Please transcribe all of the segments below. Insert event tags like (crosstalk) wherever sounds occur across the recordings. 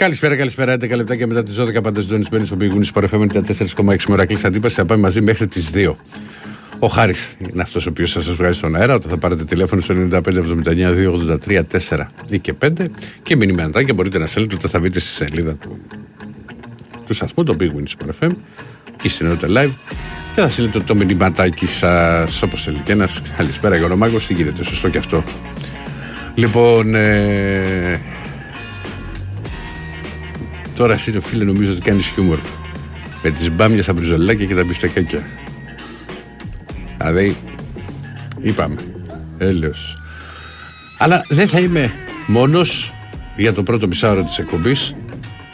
Καλησπέρα, καλησπέρα. 11 λεπτά και μετά τις 12 πάντα συντονισμένοι στο πηγούνι Σπορ FM 4,6 μορακλή αντίπασης. Θα πάμε μαζί μέχρι τις 2. Ο Χάρης είναι αυτός ο οποίος θα σας βγάζει στον αέρα. Όταν θα πάρετε τηλέφωνο στο 9579 283 4 ή και 5 και μηνυματάκια μπορείτε να στέλνετε όταν θα μπείτε στη σελίδα του, του σταθμού, το Big Win Sport FM και στην live και θα στείλετε το μηνυματάκι σας όπως θέλει και ένας καλησπέρα για ο τι γίνεται, σωστό και αυτό. Λοιπόν, ε, τώρα εσύ το φίλε νομίζω ότι κάνεις χιούμορ. Με τις μπάμια στα μπριζολάκια και τα μπιστεκάκια. Δηλαδή, είπαμε, έλεος. Αλλά δεν θα είμαι μόνος για το πρώτο μισάωρο της εκπομπής.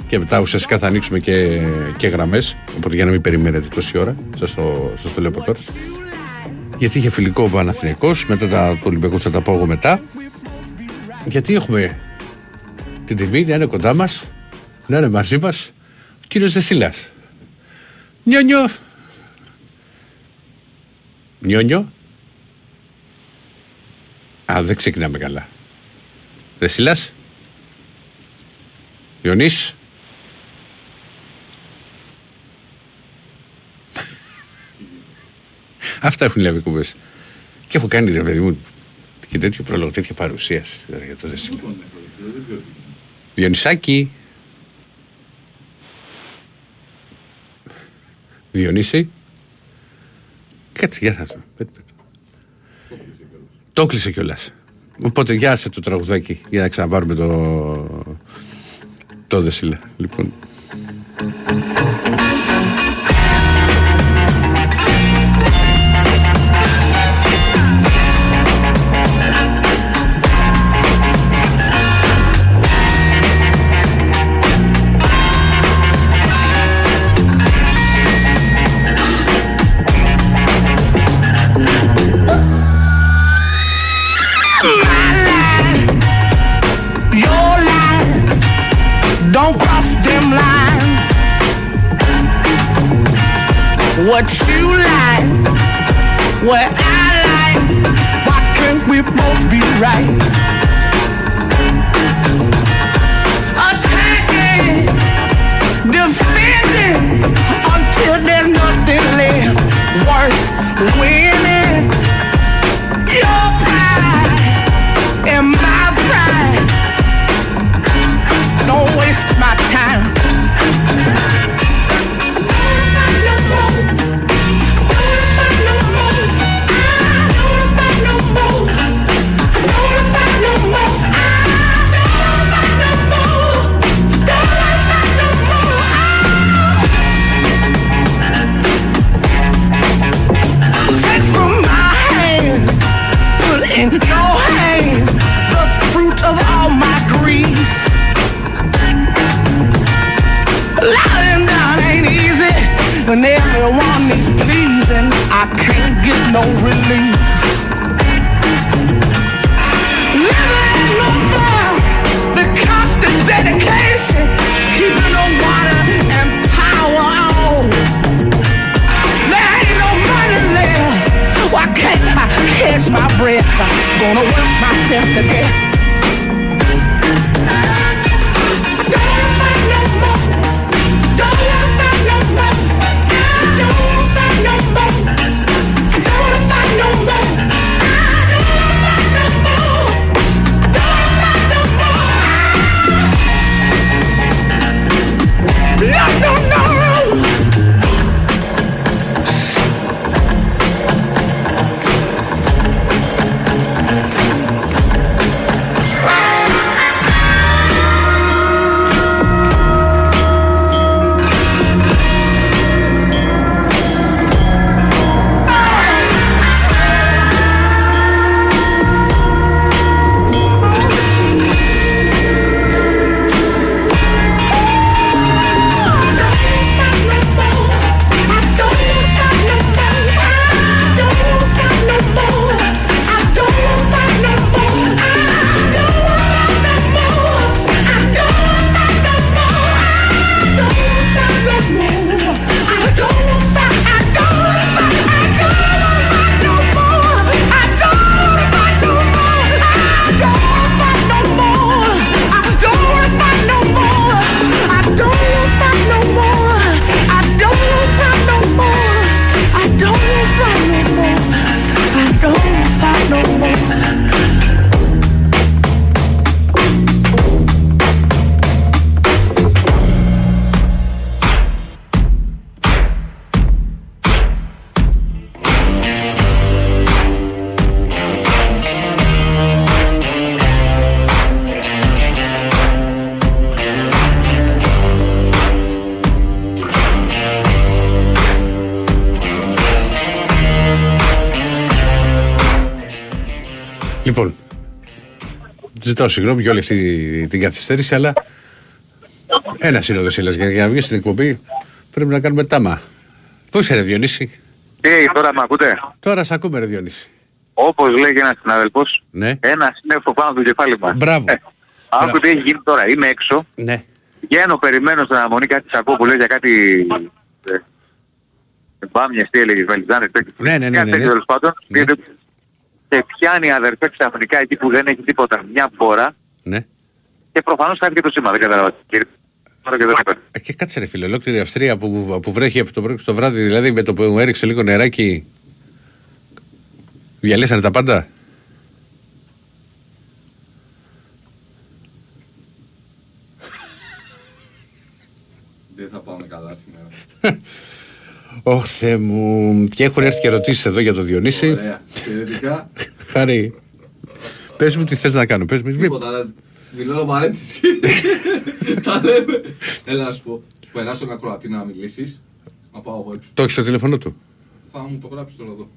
Και μετά ουσιαστικά θα ανοίξουμε και, και γραμμές. Οπότε για να μην περιμένετε τόση ώρα σας το, σας το λέω από τώρα. Γιατί είχε φιλικό ο Παναθηναϊκός μετά τα, το Ολυμπιακό θα τα πω εγώ μετά. Γιατί έχουμε την τιμή να είναι κοντά μας να είναι μαζί μας ο κύριος Δεσίλας νιω νιω νιω νιω Α, δεν ξεκινάμε καλά. Δεσίλας. Ιωνής. Αυτά έχουν λέει κουμπέ. Και έχω κάνει ρε παιδί μου και τέτοιο πρόλογο, τέτοια παρουσίαση για το Δεσίλα. Διονυσάκη. Διονύση. Κάτσε, για να το. Το κλείσε κιόλας. Οπότε γεια σε το τραγουδάκι για να ξαναπάρουμε το. Το Δεσίλα. Λοιπόν. Right? Ζητώ συγγνώμη για όλη αυτή την καθυστέρηση, αλλά ένα είναι ο Δεσίλα. Για, για να βγει στην εκπομπή πρέπει να κάνουμε τάμα. Πώ είναι, Διονύση; Τι, τώρα με ακούτε; Τώρα σε ακούμε, ρε Διονύση. Όπως λέει και ένας συναδελφός, Ναι. ένα σύννεφο πάνω από το κεφάλι μας. Μπράβο. Ε, Άκου τι έχει γίνει τώρα. Είμαι έξω. Ναι. Βγαίνω, περιμένω στην αναμονή κάτι σακό που λέει για κάτι... ε, Μπάμιες, τι έλεγες, βελτζάνες, τέτοιο. Ναι, ναι, ναι, Κάτι ναι, τέτοιο ναι. τέλος πάντων. Ναι. Και Σε πιάνει η αδερφέ ξαφνικά εκεί που δεν έχει τίποτα μια φορά ναι. και προφανώς θα έρθει και το σήμα. Δεν κατάλαβα. Κύριε, Τώρα και δεν έπαιρνε. Ε, Και κάτσε ρε φίλε, ολόκληρη η Αυστρία που, που βρέχει αυτό το πρωί και το βράδυ, δηλαδή με το που μου έριξε λίγο νεράκι. Διαλύσανε τα πάντα. Δεν θα πάμε καλά σήμερα. (laughs) Ωχ, Θεέ μου. Και έχουν έρθει και ερωτήσεις εδώ για το Διονύση. Ωραία. Θεωρητικά, Χάρη. Πες μου τι θες να κάνω. Πες μου. τίποτα. αλλά Δηλώνω παρέτηση. (laughs) Τα λέμε. Έλα να σου πω. Περάσω ένα Κροατή να μιλήσεις. Να πάω εγώ έξω. Το έχεις στο τηλέφωνο του; Θα μου το γράψεις τώρα εδώ.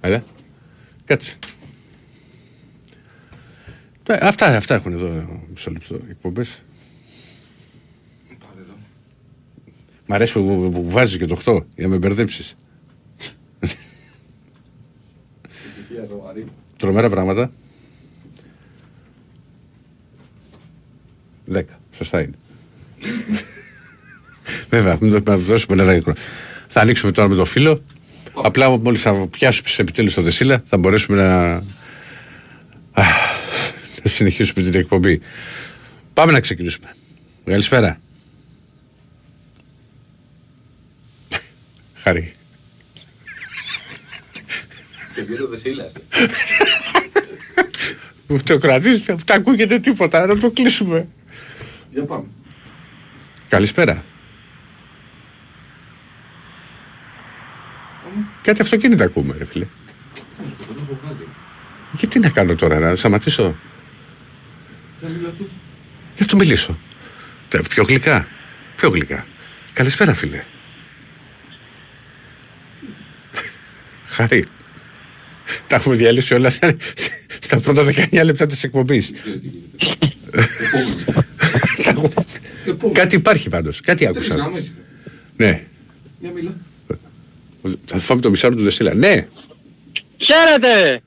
Έλα. Κάτσε. Ε, Αυτά, αυτά έχουν εδώ μισό λεπτό εκπομπές. Πάρε εδώ. Μ' αρέσει που, που, που βάζεις και το 8 για να με μπερδέψεις. Ευτυχία ζωμαρή. Τρομερά πράγματα. 10. Σωστά είναι. Βέβαια, μην το να του δώσουμε ένα χρόνο. Θα ανοίξουμε τώρα με το φίλο. Απλά μόλις θα πιάσουμε επιτέλους το Δεσίλα, θα μπορέσουμε να... Α, να συνεχίσουμε την εκπομπή. Πάμε να ξεκινήσουμε. Καλησπέρα. Χαρή. Και βγαίνει ο Δεσίλας. Ούτε ο κρατής, αυτά ακούγεται τίποτα, να το κλείσουμε. Για πάμε. Καλησπέρα. Κάτι αυτοκίνητα ακούμε, ρε φίλε. Όμως το τον έχω βγάλει. Γιατί να κάνω τώρα, να σταματήσω; Για μιλά του. Για να του μιλήσω. Τε, Πιο γλυκά. Πιο γλυκά. Καλησπέρα, φίλε. Χαρή. Τα έχουμε διαλύσει όλα σαν- στα πρώτα 19 λεπτά της εκπομπής. Τι γίνεται. Επόμενη. Τα έχουμε- Επόμενη. Κάτι υπάρχει πάντως. Κάτι Τρεις άκουσα. γραμμές είναι. Ναι. Για μιλά. Θα φάμε το μισάρο του Δεσίλα. Ναι. Χαίρετε!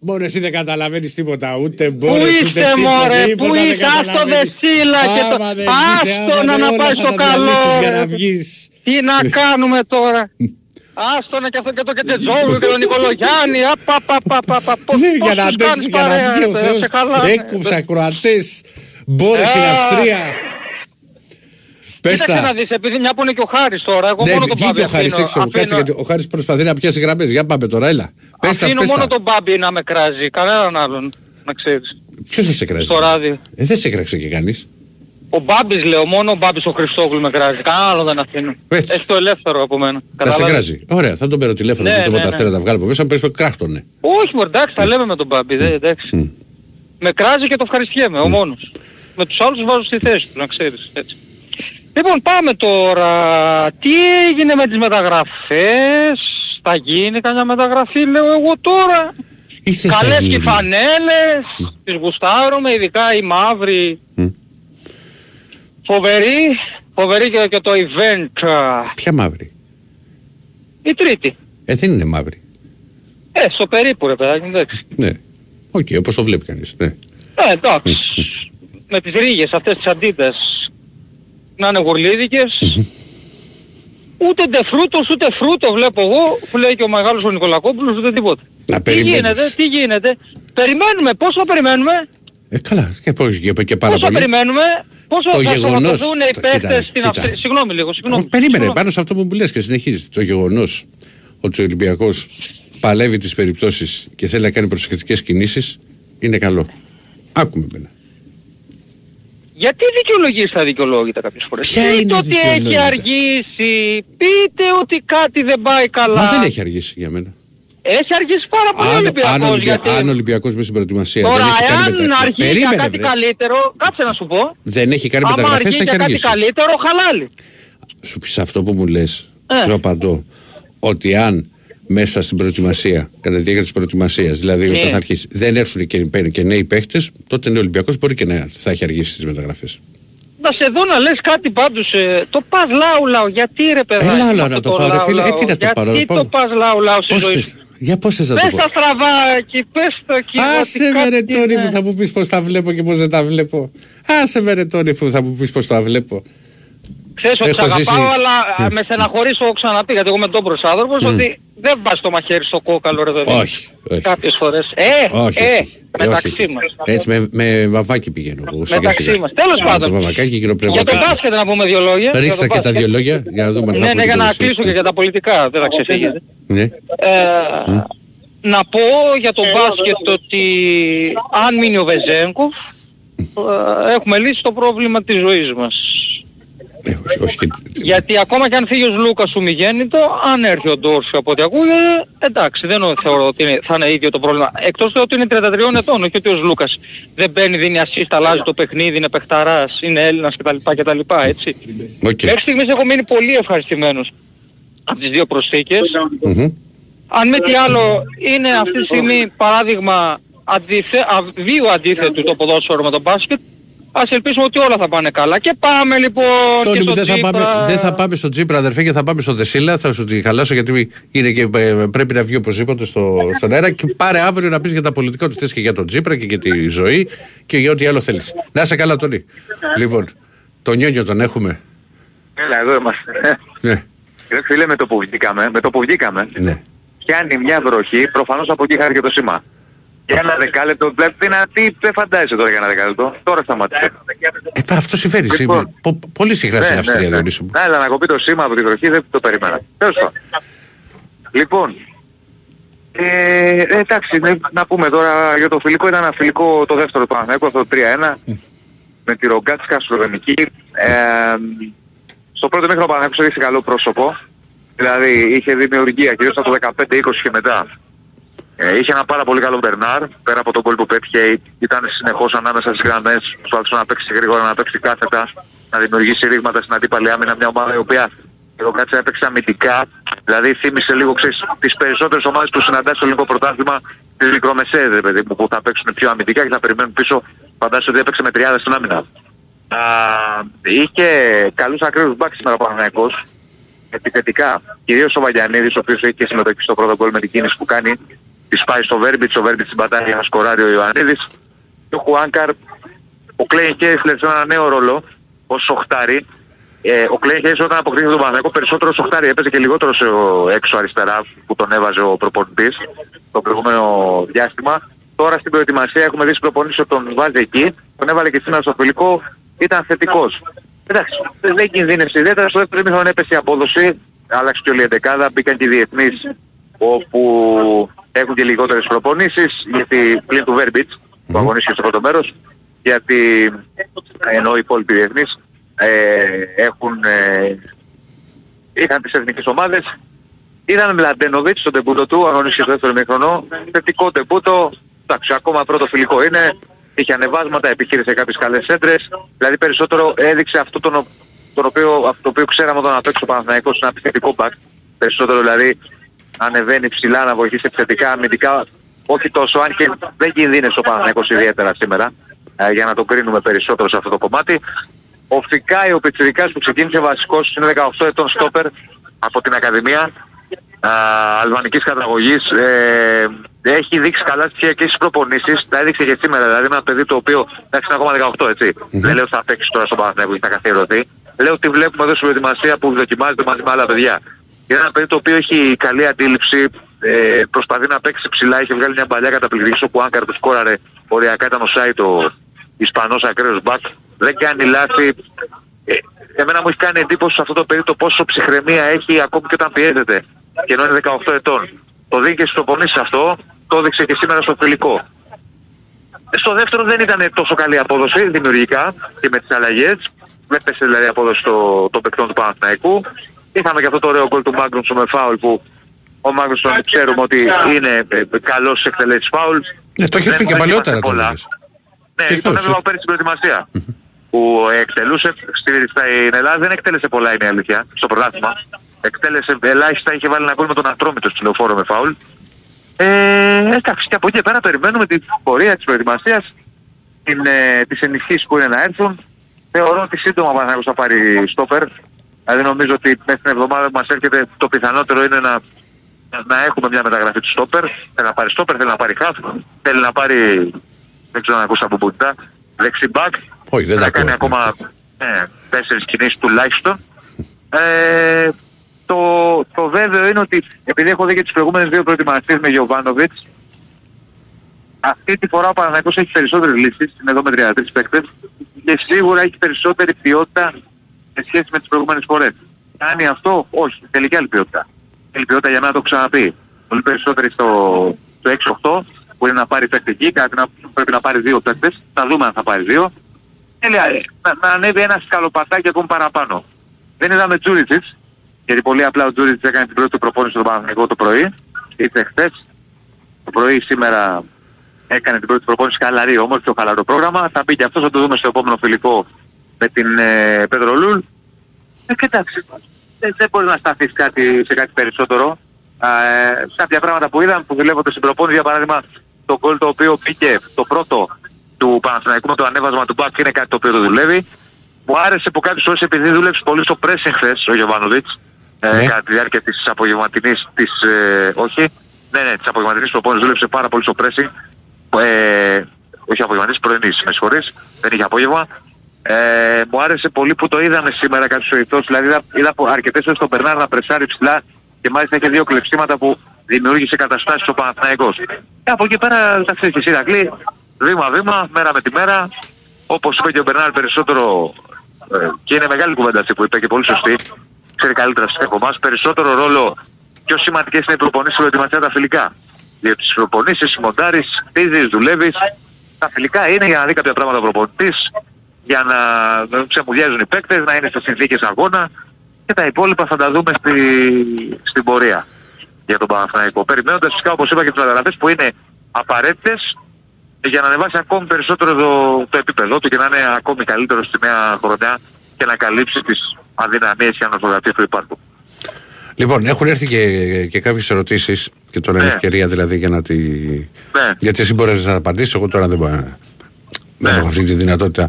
Μόνος εσύ δεν καταλαβαίνεις τίποτα. Ούτε Πού μπορεί ούτε είστε τίποτα. μωρέ, τίποτα πού δεν είστε, άστο καταλαβαίνεις. δεσίλα και το... Άμα δεν είσαι, άμα Άστο να δεν να όλα πάει θα στο τα καλό. διαλύσεις για ρε. να βγεις. Τι να κάνουμε τώρα; (laughs) Άστο να και αυτό και το Κετετζόγλου και τον Νικολογιάννη. Απαπαπαπαπα. Πώς Ναι, για να τους αντέξεις κάνεις για να παρέα, βγει ο ρε, Θεός. σε καλά, ναι. Έκουψα Κροατές. Μπόρες στην Ε, Αυστρία. Πες Κοίταξε να τα. δεις, επειδή μια που είναι και ο Χάρης τώρα, εγώ Ναι, μόνο τον Μπάμπη βγήκε ο Χάρης αφήνω. έξω. Κάτσε αφήνω- γιατί ο Χάρης προσπαθεί να πιάσει γραμμές. Για πάμε τώρα, έλα. Πες τα, Αφήνω πες μόνο τα. τον Μπάμπη να με κράζει, κανέναν άλλον, να ξέρεις. Ποιος θα σε κράζει; Στο ράδιο. Ε, δεν σε κράξε και κανείς. Ο Μπάμπης λέω, μόνο ο Μπάμπης ο Χριστόγλου με κράζει. Κανένα άλλο δεν αφήνω. Έτσι. Έχει το ελεύθερο από μένα. Να σε Καταλάβες. κράζει. Ωραία, θα τον παίρνω τηλέφωνο. Ναι, Δεν ναι, τίποτα ναι. θέλω να τα βγάλω από μέσα. Πες το κράκτονε. Όχι μωρέ, εντάξει, τα λέμε με τον Μπάμπη, δε, εντάξει. Με κράζει και το ευχαριστιέμαι, ο μόνος. Με τους άλλους τους βάζω στη θέση του, να ξέρεις, έτσι. Λοιπόν, πάμε τώρα. Τι έγινε με τις μεταγραφές; Θα γίνει καμιά μεταγραφή, λέω εγώ τώρα. Ή δεν θα Καλές γίνει. και φανέλες, τις γουστάρουμε, ειδικά η μαύρη. Μμ. Φοβερή, φοβερή και, και το event. α, Ποια μαύρη; Η τρίτη. Ε, δεν είναι μαύρη. Ε, στο περίπου ρε παιδάκι, εντάξει. Ναι. Οκ, όπως το βλέπει κανείς. Ναι. Ε, εντάξει. με τις ρίγες αυτές τις αντίτες να είναι γουρλίδικες. ούτε ντεφρούτος ούτε φρούτο βλέπω εγώ που λέει και ο μεγάλος ο Νικολακόπουλος ούτε τίποτα. Να Τι περιμένεις. γίνεται, τι γίνεται. Περιμένουμε, πόσο περιμένουμε, Ε, καλά. Και, πώς, και, και πάρα πόσο πολύ. περιμένουμε, πόσο Το θα γεγονός- σταματωθούν οι το- κοίτα, παίκτες στην κοίτα. Αυστρία. Συγγνώμη λίγο, συγγνώμη. Ω, Περίμενε, Συγγνώμη. πάνω σε αυτό που μου λες και συνεχίζεις. Το γεγονός ότι ο Ολυμπιακός παλεύει τις περιπτώσεις και θέλει να κάνει προσεκτικές κινήσεις είναι καλό. Άκουμε εμένα. Γιατί δικαιολογείς τα δικαιολόγητα κάποιες φορές; Ποια πείτε είναι ότι έχει δικαιολόγητα; αργήσει, πείτε ότι κάτι δεν πάει καλά. Μα δεν έχει αργήσει για μένα. Έχει αργήσει πάρα πολύ ο Αν, Ολυμπιακός αν, Ολυμπια... γιατί... αν ο Ολυμπιακός μέσα στην προετοιμασία Τώρα, δεν έχει κάνει εάν μετα... αργεί για Περίμενε, κάτι βρε. καλύτερο, κάτσε να σου πω. Δεν έχει κάνει Άμα μεταγραφές, αργεί θα για έχει κάτι αργήσει. καλύτερο, χαλάλι. Σου πεις αυτό που μου λες, Ε. σου απαντώ ότι αν μέσα στην προετοιμασία, κατά τη διάρκεια της προετοιμασίας. Δηλαδή, Ναι. όταν θα αρχίσει, δεν έρθουν και, παίρνουν και νέοι παίχτες, τότε ο Ολυμπιακός μπορεί και να θα έχει αργήσει τις μεταγραφές. Να σε δω να λες κάτι πάντως, ε, το πας λαού λαού, γιατί ρε παιδάκι. Έλα, με έλα, αυτό να το πάω, ρε λαού, φίλε. Ε, λαού, τι να το πάρω, Γιατί πάμε. το πας λαού λαού στη Πώς ζωή θε. σου; Για πώς θες να το Πες πω; τα στραβά εκεί, πες το εκεί. Άσε ότι με ρε κάτι Τόνι είναι. που θα μου πεις πώς τα βλέπω και πώς δεν τα βλέπω. Άσε με ρε Τόνι που θα μου πεις πώς τα βλέπω. Ξέρεις ότι Έχω σ' αγαπάω, ζήσει- αλλά Ναι. α, με στεναχωρείς το έχω ξαναπεί, γιατί εγώ είμαι ντόμπρος άνθρωπος, ότι δεν βάζεις το μαχαίρι στο κόκαλο ρε παιδί. Όχι, όχι. Κάποιες φορές. Ε, Όχι, ε, όχι. Ε, μεταξύ όχι. μας. Έτσι με, με βαβάκι πηγαίνω. εγώ, σιγά, Μεταξύ σιγά. μας. Τέλος Με πάντων. Το βαβακάκι Για το γυροπνευματάκι. μπάσκετ να πούμε δύο λόγια. Ρίξτε Για το και τα μπάσκετ. δύο λόγια για να δούμε αν θα Ναι, πούμε ναι, για το να εσύ. κλείσω και για τα πολιτικά, δεν θα ξεφύγετε. Ναι. Ε, να πω για το μπάσκετ ότι αν μείνει ο Βεζένκοφ ε, έχουμε λύσει το πρόβλημα της ζωής μας. Ε, όχι, όχι, και- Γιατί ακόμα και αν φύγει ο Σλούκας ο μη γένοιτο, αν έρθει ο Ντόρσιο από ό,τι ακούγεται, εντάξει, δεν θεωρώ ότι είναι, θα είναι ίδιο το πρόβλημα. Εκτός του ότι είναι 33 ετών, όχι ότι ο Σλούκας δεν μπαίνει, δίνει assist, αλλάζει το παιχνίδι, είναι παιχταράς, είναι Έλληνας κτλ. κτλ έτσι. Οκ. Μέχρι στιγμής έχω μείνει πολύ ευχαριστημένος από τις δύο προσθήκες. Μμμ. Αν μη τι άλλο, είναι αυτή τη στιγμή παράδειγμα αντιθε... βίου αντίθετου το ποδόσφαιρο με το μπάσκετ. Ας ελπίσουμε ότι όλα θα πάνε καλά. Και πάμε λοιπόν Τόνι και μου, στο δεν θα, Τσίπρα. πάμε, δεν θα πάμε στο Τζίπρα, αδερφέ, και θα πάμε στο Δεσίλα. Θα σου τη χαλάσω γιατί είναι και, ε, πρέπει να βγει οπωσδήποτε στο, στον αέρα. Και πάρε αύριο να πεις για τα πολιτικά ότι θε και για τον Τζίπρα και για τη ζωή και για ό,τι άλλο θέλεις. Να είσαι καλά, Τόνι. Λοιπόν, τον Νιόνιο τον έχουμε. Έλα, εδώ είμαστε. Ναι, Ρε φίλε, με το που βγήκαμε, με το που βγήκαμε, ναι. πιάνει μια βροχή, προφανώς από εκεί χάρη και το σήμα. Για ένα δεκάλεπτο, δηλαδή τι να- τι δεν φαντάζεσαι τώρα για ένα δεκάλεπτο. Τώρα σταμάτησε. Ε, αυτό συμβαίνει. Λοιπόν. σήμερα. Πο- πολύ συχνά στην Αυστρία, Διονύση μου. Ναι, αλλά να κοπεί το σήμα από τη βροχή δεν το περίμενα. Τέλος πάντων. Λοιπόν, ε, ε, εντάξει, ναι, να πούμε τώρα για το φιλικό. Ήταν ένα φιλικό το δεύτερο του Παναθηναϊκού, αυτό το 3-1, με τη Ρογκάτσκα Σλοβενική. Ε, στο πρώτο μέχρι ο Παναθηναϊκός έδειξε καλό πρόσωπο. Δηλαδή είχε δημιουργία, κυρίως από το 15-20 και μετά. Ε, είχε ένα πάρα πολύ καλό Μπερνάρ, πέρα από τον κόλ που πέτυχε, ήταν συνεχώς ανάμεσα στις γραμμές, προσπαθούσε να παίξει γρήγορα, να παίξει κάθετα, να δημιουργήσει ρήγματα στην αντίπαλη άμυνα, μια ομάδα η οποία εγώ κάτσε έπαιξε αμυντικά, δηλαδή θύμισε λίγο ξέρεις, τις περισσότερες ομάδες που συναντάς στο ελληνικό πρωτάθλημα, τις μικρομεσαίες ρε παιδί μου, που θα παίξουν πιο αμυντικά και θα περιμένουν πίσω, φαντάζομαι ότι έπαιξε με τριάδες στην άμυνα. Α, είχε καλούς ακραίους μπακς σήμερα ο Παναθηναϊκός, επιθετικά. Κυρίως ο Βαγιανίδης, ο οποίος έχει και συμμετοχή στο πρώτο γκολ με την κίνηση που κάνει, της πάει στο Βέρμπιτς, ο Βέρμπιτς την πατάει για να σκοράρει ο Ιωαννίδης. Και ο Χουάνκαρ, ο Κλέιν Κέσλερ σε ένα νέο ρόλο, ως σοχτάρι. Ε, ο Κλέιν Κέσλερ όταν αποκτήθηκε τον Παναθηναϊκό περισσότερο σοχτάρι έπαιζε και λιγότερο σε έξω αριστερά που τον έβαζε ο προπονητής το προηγούμενο διάστημα. Τώρα στην προετοιμασία έχουμε δει στην προπονήσεις ότι τον βάζει εκεί, τον έβαλε και σήμερα στο φιλικό, ήταν θετικός. Εντάξει, δεν κινδύνευσε ιδιαίτερα, στο δεύτερο μήχρονο έπεσε η απόδοση, άλλαξε και όλη η εντεκάδα, μπήκαν και οι διεθνείς όπου έχουν και λιγότερες προπονήσεις, γιατί πλην του Βέρμπιτς που αγωνίστηκε στο πρώτο μέρος, γιατί ενώ οι υπόλοιποι διεθνείς ε, έχουν, ε, είχαν τις εθνικές ομάδες, Είδαμε Μλαντένοβιτς στον τεμπούτο του, αγωνίστηκε στο δεύτερο μήχρονο, θετικό τεμπούτο, εντάξει ακόμα πρώτο φιλικό είναι, είχε ανεβάσματα, επιχείρησε κάποιες καλές έντρες, δηλαδή περισσότερο έδειξε αυτό τον, ο- τον οποίο, αυτό το οποίο ξέραμε όταν απέξω ο Παναθηναϊκός, ένα επιθετικό back, περισσότερο δηλαδή ανεβαίνει ψηλά να βοηθήσει επιθετικά, αμυντικά, όχι τόσο, αν και δεν κινδύνευσε ο Παναθηναϊκός ιδιαίτερα σήμερα, ε, για να το κρίνουμε περισσότερο σε αυτό το κομμάτι. Ο Φικάη, ο Πιτσιρικάς που ξεκίνησε βασικός, είναι 18 ετών στόπερ από την Ακαδημία α, αλβανικής καταγωγής. Ε, έχει δείξει καλά στοιχεία και στις προπονήσεις, τα έδειξε και σήμερα, δηλαδή με ένα παιδί το οποίο εντάξει είναι ακόμα 18 έτσι. Δεν λέω ότι θα παίξει τώρα στο Παναθηναϊκό και θα καθιερωθεί. Λέω ότι βλέπουμε εδώ στην προετοιμασία που δοκιμάζεται μαζί με άλλα παιδιά. Είναι ένα παιδί το οποίο έχει καλή αντίληψη, ε, προσπαθεί να παίξει ψηλά, έχει βγάλει μια παλιά καταπληκτική στο που Άνκαρ του σκόραρε, οριακά ήταν ο Σάιτ ο Ισπανός ακραίος μπακ, δεν κάνει λάθη. Ε, εμένα μου έχει κάνει εντύπωση σε αυτό το παιδί το πόσο ψυχραιμία έχει ακόμη και όταν πιέζεται και ενώ είναι 18 ετών. Το δίνει και στις προπονήσεις αυτό, το έδειξε και σήμερα στο φιλικό. Ε, Στο δεύτερο δεν ήταν τόσο καλή απόδοση δημιουργικά και με τις αλλαγές. Δεν πέσε δηλαδή η απόδοση των το παικτών του Παναθηναϊκού. Είχαμε και αυτό το ωραίο γκολ του Μάγκρονσον με φάουλ που ο Μάγκρονσον ξέρουμε ότι είναι ε, καλός σε εκτελέσεις φάουλς. Ναι, το έχεις Δεν πει και δοκίμασε παλιότερα το πολλά. έλεγες. Ναι, Και τον αυτός, έβλεπα ε. πέρυσι στην προετοιμασία. που εκτελούσε στη, στην Ελλάδα δεν εκτέλεσε πολλά είναι η αλήθεια στο πρωτάθλημα. εκτέλεσε ελάχιστα, είχε βάλει ένα γκολ με τον Ατρόμητος στο λεωφόρο με φάουλ. Ε, εντάξει, και από εκεί και πέρα περιμένουμε την πορεία της προετοιμασίας, την, ε, τις ενισχύσεις που είναι να έρθουν. Θεωρώ ότι σύντομα ο Παναθηναϊκός θα πάρει στόπερ. Δηλαδή νομίζω ότι μέσα στην εβδομάδα που μας έρχεται το πιθανότερο είναι να, να έχουμε μια μεταγραφή του στόπερ. Θέλει να πάρει στόπερ, θέλει να πάρει χαφ, θέλει να πάρει, δεν ξέρω αν ακούσα από πουτά, δεξιμπάκ. Όχι, δεν τα να κάνει ακούω. ακόμα ε, τέσσερις κινήσεις τουλάχιστον. Ε, το, το βέβαιο είναι ότι επειδή έχω δει και τις προηγούμενες δύο προετοιμασίες με Γιωβάνοβιτς αυτή τη φορά ο Παναθηναϊκός έχει περισσότερες λύσεις, είναι εδώ με 33 παίκτες και σίγουρα έχει περισσότερη ποιότητα σε σχέση με τις προηγούμενες φορές. Κάνει αυτό, όχι, θέλει και άλλη ποιότητα. Θέλει ποιότητα για μένα το έχω ξαναπεί. Πολύ περισσότερη στο, στο 6-8 που είναι να πάρει παίκτη εκεί, κάτι να, πρέπει να πάρει δύο παίκτες, θα δούμε αν θα πάρει δύο. Θέλει ε, να, να ανέβει ένα σκαλοπατάκι ακόμη παραπάνω. Δεν είδαμε Τζούριτσιτς, γιατί πολύ απλά ο Τζούριτσιτς έκανε την πρώτη του προπόνηση στον Παναθηναϊκό το πρωί, ήρθε χθες, το πρωί σήμερα έκανε την πρώτη προπόνηση χαλαρή, όμως το χαλαρό πρόγραμμα. Θα μπει και αυτός, θα το δούμε στο επόμενο φιλικό με την ε, Πετρολούλ. Ε, κοιτάξτε, δεν, δεν μπορεί να σταθείς κάτι, σε κάτι περισσότερο. Ε, σε κάποια πράγματα που είδαμε που δουλεύονται στην προπόνηση, για παράδειγμα, το γκολ το οποίο πήγε το πρώτο του Παναθηναϊκού με το ανέβασμα του μπακ είναι κάτι το οποίο το δουλεύει. Μου άρεσε που κάποιους ώρες επειδή δούλεψε πολύ στο pressing χθες ο Γιωβάνοβιτς ε, Ναι. κατά τη διάρκεια της απογευματινής της, ε, όχι, ναι, ναι, της απογευματινής προπόνησης δούλεψε πάρα πολύ στο pressing ε, όχι απογευματινής, πρωινής, με συγχωρείς, δεν είχε απόγευμα. Ε, μου άρεσε πολύ που το είδαμε σήμερα κάποιους οητός, δηλαδή είδα, είδα από αρκετές ώρες τον Μπερνάρ να πρεσάρει ψηλά και μάλιστα είχε δύο κλεψίματα που δημιούργησε καταστάσεις ο Παναθηναϊκός. Και από εκεί πέρα τα ξέρεις και εσύ Ηρακλή, βήμα-βήμα, μέρα με τη μέρα, όπως είπε και ο Μπερνάρ περισσότερο, ε, και είναι μεγάλη κουβέντα αυτή που είπε και πολύ σωστή, ξέρει καλύτερα στις από εμάς, περισσότερο ρόλο πιο σημαντικές είναι οι προπονήσεις στην προετοιμασία τα φιλικά. Διότι στις προπονήσεις συμμοντάρεις, χτίζεις, δουλεύεις. Τα φιλικά είναι για να δει κάποια πράγματα ο προπονητής, για να να ξεμουδιάζουν οι παίκτες, να είναι στις συνθήκες αγώνα και τα υπόλοιπα θα τα δούμε στη, στην πορεία για τον Παναθηναϊκό. Περιμένοντας φυσικά όπως είπα και τις μεταγραφές που είναι απαραίτητες για να ανεβάσει ακόμη περισσότερο το, το επίπεδο του και να είναι ακόμη καλύτερο στη νέα χρονιά και να καλύψει τις αδυναμίες και ανορθογραφίες που υπάρχουν. Λοιπόν, έχουν έρθει και, και κάποιες ερωτήσεις και τώρα είναι Ναι. ευκαιρία δηλαδή για να τη. Ναι. Γιατί εσύ μπορείς να απαντήσεις, εγώ τώρα δεν, μπορώ- δεν Ναι. έχω αυτή τη δυνατότητα.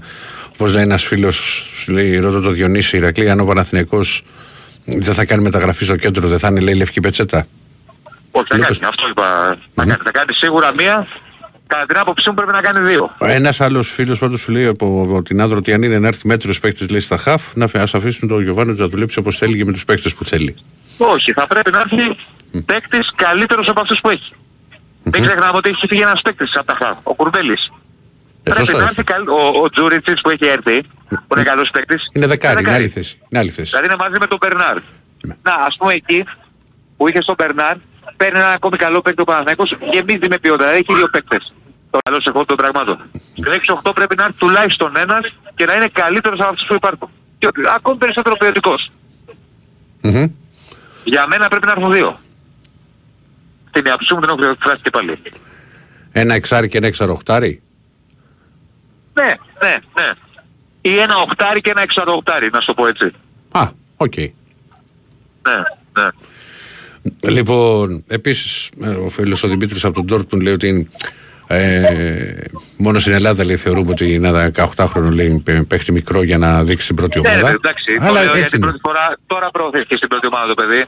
Όπω λέει ένας φίλος, σου λέει: Ρώτα το Διονύση Ηρακλή, αν ο Παναθηναϊκός δεν θα κάνει μεταγραφή στο κέντρο, δεν θα είναι λέει λευκή πετσέτα; Όχι, θα Λίπος. κάνει. Αυτό είπα. Θα κάνει. Θα κάνει σίγουρα μία. Κατά την άποψή μου πρέπει να κάνει δύο. Ένας άλλος φίλος πάντως σου λέει από, από την άδρο ότι αν είναι να έρθει μέτριος παίκτης λέει στα χαφ, να ας αφήσουν τον Γιωβάνο να δουλέψει όπως θέλει και με τους παίκτες που θέλει. Όχι, θα πρέπει να έρθει παίκτης καλύτερος από αυτούς που έχει. Μην ξεχνάμε ότι έχει φύγει ένας παίκτης από τα χαφ, ο Κουρμπέλης. Ε, πρέπει σωστά να είναι. έρθει καλ... ο, ο Τζούριτσιτς που έχει έρθει, που είναι καλός παίκτης. Είναι δεκάρι, είναι δεκάρι. άλλη θέση. Είναι άλλη θέση. Δηλαδή είναι μαζί με τον Μπερνάρ. Ναι. Να, ας πούμε εκεί που είχε στον Μπερνάρ, παίρνει ένα ακόμη καλό παίκτη ο Παναθηναϊκός, γεμίζει με ποιότητα, έχει δύο παίκτες. Το καλό σε εγώ των πραγμάτων. Στην 6-8 πρέπει να έρθει τουλάχιστον ένας και να είναι καλύτερος από αυτούς που υπάρχουν. Και ότι- ακόμη περισσότερο ποιοτικός. Μμμ. Για μένα πρέπει να έρθουν δύο. Την άποψή μου την έχω εκφράσει και πάλι. Ένα εξάρι και ένα εξαροχτάρι. Ναι, ναι, ναι. Ή ένα οχτάρι και ένα εξαροχτάρι, να σου το πω έτσι. Α, οκ. Ναι, ναι. Λοιπόν, επίσης, ο φίλος ο Δημήτρης από τον Ντόρκμουντ λέει ότι ε, μόνο στην Ελλάδα λέει, θεωρούμε ότι είναι ένα 18χρονο λέει, παι- παίχτη μικρό για να δείξει την πρώτη Ναι, ομάδα. ρε, εντάξει, το Αλλά λέω για έτσι την είναι. πρώτη φορά, τώρα προωθήθηκε στην πρώτη ομάδα το παιδί.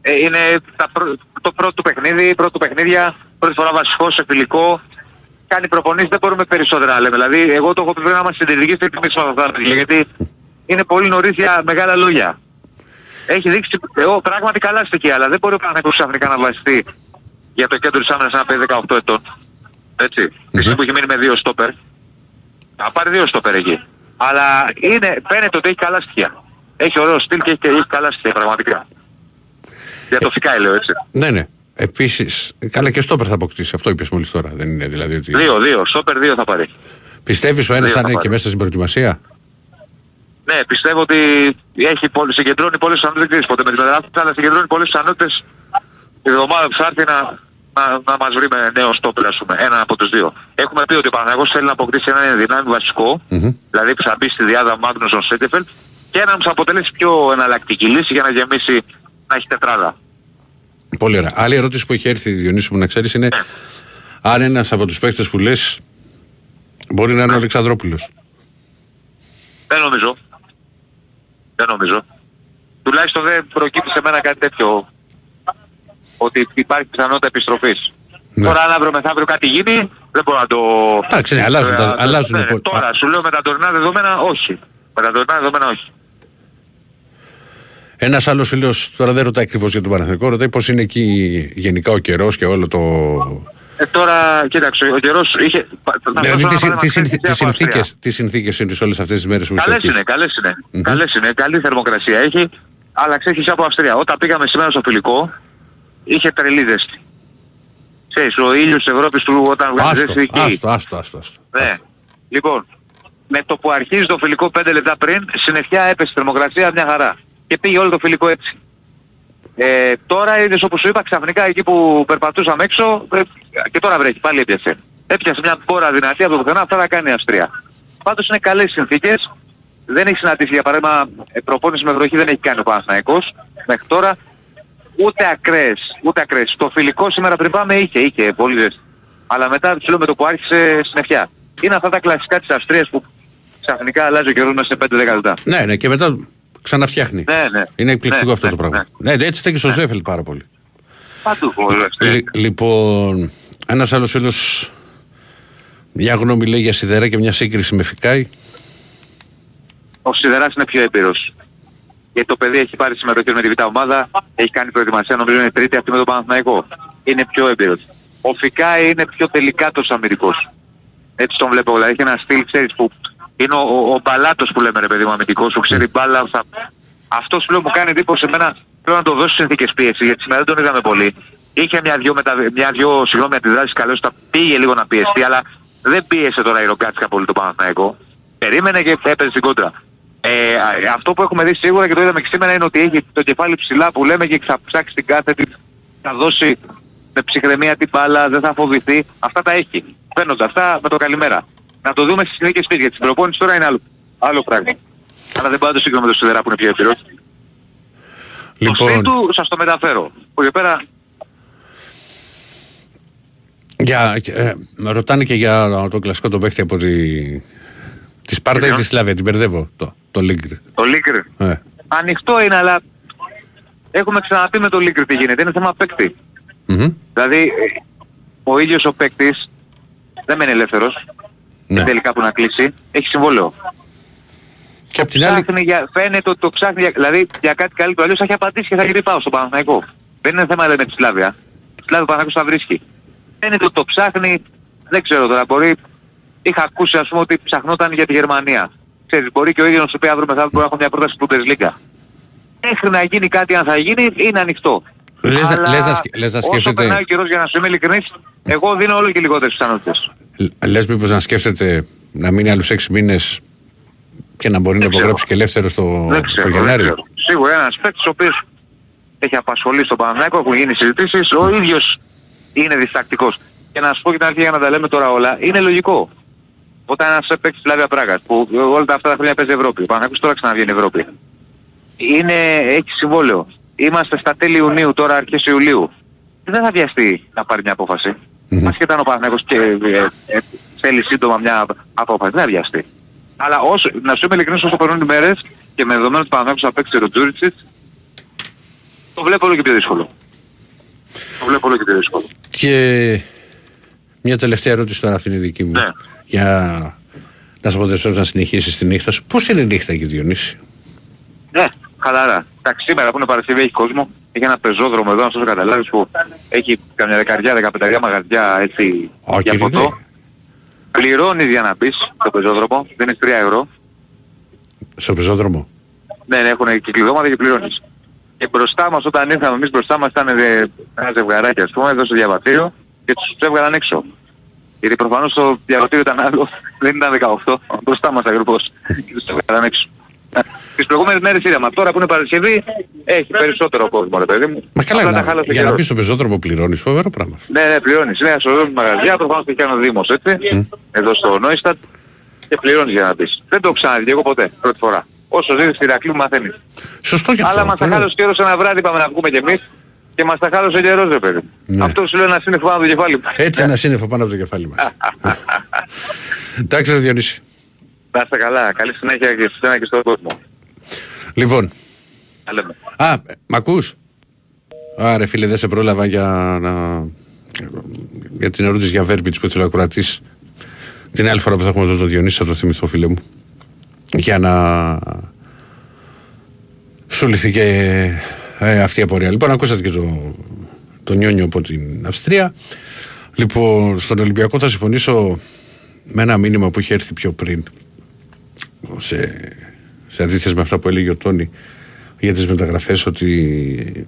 Ε, είναι τα πρω- το πρώτο του παιχνίδι, πρώτο του παιχνίδια, πρώτη φορά βασικό σε φιλικό. Κάνει προπονήσεις, δεν μπορούμε περισσότερα να λέμε. Δηλαδή, εγώ το έχω πει πρέπει να είμαστε συντηρητικοί στην εκτίμηση με αυτά τα παιδιά, γιατί είναι πολύ νωρίς για μεγάλα λόγια. Έχει δείξει εγώ, πράγματι καλά στοιχεία, αλλά δεν μπορεί ο Παναγιώτης ξαφνικά να βασιστεί για το κέντρο της άμυνας ένα παιδί 18 ετών. Έτσι. Τη στιγμή που έχει μείνει με δύο στόπερ. Θα πάρει δύο στόπερ εκεί. Αλλά είναι, φαίνεται ότι έχει καλά στοιχεία. Έχει ωραίο στυλ και έχει, έχει καλά στοιχεία πραγματικά. Για το φυκάι λέω έτσι. Ναι, ναι. Επίσης, καλά και στόπερ θα αποκτήσει. Αυτό είπες μόλις τώρα. Δεν είναι δηλαδή ότι. Δύο, δύο. Στόπερ δύο θα πάρει. Πιστεύεις ο ένας Δύο θα θα είναι και πάρει. μέσα στην προετοιμασία; Ναι, πιστεύω ότι έχει πολύ, συγκεντρώνει πολλές πιθανότητες, δεν ξέρεις ποτέ με τη μεταγραφή, αλλά συγκεντρώνει πολλές πιθανότητες η εβδομάδα που θα έρθει να, να, να μας βρει με νέο στόπερ, ας πούμε, έναν από τους δύο. Έχουμε πει ότι ο Παναγός θέλει να αποκτήσει έναν δυνάμει βασικό, Μμμ. δηλαδή που θα μπει στη διάδα Μάγνουσον Σέντεφελτ και έναν που θα αποτελέσει πιο εναλλακτική λύση για να γεμίσει να έχει τετράδα. Πολύ ωραία. Άλλη ερώτηση που έχει έρθει, Διονύση, μου να ξέρεις είναι αν ένας από τους παίκτες που λες μπορεί να είναι ο Αλεξανδρόπουλος. Δεν νομίζω. Δεν νομίζω. Τουλάχιστον δεν προκύπτει σε μένα κάτι τέτοιο. Ότι υπάρχει πιθανότητα επιστροφής. Ναι. Τώρα αν αύριο μεθαύριο κάτι γίνει, δεν μπορώ να το... Εντάξει, ναι, αλλάζουν τα- Ε, αλλάζουν ναι, πο- Τώρα α- σου λέω με τα τωρινά δεδομένα όχι. Με τα τωρινά δεδομένα όχι. Ένας άλλος φίλος, τώρα δεν ρωτάει ακριβώς για τον Παναθηνικό, ρωτάει πώς είναι εκεί γενικά ο καιρός και όλο το. Ε, τώρα, κοίταξε, ο καιρός είχε... να Δηλαδή, σας τι, δώσω ένα τι, παράδειγμα, συνθήκε ξέρεις, από Αυστρία. τι συνθήκες είναι σε όλες αυτές τις μέρες που είσαι Καλές εκεί; είναι, καλές είναι. Μμμ. Καλές είναι, καλή θερμοκρασία έχει, αλλά ξέρεις εσύ από Αυστρία. Όταν πήγαμε σήμερα στο φιλικό, είχε τρελή ζέστη. Ξέρεις, ο ήλιος της Ευρώπης του όταν βγάζει Άστο, ζέστη εκεί. άστο, άστο, άστο. άστο. Ναι. Λοιπόν, με το που αρχίζει το φιλικό 5 λεπτά πριν, συνεχεία έπεσε η θερμοκρασία μια χαρά. Και πήγε όλο το φιλικό έτσι. Ε, τώρα είδες όπως σου είπα ξαφνικά εκεί που περπατούσαμε έξω ε, και τώρα βρέχει πάλι έπιασε. Έπιασε μια μπόρα δυνατή από το πουθενά, αυτά θα κάνει η Αυστρία. Πάντως είναι καλές συνθήκες. Δεν έχει συναντήσει για παράδειγμα ε, προπόνηση με βροχή δεν έχει κάνει ο Παναθηναϊκός μέχρι τώρα. Ούτε ακραίες, ούτε ακραίες. Το φιλικό σήμερα πριν πάμε είχε, είχε πολύ ζέστη. Αλλά μετά σου λέω με το που άρχισε συννεφιά. Είναι αυτά τα κλασικά της Αυστρίας που ξαφνικά αλλάζει ο καιρός μέσα σε 5-10 λεπτά. Ναι, ναι, και μετά ξαναφτιάχνει. Ναι, ναι. Είναι εκπληκτικό Ναι, αυτό ναι, το πράγμα. Ναι, έτσι στέκει στο Ζέφελ πάρα πολύ. Παντού πολύ Αυστρία. Λι- λοιπόν, ένας άλλος φίλος. Μια γνώμη λέει για σιδερά και μια σύγκριση με φυκάη. Ο Σιδεράς είναι πιο έμπειρος. Γιατί το παιδί έχει πάρει συμμετοχή με τη β' ομάδα, έχει κάνει προετοιμασία, νομίζω είναι τρίτη αυτή με τον Παναθηναϊκό. Είναι πιο έμπειρος. Ο Φικάη είναι πιο τελικάτος αμυντικός. Έτσι τον βλέπω, δηλαδή έχει ένα στυλ, ξέρεις, που είναι ο, ο, ο μπαλάτος που λέμε ρε παιδί μου αμυντικός, που ξέρει μπάλα. Θα... Αυτός πλέον μου κάνει εντύπωση εμένα, πρέπει να το δώσει συνθήκες πίεση, γιατί σήμερα δεν τον είδαμε πολύ. Είχε μια-δυο, μετα... μια-δυο συγγνώμη, αντιδράσεις καλώς, τα πήγε λίγο να πιεστεί, αλλά δεν πίεσε τώρα η Ρογκάτσικα πολύ το Παναθηναϊκό. Περίμενε και έπαιζε στην κόντρα. Ε, α- αυτό που έχουμε δει σίγουρα και το είδαμε και σήμερα είναι ότι έχει το κεφάλι ψηλά που λέμε και θα ψάξει την κάθετη, θα δώσει με ψυχραιμία την μπάλα, δεν θα φοβηθεί. Αυτά τα έχει. Παίρνονται αυτά με το καλημέρα. Να το δούμε στις συνθήκες σπίτια. Στην προπόνηση τώρα είναι άλλο, άλλο πράγμα. Αλλά δεν πάω να το σύγκρινο με το Σιδερά που είναι πιο εύκολο. Το στυλ Λοιπόν, του σας το μεταφέρω. Που εκεί πέρα για, ε, ρωτάνε και για το κλασικό το παίχτη από τη, τη Σπάρτα ή Ποιο; τη Σλάβια. Την μπερδεύω. Το, το Λίγκρ. το Λίγκρ. Ε. Ανοιχτό είναι αλλά έχουμε ξαναπεί με το Λίγκρ τι γίνεται. Είναι θέμα παίκτη. μμμ. Δηλαδή, ε, ο ίδιος ο παίκτης δεν μένει ελεύθερος. Ναι. Δεν θέλει κάπου να κλείσει. Έχει συμβόλαιο. Και απ' την άλλη, Ψάχνει για, φαίνεται ότι το ψάχνει για, δηλαδή για κάτι καλύτερο. Αλλιώς θα έχει απαντήσει και θα γυρίσει πάω στο Παναθηναϊκό. Δεν είναι θέμα λέμε της Σλάβια. Της Σλάβιας ο Παναθηναϊκός θα βρίσκει. Φαίνεται ότι το ψάχνει, δεν ξέρω τώρα, μπορεί... Είχα ακούσει ας πούμε ότι ψαχνόταν για τη Γερμανία. Ξέρεις, μπορεί και ο ίδιος να σου πει αύριο μεθαύριο μπορεί να έχω μια πρόταση του Bundesliga. Μέχρι να γίνει κάτι αν θα γίνει είναι ανοιχτό. Λες να- Αλλά λες να σκε- λες να Όσο σκέφτεται- περνάει ο καιρός για να σου είμαι ειλικρινής, εγώ δίνω όλο και λιγότερες πιθανότητες. Λες μήπως να σκέφτεται να μείνει άλλους 6 μήνες και να μπορεί να ξέρω. υπογράψει και ελεύθερο στο, Δεν το ξέρω, δεν Γενάρη; ξέρω. Σίγουρα ένας παίκτης ο οποίος έχει απασχολήσει τον Παναθηναϊκό, έχουν γίνει συζητήσεις, ο ίδιος είναι διστακτικός. Και να σου πω και την αρχή για να τα λέμε τώρα όλα, είναι λογικό. Όταν ένας παίκτης Λάβια Πράγας, που όλα τα αυτά τα χρόνια παίζει Ευρώπη, ο Παναθηναϊκός τώρα ξαναβγαίνει Ευρώπη. Είναι, έχει συμβόλαιο. Είμαστε στα τέλη Ιουνίου, τώρα αρχές Ιουλίου. Δεν θα βιαστεί να πάρει μια απόφαση. Μμμ. Ασχετά αν ο Παναθηναϊκός και ε, ε, θέλει σύντομα μια απόφαση. Δεν θα βιαστεί. Αλλά όσο, να σου είμαι ειλικρινής όσο περνούν οι μέρες και με δεδομένο ότι Παναθηναϊκός θα παίξει το Τζούριτσιτς, το βλέπω όλο και πιο δύσκολο. Το βλέπω όλο και πιο δύσκολο. Και μια τελευταία ερώτηση τώρα αυτή είναι η δική μου. Ναι. Για να σε αποτελέσω να συνεχίσεις τη νύχτα σου. Πώς είναι η νύχτα εκεί, Διονύση. Ναι, χαλαρά. Εντάξει, σήμερα που είναι Παρασκευή έχει κόσμο. Έχει ένα πεζόδρομο εδώ, να σας το καταλάβεις, που έχει καμιά δεκαριά, δεκαπενταριά μαγαζιά έτσι Α, για κύριε, ποτό. ναι. Πληρώνεις για να μπεις στο πεζόδρομο, δίνεις 3 ευρώ. Στο πεζόδρομο. Ναι, ναι, έχουν και κλειδώματα και πληρώνεις. Και μπροστά μας όταν ήρθαμε εμείς μπροστά μας ήταν ε, ένα ζευγαράκι ας πούμε, εδώ στο διαβατήριο και τους έβγαλαν έξω. Γιατί προφανώς το διαβατήριο ήταν άλλο, δεν ήταν 18, μπροστά μας ακριβώς και τους έβγαλαν έξω. Ε, Τις προηγούμενες μέρες είδαμε, τώρα που είναι Παρασκευή έχει περισσότερο κόσμο ρε παιδί μου. Μα καλά, Απλά τα να, χάλασε για να καιρός. πεις στο πεζόδρομο πληρώνεις, φοβερό πράγμα. Ναι, ναι, πληρώνεις. Είναι ασφαλώς μαγαζιά, προφανώς το έχει κάνει ο Δήμος, έτσι, εδώ στο Νόιστατ και πληρώνεις για να μπεις. Δεν το έχω ξαναδεί εγώ ποτέ, πρώτη φορά. Όσο ζεις στη Ηρακλείου μαθαίνεις. Σωστό και αυτό. Αλλά μας τα αυτό, χάλωσε ο καιρός ένα βράδυ πάμε να βγούμε κι εμείς και μας τα χάλωσε ο καιρός ρε παιδί. Ναι. Αυτό σου λέω ένα σύννεφο πάνω από το κεφάλι μας. Έτσι ένα σύννεφο πάνω από το κεφάλι μας. (laughs) Εντάξει ρε Διονύση. Να είστε καλά. Καλή συνέχεια και σε εσένα και στον κόσμο. Λοιπόν, Τα λέμε. Α, μ' ακούς; Άρε φίλε δεν σε πρόλαβα για να... Για την ερώτηση για Βέρμπιτς που ήθελα να κρατήσεις την άλλη φορά που θα έχουμε εδώ τον Διονύση θα το θυμηθώ φίλε μου για να σου λυθεί και ε, αυτή η απορία. Λοιπόν ακούσατε και το, το Νιόνιο από την Αυστρία. Λοιπόν στον Ολυμπιακό θα συμφωνήσω με ένα μήνυμα που είχε έρθει πιο πριν σε, σε αντίθεση με αυτά που έλεγε ο Τόνι για τις μεταγραφές ότι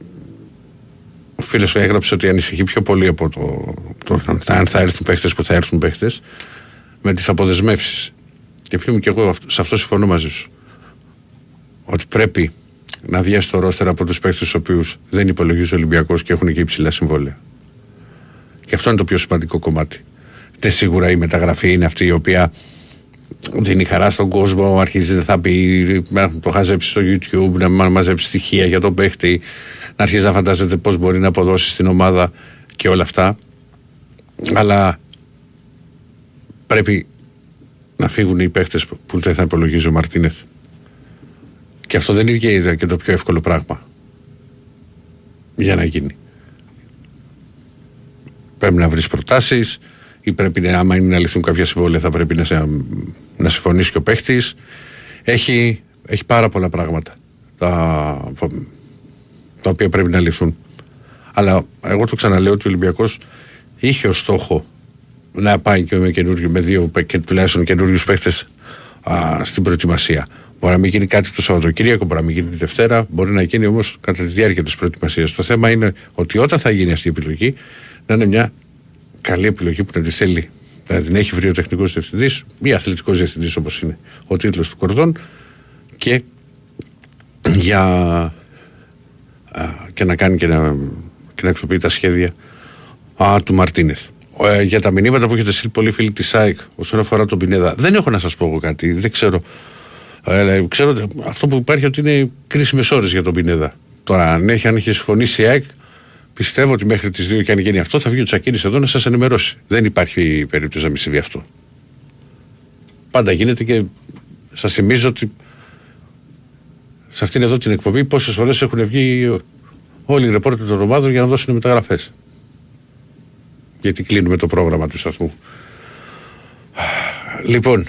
ο φίλος σου έγραψε ότι ανησυχεί πιο πολύ από το, το αν θα έρθουν παίχτες που θα έρθουν παίχτες με τις αποδεσμεύσεις. Και φίλοι μου και εγώ αυτό- σε αυτό συμφωνώ μαζί σου. Ότι πρέπει να διάσει το ρόστερ από τους παίχτες τους οποίους δεν υπολογίζει ο Ολυμπιακός και έχουν και υψηλά συμβόλαια. Και αυτό είναι το πιο σημαντικό κομμάτι. Δεν σίγουρα η μεταγραφή είναι αυτή η οποία δίνει χαρά στον κόσμο, αρχίζει να θα πει, να το χαζέψει στο YouTube, να μα- μαζέψει στοιχεία για τον παίχτη, να αρχίζει να φαντάζεται πώς μπορεί να αποδώσει στην ομάδα και όλα αυτά. Αλλά πρέπει να φύγουν οι παίχτες που- που δεν θα υπολογίζει ο Μαρτίνεθ. Και αυτό δεν είναι και- και το πιο εύκολο πράγμα για να γίνει. Πρέπει να βρεις προτάσεις ή πρέπει να, άμα είναι να λυθούν κάποια συμβόλαια, θα πρέπει να, σε- να συμφωνήσει και ο παίχτης. Έχει, έχει πάρα πολλά πράγματα τα, τα οποία πρέπει να λυθούν. Αλλά εγώ το ξαναλέω ότι ο Ολυμπιακός είχε ως στόχο να πάει και με, καινούργιο, με δύο παί- και τουλάχιστον καινούριους παίχτες στην προετοιμασία. Μπορεί να μην γίνει κάτι το Σαββατοκύριακο, μπορεί να μην γίνει τη Δευτέρα, μπορεί να γίνει όμως κατά τη διάρκεια της προετοιμασίας. Το θέμα είναι ότι όταν θα γίνει αυτή η επιλογή, να είναι μια καλή επιλογή που να τη θέλει. Να την έχει βρει ο τεχνικός διευθυντής ή αθλητικός διευθυντής όπως είναι ο τίτλος του Κορδόν και για α, και να κάνει και να, και να αξιοποιεί τα σχέδια α, του Μαρτίνεθ. Ε, για τα μηνύματα που έχετε στείλει πολλοί φίλοι της ΣΑΕΚ όσον αφορά τον Πινέδα, δεν έχω να σας πω εγώ κάτι. Δεν ξέρω. Ε, ξέρω ότι αυτό που υπάρχει ότι είναι κρίσιμες ώρες για τον Πινέδα. Τώρα, αν έχει, αν έχει συμφωνήσει η ΑΕΚ, πιστεύω ότι μέχρι τις 2 και αν γίνει αυτό, θα βγει ο Τσακίνη εδώ να σας ενημερώσει. Δεν υπάρχει περίπτωση να μην συμβεί αυτό. Πάντα γίνεται και σας θυμίζω ότι σε αυτήν εδώ την εκπομπή πόσες φορές έχουν βγει όλοι οι ρεπόρτερ των ομάδων για να δώσουν μεταγραφές. Γιατί κλείνουμε το πρόγραμμα του σταθμού. Λοιπόν,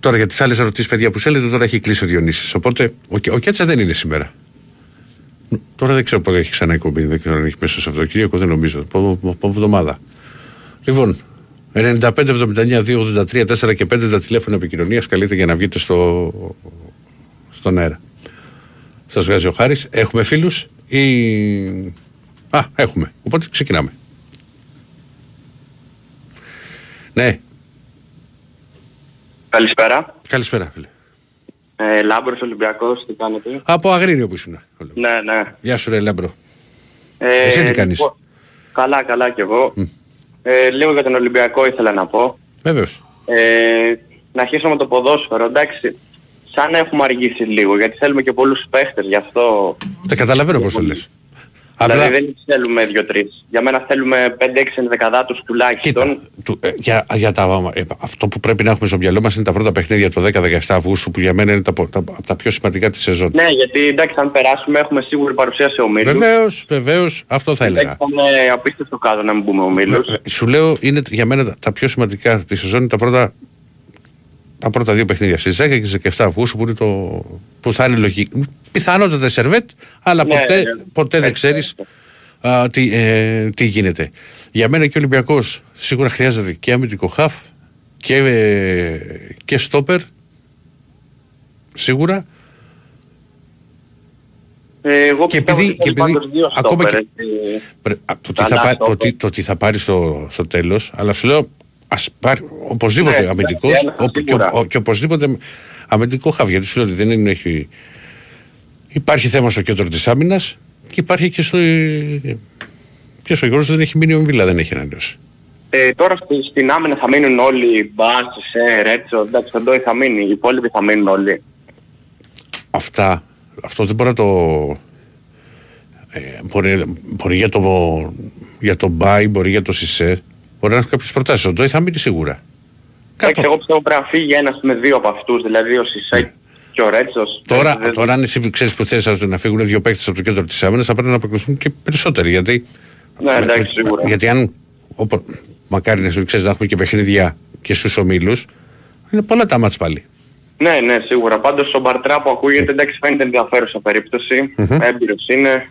τώρα για τις άλλες ερωτήσεις, παιδιά που στέλνετε, τώρα έχει κλείσει ο Διονύσης. Οπότε ο, Κέ- ο Κέτσα δεν είναι σήμερα. Τώρα δεν ξέρω πότε έχει ξανά εκπομπή. Δεν ξέρω αν έχει μέσα σε Σαββατοκύριακο, δεν νομίζω. Από, από εβδομάδα. Λοιπόν, 95, 79, 2, 83, 4 και 5 τα τηλέφωνα επικοινωνίας. Καλείτε για να βγείτε στο, στον αέρα. Σας βγάζει ο Χάρης. Έχουμε φίλους ή. Α, έχουμε. Οπότε ξεκινάμε. Ναι, Καλησπέρα. καλησπέρα, φίλε. Ε, Λάμπρος Ολυμπιακός, τι κάνετε; Από Αγρίνιο που ήσουν. Ναι, ναι. Γεια σου, ρε Λάμπρο. Ε, Εσύ τι κάνεις; λοιπόν, καλά, καλά κι εγώ. Ε, λίγο για τον Ολυμπιακό ήθελα να πω. Βεβαίως. Ε, να αρχίσω με το ποδόσφαιρο, εντάξει. Σαν να έχουμε αργήσει λίγο, γιατί θέλουμε και πολλούς παίχτες, γι' αυτό... Τα καταλαβαίνω πώς το λε. Δηλαδή Απλά, δεν θέλουμε δύο-τρεις. Για μένα θέλουμε 5-6 ενδεκαδάτους τουλάχιστον. κοίτα, του, ε, για, για τα, ε, αυτό που πρέπει να έχουμε στο μυαλό μας είναι τα πρώτα παιχνίδια το 10-17 Αυγούστου που για μένα είναι τα, τα, τα, από τα πιο σημαντικά της σεζόν. Ναι, γιατί εντάξει, αν περάσουμε έχουμε σίγουρη παρουσία σε ομίλους. Βεβαίως, βεβαίως, αυτό θα έλεγα. Εντάξει, θα είναι απίστευτο κάτω να μην πούμε ομίλους. Ε, Σου λέω, είναι για μένα τα, τα πιο σημαντικά της σεζόν είναι τα πρώτα, τα πρώτα δύο παιχνίδια. Στι 10 και στις 17 Αυγούστου που, είναι το, που θα είναι λογικό. Πιθανότατα η σερβέτ, αλλά Ναι, ποτέ, ναι. ποτέ δεν Έτσι, ξέρεις έτσι. τι, ε, τι γίνεται. Για μένα και ο Ολυμπιακός σίγουρα χρειάζεται και αμυντικό χαφ και, ε, και στόπερ. Σίγουρα. Ε, εγώ Και πιστεύω επειδή- ότι και θέλει επειδή πάντως δύο ακόμα στόπερ, και- έτσι. Πρέ- α, το, τι Καλά, θα πάρει, το, στόπερ. τι, το τι θα πάρει στο, στο τέλος, αλλά σου λέω ας πάρει οπωσδήποτε Ναι, αμυντικός ένα, και, σίγουρα. ο- και οπωσδήποτε αμυντικό χαβ. Γιατί σου λέω ότι δεν είναι, έχει. Υπάρχει θέμα στο κέντρο της άμυνας και υπάρχει και στο. Και στο Γιώργο δεν έχει μείνει ο Μβίλα, δεν έχει ανανεώσει. Ε, τώρα στη- στην άμυνα θα μείνουν όλοι, Μπάς, Σε, Ρέτσο, εντάξει, τον Ντόι θα μείνει, οι υπόλοιποι θα μείνουν όλοι. Αυτά, αυτό δεν μπορεί να το. Ε, μπορεί, μπορεί για το, για το Μπάι, μπορεί για το Σισε. Μπορεί να έχει κάποιες προτάσεις. Ο Τζόι θα μείνει σίγουρα. Εντάξει, εγώ πιστεύω πρέπει να φύγει ένας με δύο από αυτούς, δηλαδή ο Σισέ και ο Ρέτσος. Ναι. Τώρα, Δεν- τώρα αν εσύ ξέρεις που θες να φύγουν δύο παίκτες από το κέντρο της άμυνας, θα πρέπει να αποκριθούν και περισσότεροι. Γιατί, Ναι, εντάξει, σίγουρα. γιατί αν. Οπο, μακάρι να ξέρεις να έχουμε και παιχνίδια και στους ομίλους, είναι πολλά τα μάτς πάλι. Ναι, ναι, σίγουρα. Πάντως ο Μπαρτρά που ακούγεται, εντάξει, φαίνεται ενδιαφέρουσα περίπτωση. Έμπειρος είναι.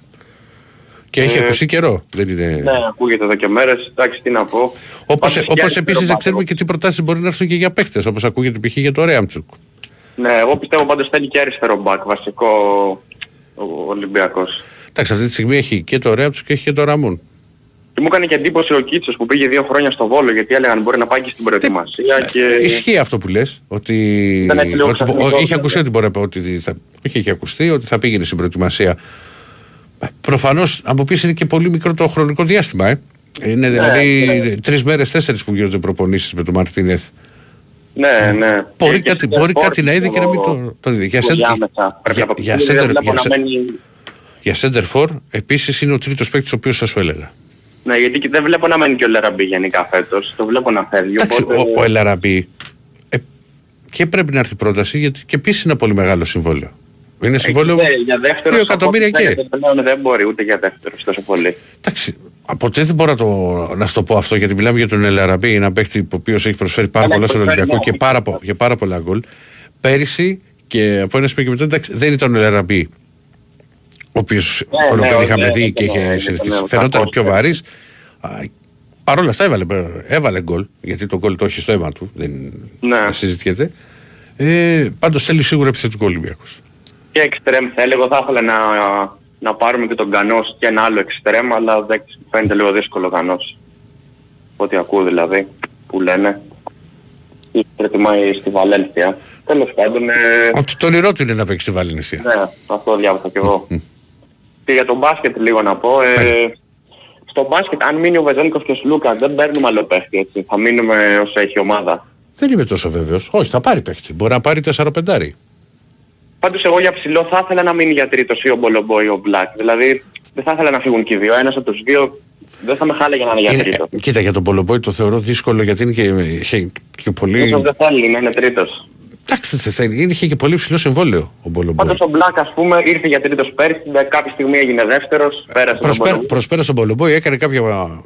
Και έχει Ε, ακουστεί καιρό. Δεν είναι... Ναι, ακούγεται εδώ και μέρες. Εντάξει, τι να πω. Όπως, Πάντως, όπως για επίσης δεν αριστερό ξέρουμε μπακ, και τι προτάσεις μπορεί να έρθουν και για παίκτες, όπως ακούγεται π.χ. για το Ρέαμτσουκ. Ναι, εγώ πιστεύω πάντως θέλει και αριστερό μπακ, βασικό ο Ολυμπιακός. Εντάξει, αυτή τη στιγμή έχει και το Ρέαμτσουκ και έχει και το Ραμούν. Και μου έκανε και εντύπωση ο Κίτσος που πήγε δύο χρόνια στο Βόλο γιατί έλεγαν μπορεί να πάει και στην προετοιμασία και... Ισχύει αυτό που λες, ότι, Δεν έχει λίγο ότι ξαφνικό, ο- είχε δηλαδή. ακουστεί ότι μπορεί να πάει, ότι θα, όχι είχε ακουστεί ότι θα πήγαινε στην προετοιμασία. Προφανώς, αν μου πεις, είναι και πολύ μικρό το χρονικό διάστημα. Ε. Είναι δηλαδή ναι. τρεις μέρες, τέσσερις που γίνονται προπονήσεις με τον Μαρτίνεθ. Ναι, ναι. Μπορεί, Και- κάτι, και μπορεί στο κάτι να είδε και να μην στο- το, το είδε. Για, στο center- διάμεσα. Πρέπει για, να το για, πούμε, δεν center- βλέπω για, να μένει... για center for, επίσης είναι ο τρίτος παίκτης, ο οποίος θα σου έλεγα. Ναι, γιατί και δεν βλέπω να μένει και ο Λεραμπή γενικά φέτος. Το βλέπω να φεύγει. Εντάξει, Οπότε... ο, ο Ελαραμπή ε, και πρέπει να έρθει πρόταση γιατί και επίσης είναι ένα πολύ μεγάλο συμβόλαιο. Είναι συμβόλαιο Ναι, για δεύτερο 2 εκατομμύρια support, και. ναι, πλέον δεν μπορεί ούτε για δεύτερο τόσο πολύ. Εντάξει, ποτέ δεν μπορώ να, το, να σου το πω αυτό γιατί μιλάμε για τον Ελαραμπή, ένα παίχτη ο οποίος έχει προσφέρει πάρα Αλλά πολλά στον προσφέρει, Ολυμπιακό ναι. και πάρα, πο- και πάρα πολλά γκολ. Πέρυσι και από ένα σημείο και μετά εντάξει, δεν ήταν ο Ελαραμπή. Ο οποίος Ναι, τον ναι, οποίο ναι, είχαμε ναι, δει ναι, και ναι, είχε ναι, συνηθίσει. ναι, Φαινόταν κακός, πιο ναι. βαρύς. Παρ' όλα αυτά έβαλε, έβαλε γκολ, γιατί το γκολ το έχει στο αίμα του, δεν Ναι. συζητιέται. Ε, Πάντως θέλει σίγουρα επιθετικό Ολυμπιακός. Και εξτρέμ θα έλεγα, θα ήθελα να, να πάρουμε και τον Κανός και ένα άλλο εξτρέμ, αλλά δεν φαίνεται λίγο δύσκολο ο Κανός. Ό,τι ακούω δηλαδή, που λένε. Ή προτιμάει στη Βαλένθια. Τέλος πάντων, ε, Ότι το όνειρό του είναι να παίξει στη Βαλενσία. ναι, αυτό διάβασα κι εγώ. και για τον μπάσκετ λίγο να πω. Ναι. Ε, στο μπάσκετ, αν μείνει ο Βεζένικος και ο Σλούκα, δεν παίρνουμε άλλο παίχτη, έτσι. Θα μείνουμε όσο έχει η ομάδα. Δεν είμαι τόσο βέβαιος. Όχι, θα πάρει παίχτη. Μπορεί να πάρει 4-5. Πάντως εγώ για ψηλό θα ήθελα να μείνει για τρίτος ή ο Μπολομπό ή ο Μπλακ. Δηλαδή δεν θα ήθελα να φύγουν και οι δύο. Ένας από τους δύο δεν θα με χάλεγε να είναι για Είναι, τρίτο. ε, κοίτα, για τον Πολομπόη το θεωρώ δύσκολο γιατί είναι και, είχε και πολύ. Ίσως δεν θέλει να είναι τρίτος. Εντάξει, δεν θέλει. Είναι- Είχε και πολύ ψηλό συμβόλαιο ο Πολομπόη. Πάντως ο Μπλακ ας πούμε ήρθε για τρίτος πέρσι, με κάποια στιγμή έγινε δεύτερος, πέρασε τον Προσπέρα, Μπολομπό. προσπέρασε τον Πολομπόη, έκανε κάποια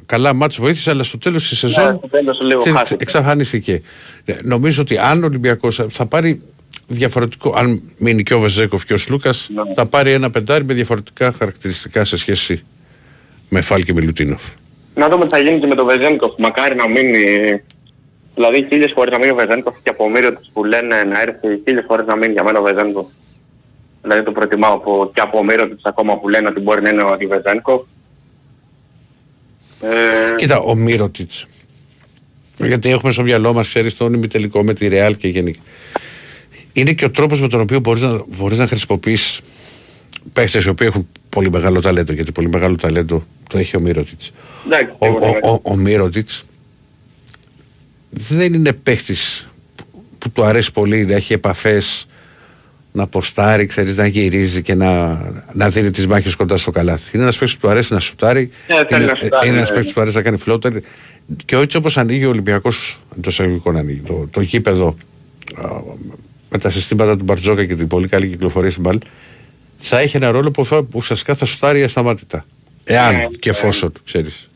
καλά μάτς βοήθησε, αλλά στο τέλος της Ναι, σεζόν στο τέλος λίγο ξε- χάθηκε. εξαφανίστηκε. Ε, Νομίζω ότι αν ο Ολυμπιακός θα πάρει διαφορετικό, αν μείνει και ο Βεζέκοφ και ο Σλούκας, Ναι. θα πάρει ένα πεντάρι με διαφορετικά χαρακτηριστικά σε σχέση με Φάλ και Μιλουτίνοφ. Να δούμε τι θα γίνει και με τον Βεζένικοφ. Μακάρι να μείνει... Δηλαδή χίλιες φορές να μείνει ο Βεζένικοφ και από μύριο τους που λένε να έρθει χίλιες φορές να μείνει για μένα ο Βεζένικοφ. Δηλαδή το προτιμάω από, και από μύριο τους ακόμα που λένε ότι μπορεί να είναι ο Βεζένικοφ. Ε, Κοίτα, ο Μύρωτιτς. Γιατί έχουμε στο μυαλό μας, ξέρεις, τον ημιτελικό με τη Ρεάλ και γενικά. Είναι και ο τρόπος με τον οποίο μπορείς να, μπορείς να χρησιμοποιείς παίχτες οι οποίοι έχουν πολύ μεγάλο ταλέντο. Γιατί πολύ μεγάλο ταλέντο το έχει ο Μύρωτιτς. εντάξει, Ο, σίγουρα, ο, ο, ο Μύρωτιτς δεν είναι παίχτης που, που του αρέσει πολύ να έχει επαφές, να ποστάρει, ξέρεις, να γυρίζει και να, να δίνει τις μάχες κοντά στο καλάθι. Είναι ένας παίκτης που του αρέσει να σουτάρει, Ναι, θέλει είναι, να σουτάρει, είναι ένας ναι. παίκτης που αρέσει να κάνει φλότερ και έτσι όπως ανοίγει ο Ολυμπιακός, το εισαγωγικό να ανοίγει, το, το γήπεδο α, με τα συστήματα του Μπαρτζόκα και την πολύ καλή κυκλοφορία στην μπάλ, θα έχει ένα ρόλο που, θα- που ουσιαστικά θα σουτάρει ασταμάτητα. Εάν Ναι, και ναι. εφόσον, ξέρεις.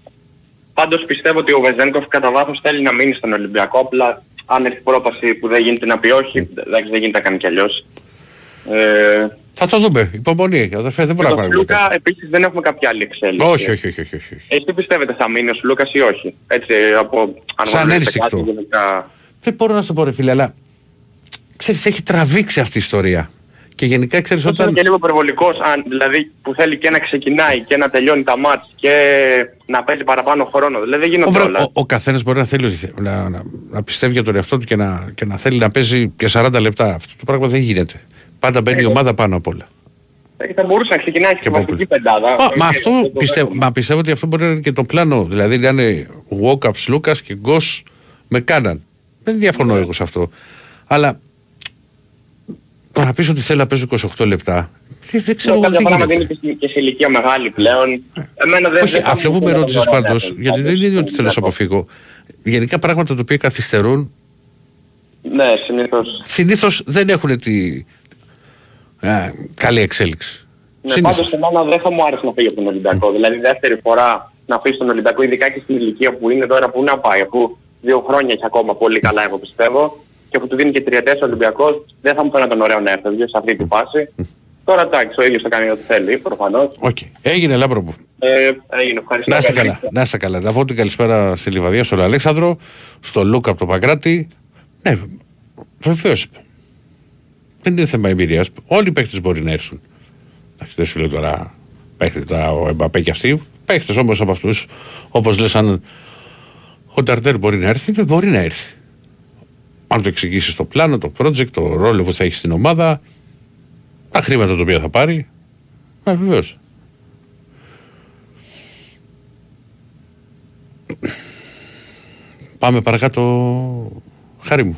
Πάντως πιστεύω ότι ο Βεζένικοφ κατά βάθος θέλει να μείνει στον Ολυμπιακό. Απλά αν έρθει πρόπαση που δεν γίνεται να πει όχι, δεν, δεν γίνεται να κάνει κι αλλιώς. Ε, Θα το δούμε. Υπομονή, αδερφέ, δεν και μπορεί να τον κάνουμε Σλούκα κάτι. επίσης δεν έχουμε κάποια άλλη εξέλιξη. Όχι, όχι, όχι, όχι, όχι. Εσύ τι πιστεύετε θα μείνει ο Σλούκας ή όχι; Έτσι από αν Σαν γνωρίζετε ένστικτο. κάτι γενικά. Δεν μπορώ να σου το πω ρε φίλε, αλλά ξέρεις, έχει τραβήξει αυτή η ιστορία. Και γενικά ξέρεις Ίσως είναι όταν... και λίγο υπερβολικός, αν, δηλαδή που θέλει και να ξεκινάει και να τελειώνει τα μάτς και να παίζει παραπάνω χρόνο. Δηλαδή δεν Ο, γίνονται βρε- όλα. ο, ο καθένας μπορεί να θέλει ότι θε- να, να, να πιστεύει για τον εαυτό του και να, και να θέλει να παίζει και 40 λεπτά. Αυτό το πράγμα δεν γίνεται. Πάντα μπαίνει η ομάδα πάνω απ' όλα. Ε, Θα μπορούσε να ξεκινάει και Και στη βασική από- πεντάδα. Α, Ε, Μα και αυτό το πιστεύω, δέχομαι. μα πιστεύω ότι αυτό μπορεί να είναι και το πλάνο. Δηλαδή να είναι walk-ups Λούκα και Γκος με κάναν. Δεν διαφωνώ εγώ σε αυτό. Αλλά το να πει ότι θέλω να παίζω 28 λεπτά. Δεν, δεν ξέρω Ναι, εγώ τι κάποια πράγματα είναι γίνεται. και στη- και σε ηλικία μεγάλη πλέον. Εμένα δεν Όχι, δεν θα αυτό μου που με πει ρώτησες να πάντως, μπορώ να γιατί δεν είναι ότι θέλω να σε να αποφύγω. Γενικά πράγματα τα οποία καθυστερούν Ναι, συνήθως. συνήθως δεν έχουν τη α, καλή εξέλιξη. Ναι, Συνήθως. πάντως εμένα δεν θα μου άρεσε να φύγει από τον Ολυμπιακό. Δηλαδή δεύτερη φορά να φύγεις στον Ολυμπιακό, ειδικά και στην ηλικία που είναι τώρα που να πάει, αφού δύο χρόνια έχει ακόμα πολύ καλά εγώ πιστεύω και αφού του δίνει και τριετές ο Ολυμπιακός, δεν θα μου φαίνονταν ωραίο να έρθει σε αυτή τη φάση. Τώρα εντάξει, ο ίδιος θα κάνει ό,τι θέλει, προφανώς. Οκ. Έγινε Λάμπρο μου. Ε, έγινε, ευχαριστώ. Να είστε Καλή καλά. Να είστε καλά. Να πω την καλησπέρα στη Λιβαδία, στον Αλέξανδρο, στον Λούκα από το Παγκράτι. Ναι, βεβαίως. Δεν είναι θέμα εμπειρίας. Όλοι οι παίχτε μπορεί να έρθουν. Εντάξει, δεν σου λέω τώρα παίχτε τώρα ο Εμπαπέ και αυτοί. Παίχτες όμως από αυτούς, όπως λες, αν ο Νταρτέρ μπορεί να έρθει, ναι, μπορεί να έρθει. Αν το εξηγήσεις το πλάνο, το project, το ρόλο που θα έχεις στην ομάδα, τα χρήματα τα οποία θα πάρει. Ναι, βεβαίως. Πάμε παρακάτω, χάρη μου.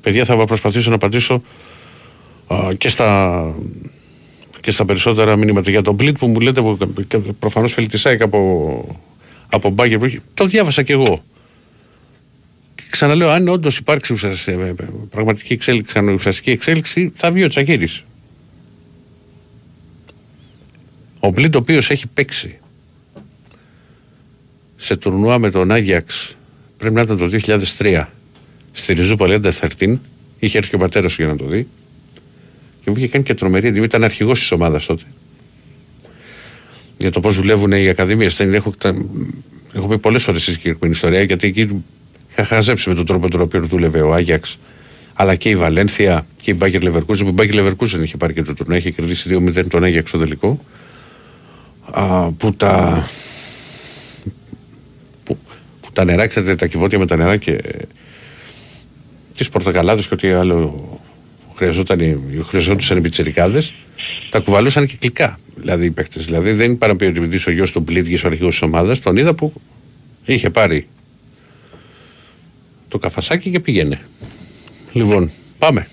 Παιδιά, θα προσπαθήσω να απαντήσω α, και, στα, και στα περισσότερα μηνύματα για τον Μπλίτ που μου λέτε, που προφανώς φελτισάει από, από μπάγκερ που έχει. Το διάβασα κι εγώ. Και ξαναλέω, αν όντως υπάρξει ουσιαστική, πραγματική εξέλιξη, ουσιαστική εξέλιξη, θα βγει ο Τσακίρης. Ο Μπλίτ ο οποίος έχει παίξει σε τουρνουά με τον Άγιαξ πρέπει να ήταν το 2003 στη Ριζού Παλέντα 13 είχε έρθει και ο πατέρας σου για να το δει και μου είχε κάνει και τρομερή εντύπωση ήταν αρχηγός της ομάδας τότε για το πώς δουλεύουν οι ακαδημίες Δεν έχω, τα- έχω πει πολλές φορές στη συγκεκριμένη ιστορία γιατί εκεί είχα χαζέψει με τον τρόπο με τον οποίο δούλευε ο Άγιαξ αλλά και η Βαλένθια και η Μπάγκερ Λεβερκούζεν που η Μπάγκερ Λεβερκούζεν είχε πάρει και το τουρνουά είχε κερδίσει 2-0 τον Άγιαξ στο τελικό α, που τα που, που τα νερά, ξέρετε, τα κυβότια με τα νερά και τις πορτοκαλάδες και ό,τι άλλο χρειαζόταν, χρειαζόντουσαν οι πιτσιρικάδες, τα κουβαλούσαν και κλικά. Δηλαδή οι παίκτες. Δηλαδή δεν είπα να πει ότι επειδή ο γιος του Μπλίτ ο αρχηγός της ομάδας, τον είδα που είχε πάρει το καφασάκι και πήγαινε. Λοιπόν, πάμε.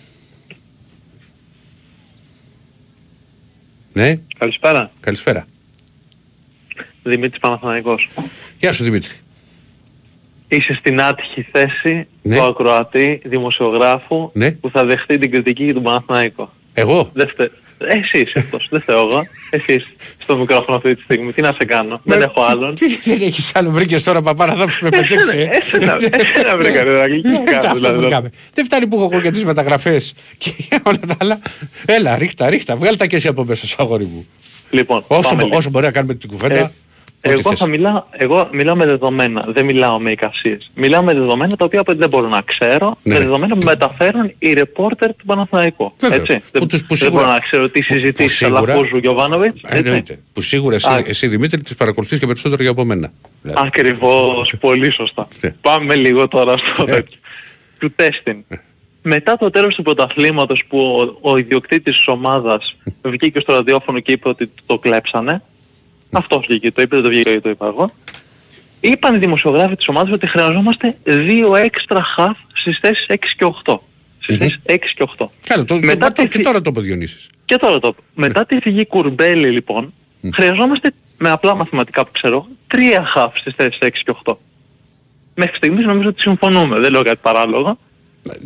Ναι, Καλησπέρα. καλησπέρα. Δημήτρης Παναθηναϊκός. Γεια σου Δημήτρη. Είσαι στην άτυχη θέση Ναι. του ακροατή δημοσιογράφου Ναι. που θα δεχτεί την κριτική για τον Παναθηναϊκό. Εγώ; Δεν στε... Εσύ είσαι αυτός, δεν φταίω εγώ. Εσύ είσαι στο μικρόφωνο αυτή τη στιγμή. Τι να σε κάνω, δεν έχω άλλον. Τι δεν έχεις άλλο, βρήκες τώρα παπά να δάψουμε πεντέξι. ε; Εσένα, εσένα βρήκα ρε Ρακλή. Τι να κάνω, Αυτό δηλαδή. βρήκαμε. Δεν φτάνει που έχω εγώ για τις μεταγραφές και για (laughs) όλα τα άλλα. Έλα, ρίχτα, ρίχτα. Βγάλε τα και εσύ από μέσα σου, αγόρι μου. Λοιπόν, Όσο, πάμε λίγο. όσο μπορεί να κάνουμε την κουβέντα. Ε, ό,τι εγώ, θες. θα μιλάω, εγώ μιλάω με δεδομένα, δεν μιλάω με εικασίες. Μιλάω με δεδομένα τα οποία δεν μπορώ να ξέρω, Ναι. με δεδομένα που μεταφέρουν οι ρεπόρτερ του Παναθηναϊκού. Βέβαια. Έτσι. Που δεν, τους- που δεν σίγουρα- μπορώ να ξέρω τι που- που συζητήσεις σίγουρα- Αλαφούζου Γιωβάνοβιτς. Ε, Εννοείται. Που σίγουρα εσύ, Α. εσύ Δημήτρη τις παρακολουθείς και περισσότερο για από μένα. Δηλαδή. Ακριβώς, (laughs) πολύ σωστά. Ναι. Πάμε λίγο τώρα στο Ε. τέτοιο. Του τέστην. Μετά το τέλος του πρωταθλήματος που ο, ο ιδιοκτήτης της ομάδας βγήκε στο ραδιόφωνο και είπε ότι το κλέψανε, αυτός βγήκε το είπε, δεν το βγήκε και το είπα εγώ, είπαν οι δημοσιογράφοι της ομάδας ότι χρειαζόμαστε δύο έξτρα χαφ στις θέσεις 6 και 8. Στις θέσεις 6 και 8. Κάνε το, Μετά το, το, τη και φυ- τώρα το είπε ο Διονύσης. Και τώρα το. Μετά τη φυγή Κουρμπέλη λοιπόν, χρειαζόμαστε με απλά μαθηματικά που ξέρω, τρία χαφ στις θέσεις 6 και 8. Μέχρι στιγμής νομίζω ότι συμφωνούμε, δεν λέω κάτι παράλογο.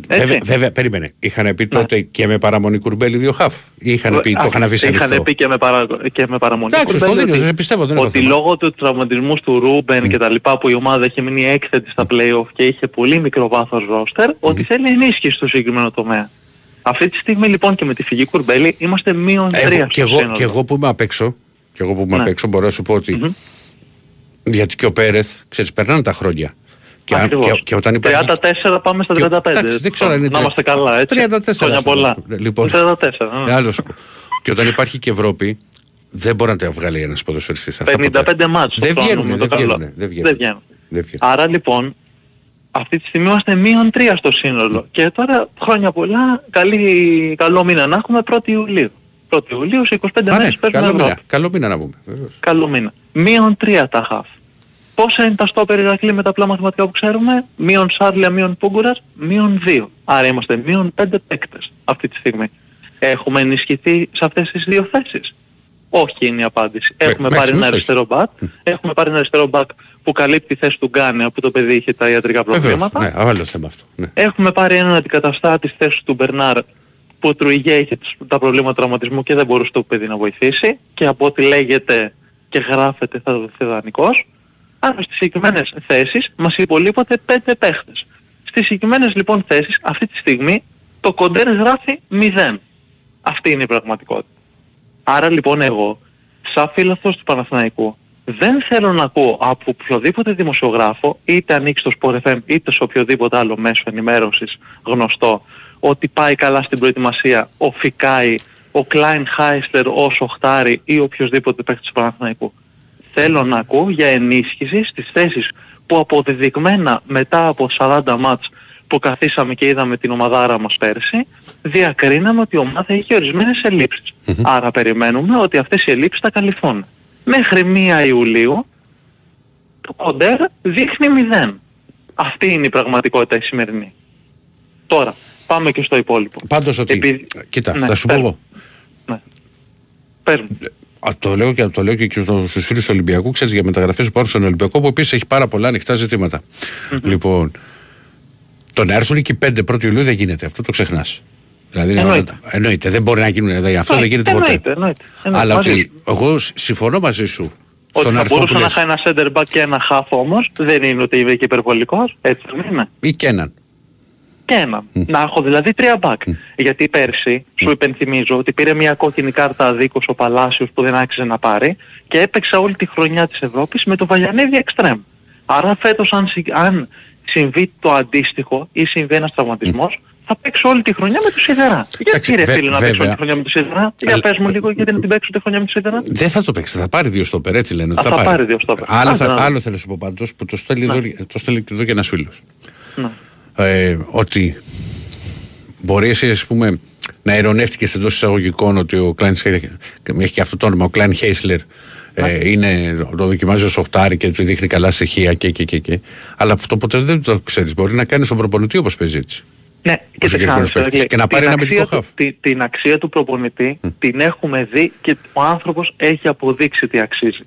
Έτσι. Βέβαια, βέβαια, περίμενε. Ναι. Είχαν πει τότε και με παραμονή κουρμπέλη δύο χαφ. Ή είχαν πει, το είχαν αφήσει ανοιχτό. Είχαν πει και με, παρα... και με παραμονή Εντάξει, Κουρμπέλη στο δίνω, ότι- σε πιστεύω, δεν έχω ότι θέμα. λόγω του τραυματισμού του Ρούμπεν και τα λοιπά που η ομάδα είχε μείνει έκθετη στα play-off και είχε πολύ μικρό βάθος ρόστερ, ότι θέλει ενίσχυση στο συγκεκριμένο τομέα. Αυτή τη στιγμή λοιπόν και με τη φυγή Κουρμπέλη είμαστε μείον Εγώ, τρία και, στο εγώ, σύνολο. και εγώ που είμαι απ' έξω, και εγώ που είμαι Ναι. απ' έξω μπορώ να σου πω ότι γιατί και ο Πέρεθ, ξέρεις, περνάνε τα χρόνια. Και, αν- Ακριβώς. και, και όταν υπάρχει... 34 πάμε στα και- 35. εντάξει, δεν ξέρω αν είναι Να είμαστε καλά, έτσι. 34. Χρόνια ας πούμε. πολλά. Λοιπόν, 34. ναι. Άλλο σου πω. Και όταν υπάρχει και Ευρώπη, δεν μπορεί να τα βγάλει ένας ποδοσφαιριστής. αυτά 55 ποτέ. μάτς. Δεν το βγαίνουν, κάνουμε, δεν το καλό. βγαίνουν. Δεν βγαίνουν. Δεν βγαίνουν. Δεν βγαίνουν. Άρα λοιπόν, αυτή τη στιγμή είμαστε μείον 3 στο σύνολο. Και τώρα χρόνια πολλά, καλή, καλό μήνα να έχουμε 1η Ιουλίου. 1η Ιουλίου, σε 25 Α, ναι, μέρες παίζουμε καλό μήνα. Ευρώπη. Καλό μήνα να πούμε. βεβαίως. Καλό μήνα. Μείον 3 τα χαφ. Πόσα είναι τα στόπερ Ηρακλή με τα απλά μαθηματικά που ξέρουμε; Μείον Σάρλια, μείον Πούγκουρας, μείον 2. Άρα είμαστε μείον 5 παίκτες αυτή τη στιγμή. Έχουμε ενισχυθεί σε αυτές τις δύο θέσεις; Όχι είναι η απάντηση. Με- Έχουμε μέχρι πάρει ένα στιγμής αριστερό μπακ. Έχουμε πάρει ένα αριστερό μπακ που καλύπτει τη θέση του Γκάνε που το παιδί είχε τα ιατρικά Βεβαίως, προβλήματα. Ναι, άλλο θέμα αυτό. Ναι. Έχουμε πάρει έναν αντικαταστάτη στη θέση του Μπερνάρ που ο Τρουιγέ είχε τους- τα προβλήματα τραυματισμού και δεν μπορούσε το παιδί να βοηθήσει και από ό,τι λέγεται και γράφεται θα δοθεί δανεικός. Άρα στις συγκεκριμένες θέσεις μας υπολείπονται πέντε παίχτες. Στις συγκεκριμένες λοιπόν θέσεις αυτή τη στιγμή το κοντέρ γράφει 0. Αυτή είναι η πραγματικότητα. Άρα λοιπόν εγώ, σαν φίλαθος του Παναθηναϊκού, δεν θέλω να ακούω από οποιοδήποτε δημοσιογράφο, είτε ανοίξει το Sport FM, είτε σε οποιοδήποτε άλλο μέσο ενημέρωσης γνωστό, ότι πάει καλά στην προετοιμασία ο Φικάη, ο Κλάιν Χάισλερ ως οχτάρι ή οποιοδήποτε παίκτης του Παναθηναϊκού. Θέλω να ακούω για ενίσχυση στις θέσεις που αποδεδειγμένα μετά από 40 μάτς που καθίσαμε και είδαμε την ομαδάρα μας πέρσι, διακρίναμε ότι η ομάδα είχε ορισμένες ελλείψεις. Άρα περιμένουμε ότι αυτές οι ελλείψεις θα καλυφθούν. Μέχρι 1 Ιουλίου το κοντέρ δείχνει 0. Αυτή είναι η πραγματικότητα η σημερινή. Τώρα, πάμε και στο υπόλοιπο. Πάντως ότι, Επειδή- κοίτα, Ναι, θα σου πω πες μου. εγώ. Ναι. Πες μου. Α, το λέω και, το λέω και στου φίλους του Ολυμπιακού, ξέρεις για μεταγραφές που υπάρχουν στον Ολυμπιακό, που επίσης έχει πάρα πολλά ανοιχτά ζητήματα. Λοιπόν, το να έρθουν εκεί πέντε πρώτη Ιουλίου δεν γίνεται. Αυτό το ξεχνάς. Δηλαδή, είναι Εννοείται. όλα- εννοείται. Δεν μπορεί να γίνουν. Δηλαδή, αυτό δεν γίνεται ποτέ. Εννοείται, εννοείται. εννοείται. Αλλά Μαζί ότι σου. εγώ σ- συμφωνώ μαζί σου Ότι στον θα αριθμό που μπορούσα να λες. είχα ένα center back και ένα half όμως, δεν είναι ότι είμαι και υπερβολικός, έτσι δεν είναι. Ή και έναν. Και ένα. Να έχω δηλαδή τρία back. Γιατί πέρσι, σου υπενθυμίζω, ότι πήρε μια κόκκινη κάρτα αδίκως ο Παλάσιος που δεν άξιζε να πάρει και έπαιξα όλη τη χρονιά της Ευρώπης με το Βαλιανίδη εξτρέμ. Άρα φέτος αν, συ- αν συμβεί το αντίστοιχο ή συμβεί ένας τραυματισμός, θα παίξω όλη τη χρονιά με τους Σιδερά. Εντάξει, Γιατί ρε βε- φίλε να παίξω όλη βέβαια. τη χρονιά με τους Σιδερά; Για Αλλά- πες μου λίγο γιατί να την παίξω τη χρονιά με τους Σιδερά; Δεν θα το παίξει, θα πάρει δύο στόπερ, έτσι λένε. ότι Α, θα πάρει δύο στόπερ. Άλλο, Άντε, θα, να άλλο θέλω να σου πω πάντως που το στέλνει, Ναι. εδώ, το στέλνει και εδώ και ένα φίλος. Ναι. Ε, ότι μπορεί εσύ, ας πούμε, να ειρωνεύτηκες εντός εισαγωγικών ότι ο Κλάιν έχει και αυτό το όνομα, ο Κλάιν Χέισλερ. Ναι. Ε, είναι, το δοκιμάζει ως οχτάρι και του δείχνει καλά στοιχεία και, και, και, και. Αλλά αυτό ποτέ δεν το ξέρεις. Μπορεί να κάνεις τον προπονητή όπως παίζει έτσι. Ναι, Ο και, συγκεκριμένος ξέχασα, παίκτης. λέει, Και να πάρει την ένα αξία αμυντικό του- χαφ. τη- την αξία του προπονητή την έχουμε δει και ο άνθρωπος έχει αποδείξει τι αξίζει.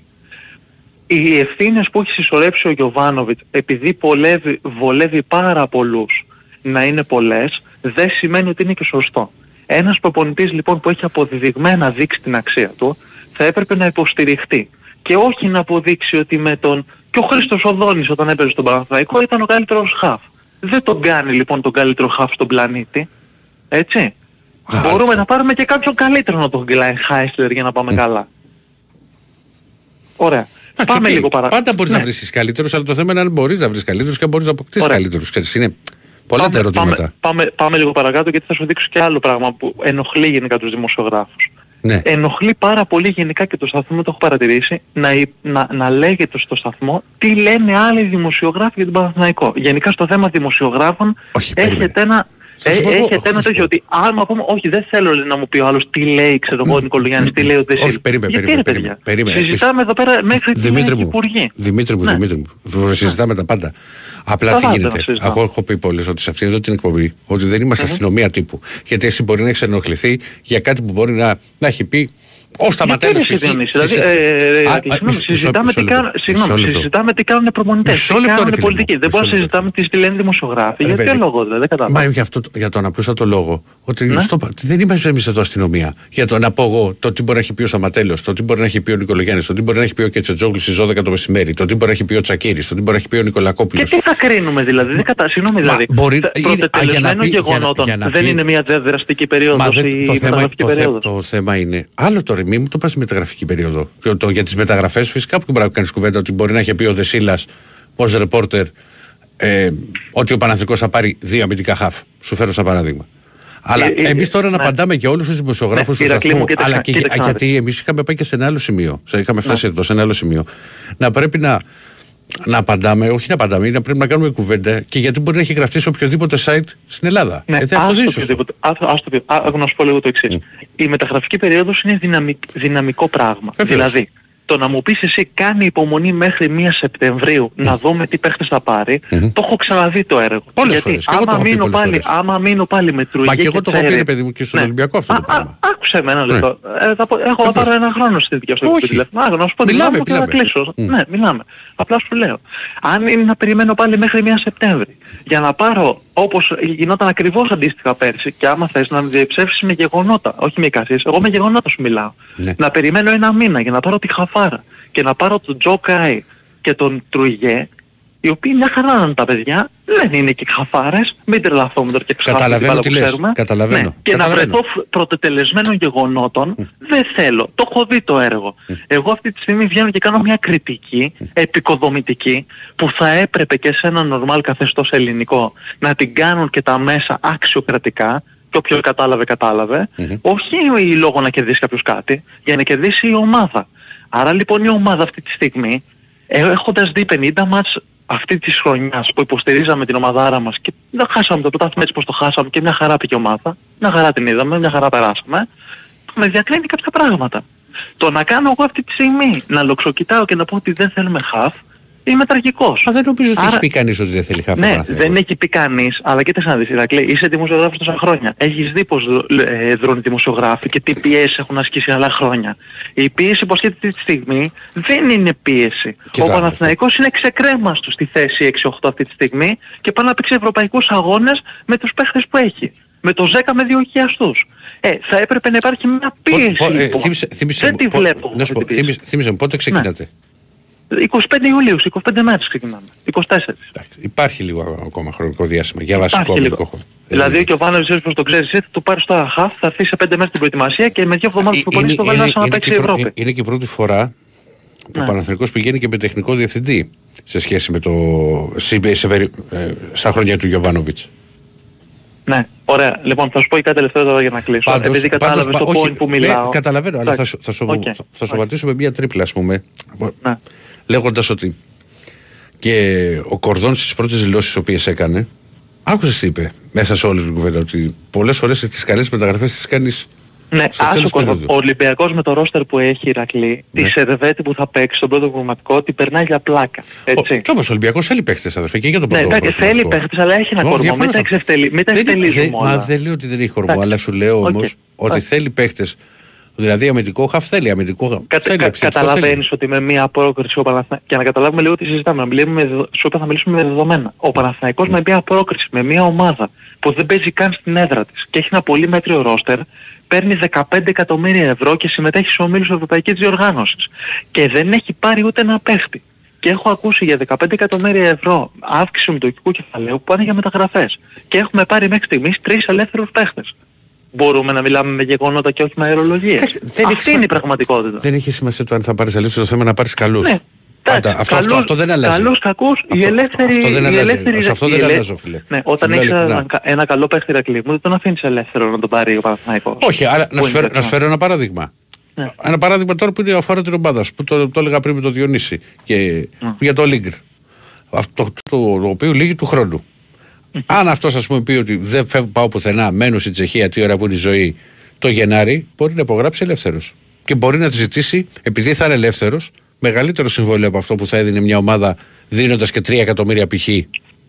Οι ευθύνες που έχει συσσωρεύσει ο Γιωβάνοβιτς επειδή πολεύει, βολεύει πάρα πολλούς να είναι πολλές δεν σημαίνει ότι είναι και σωστό. Ένας προπονητής λοιπόν που έχει αποδεδειγμένα δείξει την αξία του θα έπρεπε να υποστηριχτεί και όχι να αποδείξει ότι με τον... Και ο Χρήστος Οδόνης όταν έπαιζε στον Παναθηναϊκό ήταν ο καλύτερος χαφ. Δεν τον κάνει λοιπόν τον καλύτερο χαφ στον πλανήτη. Έτσι. Α, Μπορούμε αυτό. να πάρουμε και κάποιον καλύτερο να τον Γκλάιν Χάισλερ για να πάμε καλά. Ωραία. Εντάξει, πάμε οκ. λίγο παρακάτω. Πάντα μπορείς να βρει καλύτερους, αλλά το θέμα είναι αν μπορείς να βρει καλύτερους και μπορείς να αποκτήσεις Ωραία. καλύτερους. Είναι πολλά τα ερωτήματα. Πάμε, πάμε, πάμε λίγο παρακάτω γιατί θα σου δείξω και άλλο πράγμα που ενοχλεί γενικά τους δημοσιογράφους. Ναι. Ενοχλεί πάρα πολύ γενικά και το σταθμό, το έχω παρατηρήσει, να, υ- να, να λέγεται στο σταθμό τι λένε άλλοι δημοσιογράφοι για τον Παναθηναϊκό. Γενικά στο θέμα δημοσιογράφων Όχι, περίμενε. έχετε ένα, Θα σου ε, πω εγώ, έχετε θα ένα σου τέτοιο πω. ότι άμα πούμε, όχι δεν θέλω λέει, να μου πει ο άλλος τι λέει, ξέρω εγώ ο Νικολογιάννης, τι λέει ο Ντεσίλ. Όχι, περίμενε, Γιατί περίμενε, ρε περίμενε, παιδιά, περίμενε. συζητάμε εδώ πέρα μέχρι και Δημήτρη οι μου, υπουργοί. Δημήτρη μου, Ναι. Δημήτρη μου. Συζητάμε τα πάντα. Απλά Τα τι πάντα γίνεται. να συζητάμε. Εγώ έχω πει πολλές ότι σε αυτήν εδώ την εκπομπή ότι δεν είμαστε αστυνομία τύπου. Γιατί εσύ μπορεί να έχει ενοχληθεί για κάτι που μπορεί να, να έχει πει ω τα ματέλο Γιατί ρε Διονύση, δηλαδή, ε, ε, συγγνώμη, συζητάμε τι κάνουν- συγγνώμη, συζητάμε τι κάνουν προπονητές, Μισό τι λεπτό, ρε κάνουν φίλε πολιτικοί. μου. Δεν μπορούμε να Μισό λεπτό. συζητάμε τις λένε δημοσιογράφοι. Ρε Για ποιο παιδί. λόγο δηλαδή, δεν κατάλαβα. Μα για, αυτό, για τον απλούστατο λόγο ότι Ναι. στο, δεν είμαστε εμείς εδώ αστυνομία. Για το να πω εγώ το τι μπορεί να έχει πει ο Σαματέλο, το τι μπορεί να έχει πει ο Νικολογιάννης, το τι μπορεί να έχει πει ο Κετσετζόγλου στις 12 το μεσημέρι, το τι μπορεί να έχει πει ο Τσακίρης, το τι μπορεί να έχει πει ο Νικολακόπουλος. Και τι θα κρίνουμε δηλαδή, δεν κατα... συγγνώμη Μα δηλαδή. μπορεί- τε- είναι- α, για να Πρωτετελεσμένων πει- για να- γεγονότων για να δεν πει- είναι μια δραστική Μα περίοδος δεν- ή το, θέμα, μεταγραφική το, θε- περίοδος. το θέμα είναι. Άλλο τώρα, μην μου το πας μεταγραφική περίοδο. Το, το, για τις μεταγραφές, φυσικά που μπορεί να κάνεις κουβέντα ότι μπορεί να έχει πει ο Δεσίλας ως ρεπόρτερ ε, ότι ο Παναθηνικός θα πάρει δύο αμυντικά χαφ. Σου φέρω σαν παράδειγμα. Αλλά Ε, ε, εμείς τώρα να ναι. απαντάμε για όλους τους δημοσιογράφους Ναι, του Ηρακλή σταθμού. μου, κοίταξε, Αλλά και, κοίταξε α, να γιατί εμείς είχαμε πάει και σε ένα άλλο σημείο. Σε- Είχαμε φτάσει εδώ σε ένα άλλο σημείο. Να πρέπει να να απαντάμε, όχι να απαντάμε, να πρέπει να κάνουμε κουβέντα και γιατί μπορεί να έχει γραφτεί σε οποιοδήποτε site στην Ελλάδα. Ναι, Ε, δεν- αυτό ας δεν είναι το σωστό. οποιοδήποτε. Ας- ας το πει. Α, Να σου πω λίγο το εξής. Η μεταγραφική περίοδος είναι δυναμικ- δυναμικό πράγμα. Βεβαίως. Δηλαδή, το να μου πεις εσύ κάνει υπομονή μέχρι 1 Σεπτεμβρίου να δούμε τι παίχτες θα πάρει, το έχω ξαναδεί το έργο. Πολλές Γιατί φορές. Και εγώ το άμα έχω πει μείνω, πολλές πάλι, φορές. άμα μείνω πάλι με Τρουγέ Μα και εγώ το έχω πει, Τσέρε- ρε παιδί μου, και στον Ναι. Ολυμπιακό αυτό το Α, α, πράγμα. Άκουσε με ένα λεπτό. Ε, θα, πω- έχω θα πάρω ένα χρόνο στη δικιά σου Όχι. το τηλέφωνο. Α, να σου πω Μιλάμε, μιλάμε, και να μιλάμε. κλείσω. Ναι, μιλάμε. Απλά σου λέω. Αν είναι να περιμένω πάλι μέχρι 1 Σεπτέμβρη για να πάρω όπως γινόταν ακριβώς αντίστοιχα πέρσι και άμα θες να με διεψεύσεις με γεγονότα, όχι με εικασίες, εγώ με γεγονότα σου μιλάω. Ναι. Να περιμένω ένα μήνα για να πάρω τη Χαφάρα και να πάρω τον Τζο Κάι και τον Τρουγέ οι οποίοι μια χαρά είναι τα παιδιά, δεν είναι και χαφάρες, μην τρελαθούμε τώρα και ξεχάσουμε Καταλαβαίνω την μπάλα τι που λες, ξέρουμε. καταλαβαίνω, Ναι, και καταλαβαίνω. να βρεθώ φ- πρωτοτελεσμένων γεγονότων δεν θέλω. Το έχω δει το έργο. Εγώ αυτή τη στιγμή βγαίνω και κάνω μια κριτική επικοδομητική που θα έπρεπε και σε ένα νορμάλ καθεστώς ελληνικό να την κάνουν και τα μέσα αξιοκρατικά και όποιος κατάλαβε κατάλαβε, όχι λόγω να κερδίσει κάποιος κάτι, για να κερδίσει η ομάδα. Άρα λοιπόν η ομάδα αυτή τη στιγμή, ε, έχοντας δει 50 μάτς αυτή της χρονιάς που υποστηρίζαμε την ομαδάρα μας και δεν χάσαμε το πρωτάθλημα έτσι πως το χάσαμε και μια χαρά πήγε η ομάδα, μια χαρά την είδαμε, μια χαρά περάσαμε, με διακρίνει κάποια πράγματα. Το να κάνω εγώ αυτή τη στιγμή, να λοξοκοιτάω και να πω ότι δεν θέλουμε χαφ, είμαι τραγικός. Μα δεν νομίζω ότι Άρα- έχει πει κανείς ότι δεν θέλει χάφα. ναι, δεν έχει πει κανείς, αλλά κοίταξε να δεις, Ηρακλή, είσαι δημοσιογράφος τόσα χρόνια. Έχεις δει πως δρ- ε, δρούν οι δημοσιογράφοι και τι πιέσεις έχουν ασκήσει άλλα χρόνια. Η πίεση που ασκείται αυτή τη στιγμή δεν είναι πίεση. Κοιτάξτε. Ο Παναθηναϊκός είναι ξεκρέμαστος στη θέση 6-8 αυτή τη στιγμή και πάει να παίξει ευρωπαϊκούς αγώνες με τους παίχτες που έχει. Με το 10 με δύο χιλιαστούς. Ε, θα έπρεπε να υπάρχει μια πίεση. λοιπόν. δεν τη βλέπω. Να σου πω, αυτή τη πίεση. θύμισε- θύμισε μου, πότε ξεκινάτε; 25 Ιουλίου, σε 25 μέρες ξεκινάμε. 24. Εντάξει, υπάρχει λίγο ακόμα χρονικό διάστημα για βασικό Υπάρχει αμυντικό λίγο. χώρο. Δηλαδή Ε, και ο Βάνος ξέρεις πως το ξέρεις εσύ, θα του πάρεις τώρα χαφ, θα έρθει σε 5 μέρες την προετοιμασία και με δύο εβδομάδες που είναι- πολύ το είναι- βάλει να είναι παίξει και η η πρω- Ευρώπη. Είναι και η πρώτη φορά που ο Ναι. Παναθηναϊκός πηγαίνει και με τεχνικό διευθυντή σε σχέση με το. σε- σε περι- ε, στα χρόνια του Γιωβάνοβιτς. Ναι, ωραία. Λοιπόν, θα σου πω και κάτι τελευταίο τώρα για να κλείσω. Πάντως- Επειδή κατάλαβες πάντως, το πα- όχι, point που ναι, μιλάω. καταλαβαίνω, αλλά θα, Εντάξει, σου- θα, σου- οκ, θα, θα σου οκ. απαντήσω με μια τρίπλα, ας πούμε. Ναι. Λέγοντας ότι και ο Κορδόν στις πρώτες δηλώσεις τις οποίες έκανε, άκουσες τι είπε μέσα σε όλη την κουβέντα. Ότι πολλές φορές τις καλές μεταγραφές τις κάνεις. Ναι, στο άσο τέλος κόσμο. περίοδου. Ο Ολυμπιακός με το ρόστερ που έχει η Ηρακλή, Ναι. τη Σερβέτη που θα παίξει στον πρώτο προκριματικό, την περνάει για πλάκα. Έτσι. Κι όμως ο Ολυμπιακός θέλει παίχτες, αδερφέ, και για τον Ναι, πρώτο. εντάξει, θέλει προκριματικό. παίχτες, αλλά έχει ένα Ω, κορμό. διαφωνώ Μην τα σε αυτό. εξευτελι- μην τα Δεν- εξευτελίζουμε δεν- όλα. Μα δεν λέω ότι δεν έχει κορμό, Εντάξει. αλλά σου λέω Οκ. όμως ότι Εντάξει. θέλει παίχτες. Δηλαδή αμυντικό χαφ θέλει, αμυντικό χαφ. Κατα, θέλει, κα, επιθετικό καταλαβαίνεις θέλει. ότι με μία πρόκριση ο Παναθηναϊκός, για να καταλάβουμε λίγο τι συζητάμε, να μιλήσουμε, με δεδο- σου είπα θα μιλήσουμε με δεδομένα. Ο Παναθηναϊκός με μία πρόκριση, με μία ομάδα που δεν παίζει καν στην έδρα της και έχει ένα πολύ μέτριο ρόστερ, παίρνει 15 εκατομμύρια ευρώ και συμμετέχει σε ομίλους Ευρωπαϊκής Διοργάνωσης. Και δεν έχει πάρει ούτε ένα παίχτη. Και έχω ακούσει για 15 εκατομμύρια ευρώ αύξηση μετοχικού κεφαλαίου που πάνε για μεταγραφές. Και έχουμε πάρει μέχρι στιγμής τρεις ελεύθερους παίχτες. Μπορούμε να μιλάμε με γεγονότα και όχι με αερολογίες. Εντάξει, δεν έχει Αυτή είναι η σημα- πραγματικότητα. Δεν έχει σημασία το αν θα πάρεις αλήθεια, το θέμα είναι να πάρεις καλούς. Ναι. Πάντα. Εντάξει, Αυτό, αυτό, καλούς- αυτό δεν αλλάζει. Καλούς, κακούς, η Αυτό- ελεύθερη... αυτό δεν η αλλάζει. ελεύθερη Σε αυτό η δεν ελε- αλλάζω, φίλε. Ναι, όταν Σου λέω έχεις ειλικρινά. ένα, ένα καλό παίχτη Ηρακλή μου, δεν τον αφήνεις ελεύθερο να τον πάρει ο Παναθηναϊκός. Όχι, αλλά να Πού σου, φέρω, είναι να σου το φέρω ένα παράδειγμα. Ναι. Ένα παράδειγμα τώρα που είναι αφορά την ομάδα σου, που το, το έλεγα πριν με το Διονύση και Ναι. για το Λίγκρ. Αυτό το, το, το οποίο λύγει του χρόνου. Αν αυτός ας πούμε πει ότι δεν φεύγω, πάω πουθενά, μένω στην Τσεχία τι ώρα που είναι η ζωή το Γενάρη, μπορεί να υπογράψει ελεύθερος. Και μπορεί να τη ζητήσει, επειδή θα είναι ελεύθερος, μεγαλύτερο συμβόλαιο από αυτό που θα έδινε μια ομάδα δίνοντας και 3 εκατομμύρια π.χ.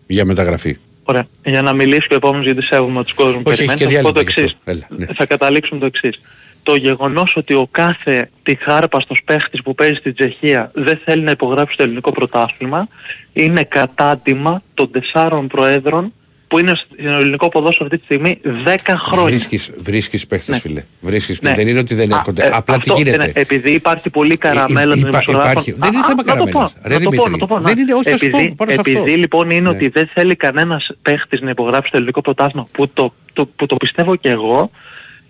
για μεταγραφή. Ωραία. Για να μιλήσω και ο επόμενος γιατί σέβομαι τους κόσμους που Όχι, έχει περιμένουν, και θα σου πω το διάλειμμα γι' εξής. αυτό. Έλα, ναι. Θα καταλήξουμε το εξής. Το γεγονός ότι ο κάθε τυχάρπαστος παίχτης που παίζει στην Τσεχία δεν θέλει να υπογράψει το ελληνικό πρωτάθλημα είναι κατάντημα των τεσσάρων προέδρων που είναι στο ελληνικό ποδόσφαιρο αυτή τη στιγμή 10 χρόνια. Βρίσκεις βρίσκεις παίχτες, Ναι. φίλε. Βρίσκεις, Ναι. Δεν είναι ότι δεν Α, έρχονται. ε, Απλά αυτό, τι γίνεται. ε, επειδή υπάρχει πολύ καραμέλα Υ- των υπά- δημοσιογράφων. υπάρχει- δεν είναι Α, θέμα α, να το πω, καραμέλας. Ρε να το πω, Δημήτρη, να το πω, δεν να- είναι- όχι, θα σου πω επειδή, πάνω σε αυτό. επειδή λοιπόν είναι Ναι. ότι δεν θέλει κανένας παίχτης να υπογράψει το ελληνικό πρωτάθλημα που το, το, που το πιστεύω και εγώ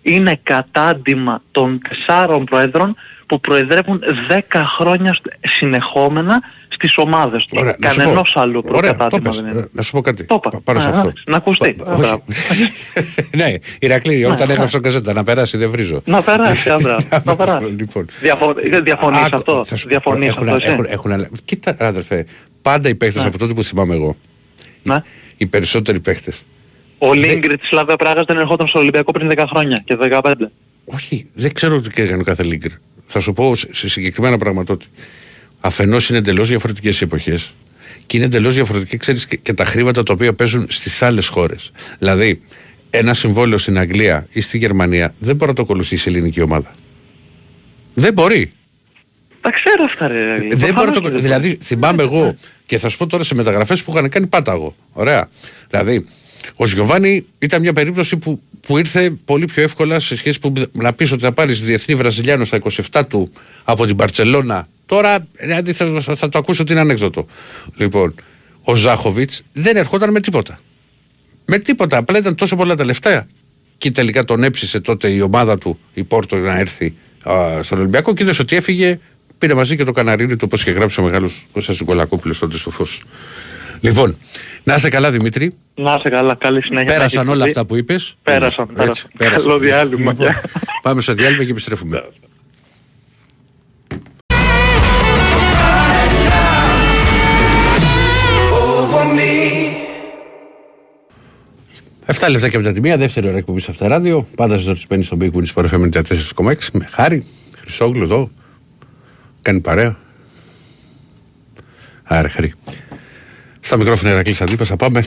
είναι κατάντημα των τεσσάρων προέδρων που προεδρεύουν 10 χρόνια σ- συνεχόμενα στις ομάδες τους. Ωραία, να σου Κανενός πω. άλλου Ωραία, το προκατάτημα πες. δεν είναι. Ε, Να σου πω κάτι. Το είπα. Πα- Πάνω σε Α, αυτό. εντάξει, να ακουστεί. Πα- Α, όχι. μπράβο. (laughs) Ναι, Ηρακλή, όταν Ναι. έγραψε τον καζέτα να περάσει, δεν βρίζω. Να περάσει, (laughs) άντρα. Να περάσει. Λοιπόν. Διαφο- Διαφωνείς Άκου, αυτό; θα σου πω, Διαφωνείς έχουν- αυτό εσύ; έχουν- έχουν αλλα- Κοίτα, άδερφε, πάντα οι παίχτες από τότε που θυμάμαι εγώ. Ναι. Οι περισσότεροι παίχτες. Ο Λίγκριτ της Σλάβια Πράγας δεν ερχόταν στο Ολυμπιακό πριν 10 χρόνια και 15. Όχι, δεν ξέρω τι έκανε ο κάθε Λίγκρ. Θα σου πω σε σε συγκεκριμένα πράγματα ότι αφενός είναι εντελώς διαφορετικές εποχές και είναι εντελώς διαφορετικά, ξέρεις, και, και τα χρήματα τα οποία παίζουν στις άλλες χώρες. Δηλαδή, ένα συμβόλαιο στην Αγγλία ή στη Γερμανία δεν μπορεί να το ακολουθήσει η ελληνική ομάδα. Δεν μπορεί. Τα ξέρω αυτά ρε. Αγγλί. Δεν μπορεί να το... Προφανώς και δεν Δηλαδή, θυμάμαι εγώ και θα σου πω τώρα σε μεταγραφές που είχαν κάνει πάταγο. Ωραία. Δηλαδή, ο Γιωβάνι ήταν μια περίπτωση που, που ήρθε πολύ πιο εύκολα σε σχέση που να πεις ότι θα πάρεις διεθνή Βραζιλιάνο στα 27 του από την Παρσελώνα. Τώρα, δηλαδή θα, θα, θα το ακούσω ότι είναι ανέκδοτο. Λοιπόν, ο Ζάχοβιτς δεν ερχόταν με τίποτα. Με τίποτα. Απλά ήταν τόσο πολλά τα λεφτά. Και τελικά τον έψησε τότε η ομάδα του, η Πόρτο, να έρθει α, στον Ολυμπιακό και είδες ότι έφυγε. Πήρε μαζί και το καναρίνι του, όπως είχε γράψει ο μεγάλος Κώστα Νικολακόπουλος τότε στο φως. Λοιπόν, να είσαι καλά Δημήτρη. Να είσαι καλά, καλή συνέχεια. Πέρασαν Να όλα έχεις αυτά που είπες. Πέρασαν, πέρασαν. Καλό διάλειμμα. Γεια. Πάμε στο διάλειμμα και επιστρέφουμε. Εφτά λεπτά και μετά τη μία, δεύτερη ώρα εκπομπής στο Αυταράδιο. Πάντα στο Ρισπένι στον Big Win Sport FM 94,6 με χάρη. Χρυσόγλου εδώ. Κάνει παρέα. Άρα, χαρή. Στα μικρόφωνα Ερακλή Αντίπας θα πάμε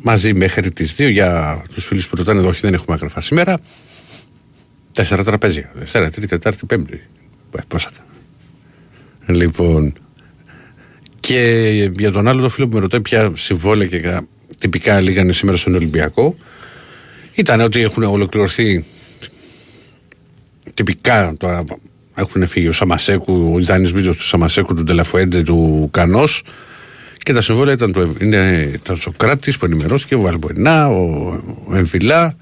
μαζί μέχρι τις 2 για τους φίλους που ρωτάνε εδώ. Όχι, δεν έχουμε άγραφα σήμερα. Τέσσερα τραπέζια. Δευτέρα, Τρίτη, Τετάρτη, Πέμπτη. Ε, Πόσα τα. Λοιπόν. Και για τον άλλο το φίλο που με ρωτάει ποια συμβόλαια και κα- τυπικά λίγανε σήμερα στον Ολυμπιακό. Ήταν ότι έχουν ολοκληρωθεί τυπικά τώρα έχουν φύγει ο Σαμασέκου, ο Ιντάνη Μίτζο του Σαμασέκου, του Τελαφοέντε, του Κανός. Και τα συμβόλαια ήταν, το, είναι, ήταν ο Σοκράτης που ενημερώθηκε, ο Βαλμποενά, ο, ο Εμφυλά,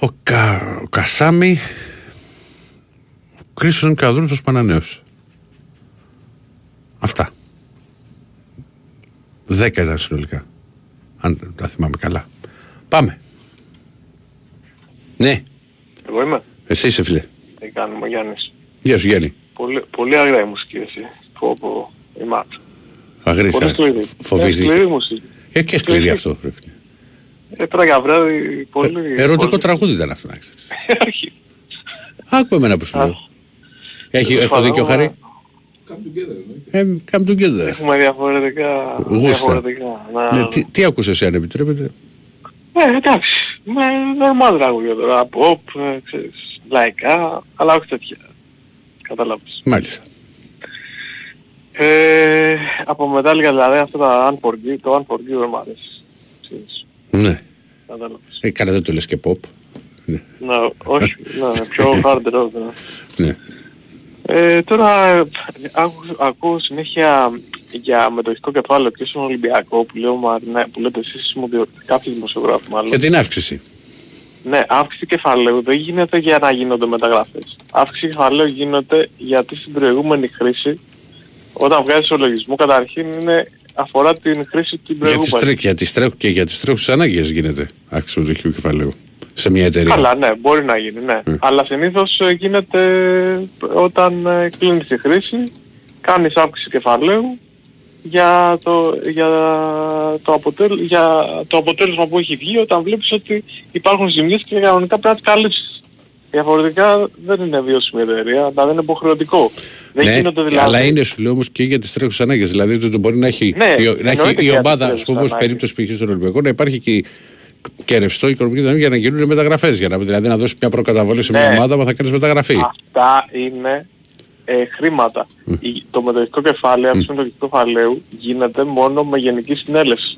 ο, Κα, ο Κασάμι, ο Κρίσον και ο Αδρούτσο Πανανέος. Αυτά. Δέκα ήταν συνολικά. Αν τα θυμάμαι καλά. Πάμε. Ναι, Εγώ είμαι. εσύ είσαι φίλε. Τι κάνουμε, Γιάννης; Γεια σου Γιάννη. Πολύ, πολύ αγραία η μουσική εσύ. Πω πω. Η Μάτ. Πολύ Αγρίστα. σκληρή. Ε, Φοβίζει. Σκληρή μουσική. Ε, και σκληρή αυτό. ρε φίλε. Ε, τώρα για βράδυ πολύ... Ε, Ερωτικό πολύ- τραγούδι ήταν αυτό να ξέρεις. Όχι. Άκουμε εμένα που σου Α. λέω. Έχει, Τέλος έχω δίκιο πάντων, Χαρή. Come together εννοείται. Ε, come together. Έχουμε διαφορετικά... Γούστα. διαφορετικά. Να... Ναι, τι, τι άκουσες εσύ αν επιτρέπετε; Ε, εντάξει. Με νορμάλ τραγούδια τώρα. Pop, ε, ξέρεις, λαϊκά, αλλά όχι τέτοια. Κατάλαβες. Μάλιστα. Ε, από μετάλλια δηλαδή αυτά τα Unforgive, το Unforgive δεν μ' αρέσει. Ξέρεις, Ναι. Κατάλαβες. Ε, καλά δεν το λες και pop. Ναι. Ναι, όχι, ναι, πιο hard rock. Ναι. ναι. Ε, τώρα ε, άκου- ακούω συνέχεια για μετοχικό κεφάλαιο και στον Ολυμπιακό που, λέω, μα, ναι, που λέτε εσείς μου διότι κάποιοι δημοσιογράφοι μάλλον. Για την αύξηση. Ναι, αύξηση κεφαλαίου δεν γίνεται για να γίνονται μεταγραφές. Αύξηση κεφαλαίου γίνεται γιατί στην προηγούμενη χρήση όταν βγάζεις ο λογισμό καταρχήν είναι, αφορά την χρήση την Για τις, προηγούμενη. τρέ, για τις τρέχου και για τις τρέχουσες ανάγκες γίνεται αύξηση του δοχείου κεφαλαίου. Σε μια εταιρεία. Καλά, ναι, μπορεί να γίνει, ναι. Αλλά συνήθως ε, γίνεται όταν ε, κλείνεις τη χρήση, κάνεις αύξηση κεφαλαίου για το, για, το αποτέλ, για το αποτέλεσμα που έχει βγει όταν βλέπεις ότι υπάρχουν ζημιές και κανονικά πρέπει να τις καλύψεις. Διαφορετικά δεν είναι βιώσιμη η εταιρεία, αλλά δεν είναι υποχρεωτικό. Δεν ναι, γίνονται δηλαδή... αλλά είναι σου λέω όμως και για τις τρέχουσες ανάγκες. Δηλαδή ότι μπορεί να έχει, Ναι, η, να έχει εννοείται η και για ομάδα, τις ας πούμε, τρέχουσες ως περίπτωση π.χ. στον Ολυμπιακό, να υπάρχει και, και ρευστό οικονομική δύναμη για να γίνουν μεταγραφές. Για να, δηλαδή να δώσεις μια προκαταβολή σε μια Ναι. ομάδα που θα κάνεις μεταγραφή. Αυτά είναι ε, χρήματα. Η- Το μετοχικό κεφάλαιο, αυτό το μετοχικό κεφαλαίου γίνεται μόνο με γενική συνέλευση.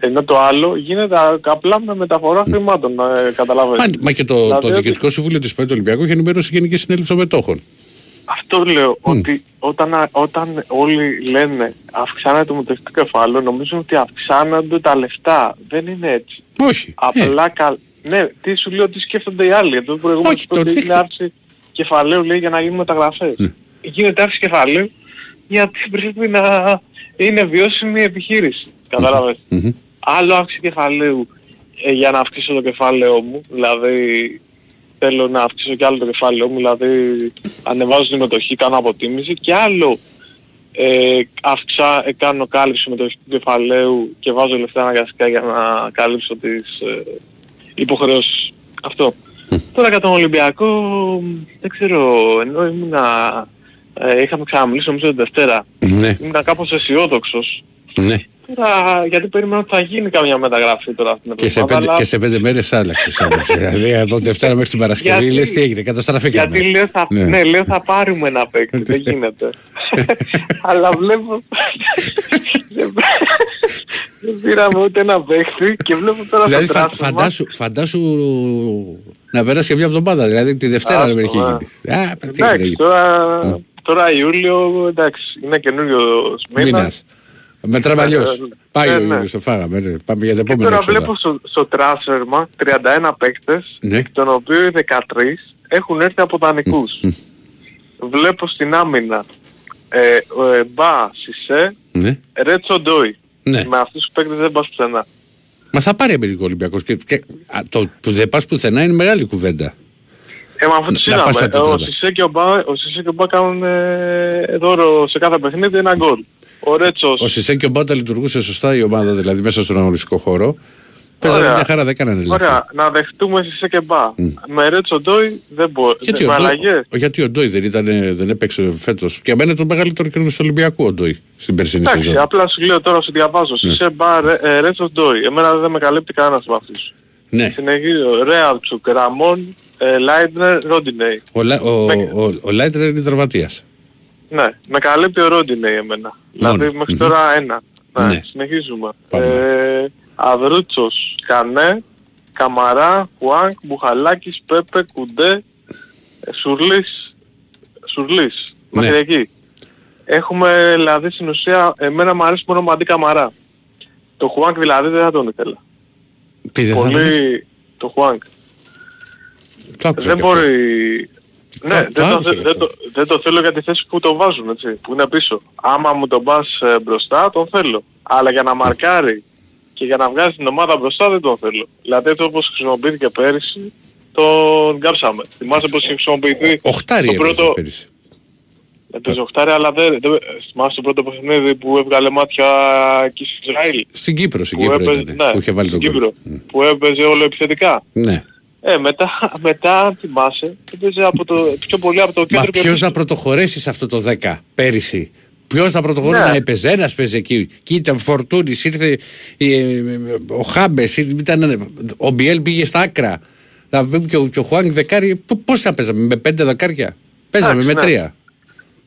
Ενώ το άλλο γίνεται α- απλά με μεταφορά χρημάτων, ε, καταλαβαίνετε. Μα, μα και το, Δηλαδή το ότι- Διοικητικό Συμβούλιο της ΠΑΕ του Ολυμπιακού έχει ενημερώσει Γενική Συνέλευση των Μετόχων. Αυτό λέω, ότι όταν, α- όταν όλοι λένε αυξάνεται το μετοχικό κεφάλαιο, νομίζουν ότι αυξάνονται τα λεφτά. Δεν είναι έτσι. Όχι. Ε, Απλά κα... Ναι, τι σου λέω, τι σκέφτονται οι άλλοι. Εδώ προηγούμενο Όχι, που είπε το ότι τι- είναι αύξηση κεφαλαίου λέει για να γίνουν μεταγραφές. Γίνεται αύξηση κεφαλαίου γιατί (laughs) πρέπει να είναι βιώσιμη η επιχείρηση. Κατάλαβες. μμμ. Άλλο αύξηση κεφαλαίου ε, για να αυξήσω το κεφάλαιό μου, δηλαδή θέλω να αυξήσω και άλλο το κεφάλαιό μου, δηλαδή ανεβάζω τη μετοχή, κάνω αποτίμηση και άλλο ε, αυξά, ε, κάνω κάλυψη με το κεφαλαίου και βάζω λεφτά αναγκαστικά για να καλύψω τις ε, υποχρεώσεις. Αυτό. Τώρα για τον Ολυμπιακό, δεν ξέρω, ενώ ήμουνα, ε, είχαμε ξαναμιλήσει νομίζω την Δευτέρα, Ναι, ήμουνα κάπως αισιόδοξος. ναι. Τώρα, γιατί περιμένω ότι θα γίνει καμιά μεταγραφή τώρα αυτήν την Και σε, εβδομάδα, πέντε, αλλά- και σε πέντε μέρες άλλαξες άποψη. δηλαδή από Δευτέρα μέχρι την Παρασκευή Γιατί- λες τι έγινε, καταστραφήκαμε. Γιατί λέω θα, Ναι. ναι. λέω θα πάρουμε ένα παίκτη, δεν γίνεται. Αλλά βλέπω... δεν- δεν πήραμε ούτε ένα παίκτη και βλέπω τώρα Δηλαδή στο φα, τράσμα. φαντάσου, φαντάσου να περάσει και μια εβδομάδα, δηλαδή τη Δευτέρα Άστο, να έχει ε. γίνει. Α, τι Εντάξει, έγινε. τώρα, τώρα Ιούλιο, εντάξει, είναι καινούριος μήνας. Μήνας. Μετράμε αλλιώς. Ε, Πάει ναι, ο ναι. Ιούλιος, το φάγαμε. ναι. Πάμε για τα Και επόμενα τώρα έξοδα. βλέπω στο, στο τράσερμα 31 παίκτες, Ναι. εκ των οποίων οι 13 έχουν έρθει από δανεικούς. Βλέπω στην άμυνα ε, ο Εμπά, Σισε, Ναι. Ρέτσο Ντόι. Ναι. Με αυτούς τους παίκτες δεν πας πουθενά. Μα θα πάρει Αμερικό Ολυμπιακός και, και α, το που δεν πας πουθενά είναι μεγάλη κουβέντα. Ε, μα αυτό το Να πας στα είδαμε. Ο τετράδα. Σισε και ο Μπά, ο Σισε και ο Μπά κάνουν ε, δώρο σε κάθε παιχνίδι ένα γκολ. Ο Ρέτσος, Ο Σισέ και ο Μπάτα λειτουργούσε σωστά η ομάδα, δηλαδή μέσα στον αγωνιστικό χώρο. Παίζανε Ωραία. μια χαρά, δεν έκαναν λάθη. Ωραία, να δεχτούμε Σισε και Μπά. Με Ρέτσο Ντόι δεν μπορεί. Γιατί με ο, Ντόι, αλλαγές. ο- γιατί ο Ντόι δεν, ήταν, δεν έπαιξε φέτος. Και εμένα το μεγαλύτερο κέρδος του Ολυμπιακού ο Ντόι στην περσινή Εντάξει, σεζόν. απλά σου λέω τώρα σου διαβάζω. Ναι. Σισε Μπά, Ρε- ε, Ρέτσο Ντόι. Εμένα δεν με καλύπτει κανένας από αυτούς. Ναι. Συνεχίζω. Ρέαλτσουκ, Ραμόν, ε, Λάιντνερ, Ρόντινεϊ. Ο, Λα- ο, Με- ο, ο Λάιτρερ είναι τραυματίας. Ναι, με καλύπτει ο Ρόντινεϊ εμένα. Δηλαδή μέχρι τώρα ένα. Ναι, Ναι. συνεχίζουμε. Πάμε. Ε, Αδρούτσος, Κανέ, Καμαρά, Χουάνκ, Μπουχαλάκης, Πέπε, Κουντέ, ε, Σουρλής, Σουρλής. Ναι. Μέχρι εκεί. Έχουμε δηλαδή στην ουσία, εμένα μου αρέσει μόνο ο Μαντί Καμαρά. Το Χουάνκ δηλαδή δεν θα τον ήθελα. Τι δεν θα Πολύ δεις; το Χουάνκ. Το άκουσα Δεν και αυτό. μπορεί... Ναι, το δεν, το, άκουσα θε- και δεν, αυτό. το, δεν το θέλω για τη θέση που το βάζουν, έτσι, που είναι πίσω. Άμα μου τον πας ε, μπροστά, τον θέλω. Αλλά για να μαρκάρει και για να βγάζει την ομάδα μπροστά δεν τον θέλω. Δηλαδή έτσι όπως χρησιμοποιήθηκε πέρυσι, τον κάψαμε. Θυμάσαι πως είχε χρησιμοποιηθεί Οχτάρι το έπαιζε πρώτο... πέρυσι. Έπαιζε οχτάρι, αλλά δεν... δεν θυμάσαι το πρώτο παιχνίδι που έβγαλε μάτια εκεί στο Ισραήλ; Στην Κύπρο, στην Που Κύπρο έπαιζε, ήταν, ναι, που είχε βάλει τον στην κόλλο. Κύπρο, που έπαιζε όλο επιθετικά. Ναι. Ε, μετά, (laughs) μετά αν θυμάσαι, έπαιζε από το, πιο πολύ από το Μα κέντρο και ποιος πίσω. να πρωτοχωρήσει σε αυτό το 10 πέρυσι; Ποιος να προτοχωρήσει Ναι. να έπαιζε, ένας παίζει εκεί. Και ήταν Φορτούνης, ήρθε ε, ο Χάμπες, ήταν, ο Μπιέλ πήγε στα άκρα. Να πούμε και ο, και ο Χουάνγκ δεκάρι, π- πώς θα παίζαμε, με πέντε δεκάρια; Παίζαμε με Εντάξει, ναι. τρία.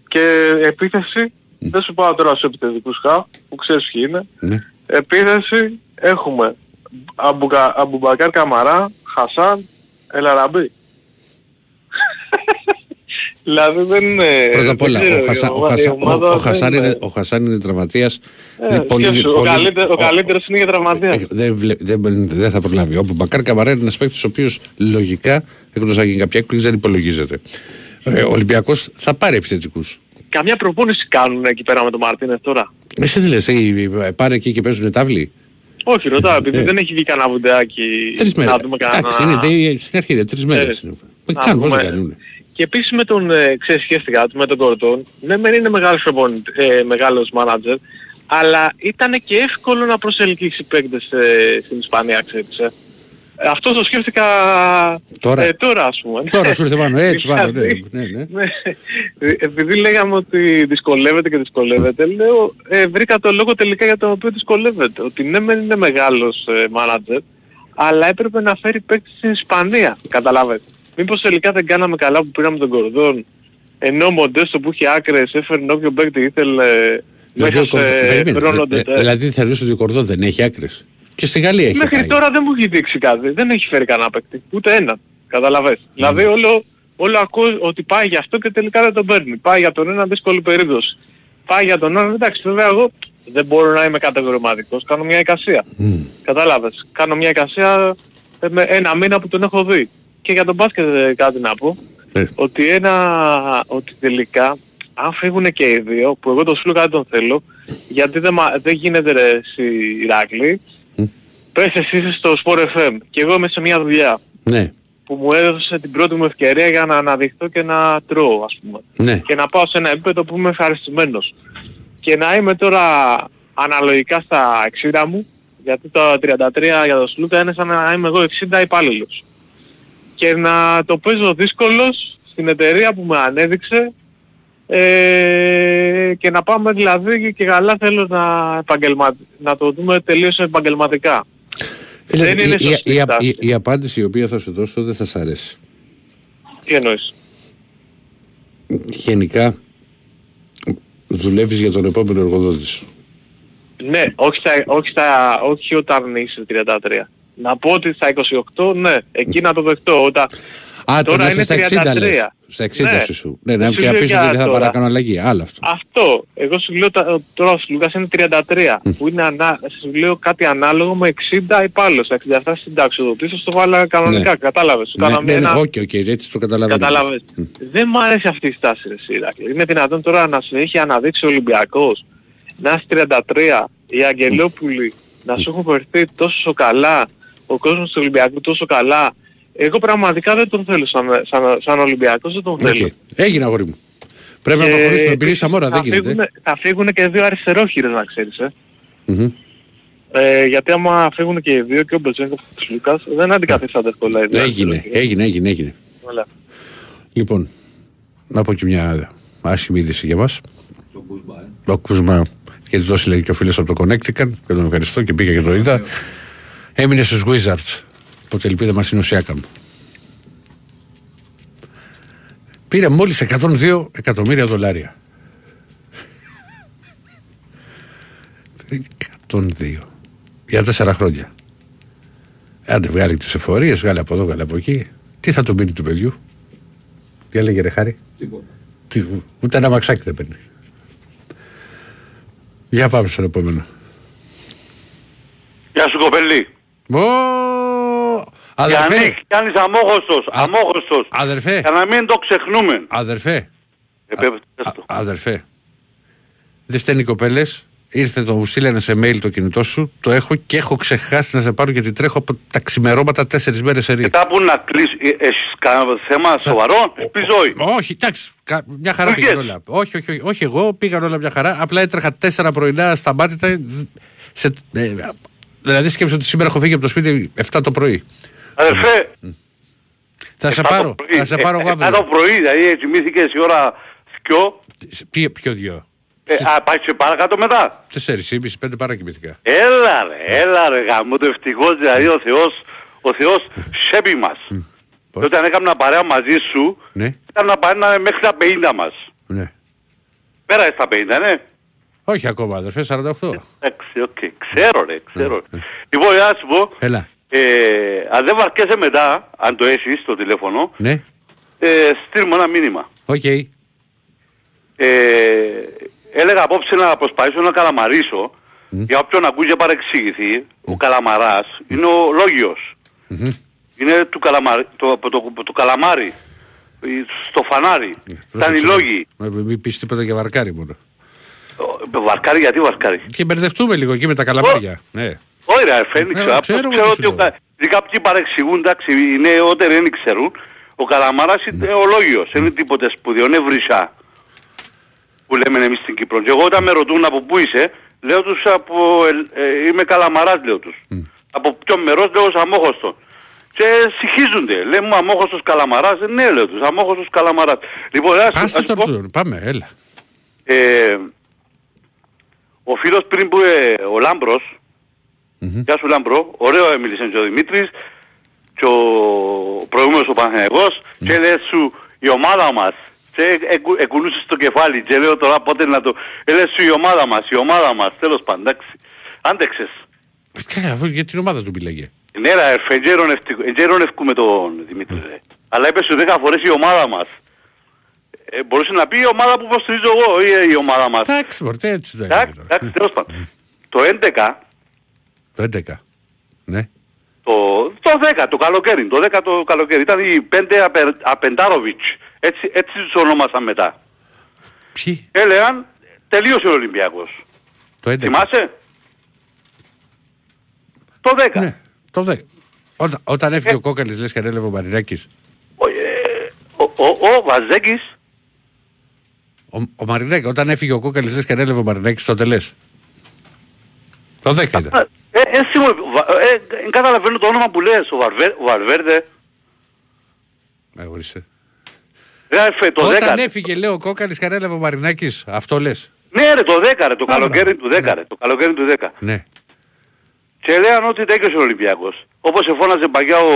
Και επίθεση, δεν σου πάω τώρα στους επιθετικούς χα, που ξέρεις ποιοι είναι. Ναι. Επίθεση έχουμε Αμπουκα, Αμπουμπακάρ Καμαρά, Χασάν, Ελαραμπή. δηλαδή δεν είναι... Πρώτα απ' όλα, δεν ξέρω, ο, Χασα, η ο, ομα- Χασα, η ο, ομάδα ο, δεν Χασάν είναι, ο Χασάν είναι τραυματίας. Ε, Δεν- πολύ- σκέψου, ο, πολύ- καλύτερο, ο ο- καλύτερος είναι για τραυματία. Ε, δεν, βλέ- δεν, δεν θα προλάβει. Ο Μπακάρ Καμαρά είναι ένας παίκτης ο οποίος λογικά, εκτός αν γίνει κάποια έκπληξη, δεν υπολογίζεται. Ε, ο Ολυμπιακός θα πάρει επιθετικούς. Καμιά προπόνηση κάνουν εκεί πέρα με τον Μαρτίνες τώρα. Εσύ τι λες, ε, πάνε εκεί και παίζουν τάβλη; Όχι, ρωτάω, επειδή Ε. δεν έχει βγει κανένα βιντεάκι Τρεις μέρες. να δούμε κανένα... Εντάξει, είναι, τε- στην αρχή είναι τρεις μέρες. Ε, να Κάνουν, πώς δούμε. δεν κάνουν. Και επίσης με τον, ε, ξέρεις, σχέστηκα με τον Κορτόν, ναι μεν είναι μεγάλος, προπονητ- ε, μεγάλος μάνατζερ, αλλά ήταν και εύκολο να προσελκύσει παίκτες ε, στην Ισπανία, ξέρεις. Ε. Ε, Αυτός το σκέφτηκα Τώρα. ε, τώρα ας πούμε. Τώρα σου ήρθε πάνω, έτσι πάνω, ναι, Δηλαδή, ναι, ναι. ναι. Ε, Επειδή λέγαμε ότι δυσκολεύεται και δυσκολεύεται, λέω, ε, βρήκα το λόγο τελικά για τον οποίο δυσκολεύεται. Ότι ναι μεν είναι μεγάλος ε, μάνατζερ, αλλά έπρεπε να φέρει παίκτη στην Ισπανία. Καταλάβετε. Μήπως τελικά δεν κάναμε καλά που πήραμε τον Κορδόν, ενώ ο Μοντέστο που είχε άκρες έφερνε όποιο παίκτη ήθελε Δηλαδή, μέσα ο Κορδό- σε περίμενε, χρόνο ε, ε, τετέ. Δηλαδή θεωρείς ότι ο Κορδό δεν έχει άκρες. Και στη Γαλλία έχει Μέχρι πάει. τώρα δεν μου έχει δείξει κάτι. Δεν έχει φέρει κανένα παίκτη. Ούτε έναν. Καταλαβες. Ναι. Δηλαδή όλο, όλο ακούω ότι πάει για αυτό και τελικά δεν τον παίρνει. Πάει για τον ένα δύσκολη περίπτωση. Πάει για τον άλλον. Εντάξει βέβαια εγώ δεν μπορώ να είμαι κατηγορηματικός. Κάνω μια εικασία. Κατάλαβες. Κάνω μια εικασία ε, με ένα μήνα που τον έχω δει. Και για τον μπάσκετ ε, κάτι να πω. Ε, Ότι ένα, ότι τελικά αν φύγουν και οι δύο, που εγώ το σου δεν τον θέλω, γιατί δεν, μα- δεν γίνεται ρε εσύ Ηράκλη, πες εσύ είσαι στο Sport FM και εγώ είμαι σε μια δουλειά Ναι, που μου έδωσε την πρώτη μου ευκαιρία για να αναδειχθώ και να τρώω ας πούμε. ναι. Και να πάω σε ένα επίπεδο που είμαι ευχαριστημένος. και να είμαι τώρα αναλογικά στα 60 μου, γιατί το 33 για τον Σλούκα είναι σαν να είμαι εγώ 60 υπάλληλος. Και να το παίζω δύσκολος στην εταιρεία που με ανέδειξε ε, και να πάμε δηλαδή και καλά θέλω να, επαγγελμα... να το δούμε τελείως επαγγελματικά. Φίλε, Δεν είναι η, η, σωστή η, στάση. η- η απάντηση η οποία θα σου δώσω δεν θα σ' αρέσει. Τι εννοείς; Γενικά δουλεύεις για τον επόμενο εργοδότη σου. Ναι, όχι, στα, όχι, στα, όχι όταν είσαι 33. Να πω ότι στα 28, ναι, εκεί να το δεχτώ. Όταν... Α, το Τώρα να είσαι είναι στα 60 33. λες. Στα 60 Ναι. σου σου. Ναι, ναι, Δεν και σου να λέω πεις για ότι δεν θα τώρα. παρακάνω αλλαγή. Άλλο αυτό. Αυτό. Εγώ σου λέω τα- τώρα ο Σλούκας είναι 33. που είναι ανά, σου λέω κάτι ανάλογο με 60 υπάλληλος. Τα 67 συνταξιοδοτήσεις το βάλα κανονικά. Ναι. Κατάλαβες. Σου Ναι, κάναμε ναι, ναι, ένα... οκ, οκ, έτσι το καταλαβαίνω. Κατάλαβες. Δεν μου αρέσει αυτή η στάση ρε συ Ηρακλή. Είναι δυνατόν τώρα να σου έχει αναδείξει ο Ολυμπιακός να είσαι 33, οι Αγγελόπουλοι να σου έχουν φερθεί τόσο καλά, ο κόσμος του Ολυμπιακού τόσο καλά. Εγώ πραγματικά δεν τον θέλω σαν, σαν, σαν Ολυμπιακός, δεν τον Οκ. θέλω. Έγινε αγόρι μου. Πρέπει να Και προχωρήσουμε. Επειδή επίσης Σαμόρα δεν θα γίνεται. φύγουνε- Θα φύγουν και δύο αριστερόχειρες να ξέρεις. Ε. Μμμ. Ε, γιατί άμα φύγουν και οι δύο και ο Βεζένκοφ και ο Σλούκας δεν αντικαθίστανται εύκολα. οι δύο Έγινε, αριστερόχειρες. έγινε, έγινε, έγινε. Voilà. Λοιπόν, να πω και μια άσχημη είδηση για μας. Το Κούσμπα, ε. Ο Κούσμα, γιατί το έλεγε και ο φίλος από το Connecticut και τον ευχαριστώ και πήγα και το είδα. Έμεινε στους Wizards. Οπότε η ελπίδα μας είναι ο Σιάκαμ. Πήρε μόλις 102 εκατομμύρια δολάρια. 102. Για τέσσερα χρόνια. Άντε βγάλει τις εφορίες, βγάλει από εδώ, βγάλει από εκεί. Τι θα του μείνει του παιδιού; Τι έλεγε ρε Χάρη. Τίποτα. Τι, ούτε ένα μαξάκι δεν παίρνει. Για πάμε στον επόμενο. Γεια σου κοπελί. Ω, αδερφέ, Γιάννη, κάνεις αμόχωστος, Α- αμόχωστος. αδερφέ, Για να μην το ξεχνούμε. αδερφέ, Ε, πες το. α- αδερφέ. Δεν στέλνει οι κοπέλες, ήρθε το μου στείλανε σε mail το κινητό σου, το έχω και έχω ξεχάσει να σε πάρω γιατί τρέχω από τα ξημερώματα τέσσερις μέρες σε ρί. Μετά που να κλείσει, ε, έχεις κανένα θέμα σοβαρό, πει ζωή. Όχι, εντάξει, κα- μια χαρά Δουλειές. πήγαν όλα. Όχι, όχι, όχι, όχι, εγώ πήγαν όλα μια χαρά. Απλά έτρεχα τέσσερα πρωινά σταμάτητα. Σε, ε, δηλαδή σκέψω ότι σήμερα έχω φύγει από το σπίτι 7 το πρωί. Αδερφέ, Θα σε εφτά το πάρω, πρωί, θα σε ε, πάρω εγώ εφτά το αύριο. πρωί, δηλαδή κοιμήθηκες η ώρα δυο, Ποιο, ποιο δυο; ε, α, πάει σε παρακάτω μετά. Τεσσερισήμισι, πέντε παρά κοιμήθηκα. Έλα ρε, έλα ρε γαμώτο ευτυχώς δηλαδή ο Θεός, ο Θεός σέβει μας. Πώς; Και όταν έκανα παρέα μαζί σου, Ναι, έκανα παρέα μέχρι τα 50 μας. ναι. Πέρασε τα 50, ναι. Όχι ακόμα, αδερφέ, 48. Εντάξει, οκ. Ξέρω ρε, ξέρω. Λοιπόν, για να σου πω, Έλα. Ε, αν δεν βαριέσαι μετά, αν το έχεις στο τηλέφωνο, Ναι, ε, στείλ μου ένα μήνυμα. οκ. Ε, έλεγα απόψε να προσπαθήσω να καλαμαρίσω, για όποιον ακούει και παρεξηγηθεί, ο καλαμαράς είναι ο λόγιος. Είναι του, καλαμάρι, το, το, το, το καλαμάρι, ε, στο φανάρι. Ήταν οι λόγοι. Ε, Μην πεις τίποτα για βαρκάρι μόνο. Ο- Βαρκάρι γιατί βαρκάρι; Και μπερδευτούμε λίγο εκεί με τα καλαμάρια. Ναι. Όχι ρε Φένιξ, Ε, ξέρω, ξέρω ξέρω τι ότι σου ο λέω. κα- οι κάποιοι παρεξηγούν, εντάξει, οι νεότεροι δεν ξέρουν. Ο Καλαμάρας είναι ο λόγιος, δεν είναι τίποτε σπουδαίο, είναι βρυσά. Που λέμε εμείς στην Κύπρο. Και εγώ όταν με ρωτούν από πού είσαι, λέω τους από, ε, ε, είμαι Καλαμαράς λέω τους. Από ποιο μερός λέω ως αμόχωστος. Και συγχύζονται. Λέμε μου αμόχωστος Καλαμαράς. Ε, Ναι λέω τους, αμόχωστος Καλαμαράς. Λοιπόν, ας, Άσε ας το πω, αυτό. Πάμε, έλα. ε, ο φίλος πριν που ε, ο Λάμπρος γεια σου Λάμπρο, ωραίο μίλησες και ο Δημήτρης και ο προηγούμενος ο Παναθηναϊκός και λέει σου η ομάδα μας και εκου, εκουνούσε στο κεφάλι και λέω τώρα πότε να το... Ε, λέει σου η ομάδα μας, η ομάδα μας, τέλος πάντων, εντάξει. Άντεξες. Καλά, αφού για την ομάδα του μιλάγε. Ναι, ρε, αδερφέ, με τον Δημήτρη, ρε. Αλλά είπες σου 10 φορές η ομάδα μας. Ε, μπορούσε να πει η ομάδα που υποστηρίζω εγώ ή η ομάδα μας. Εντάξει, μωρέ, έτσι δεν Εντάξει, είναι εντάξει, τώρα. τέλος πάντων. Το 11, Το 11. Ναι. το, το 10 το καλοκαίρι, το 10 το καλοκαίρι ήταν οι 5 απε, Απεντάροβιτς. Έτσι, έτσι τους ονόμασαν μετά. Ποιοι, Έλεγαν τελείωσε ο Ολυμπιακός. το 11. Θυμάσαι; Το 10. Ναι, το 10. Όταν, όταν έφυγε ο Κόκαλης λες και ανέλαβε ο Μαρινάκης. Ο, ε, ο, ο, ο Βαζέκης, Ο, ο Μαρινάκη, όταν έφυγε ο Κόκαλη, λες και ανέλαβε ο Μαρινάκης στο τελέ. Το 10 ήταν. Ε, ε, εσύ μου, βα- ε, ε, καταλαβαίνω το όνομα που λες, ο, Βαρβέ, ο Βαρβέρδε. Ε, ορίστε. Ρε, φε, το Όταν 10. έφυγε, λέει ο Κόκαλης και ανέλαβε ο Μαρινάκης, αυτό λες. Ναι ρε, το 10 ρε, το Α, καλοκαίρι μπράβο. του 10 Ναι. ρε, το καλοκαίρι του 10. Ναι. Και λέγανε ότι τέκειωσε ο Ολυμπιακός. Όπως εφώναζε παγιά ο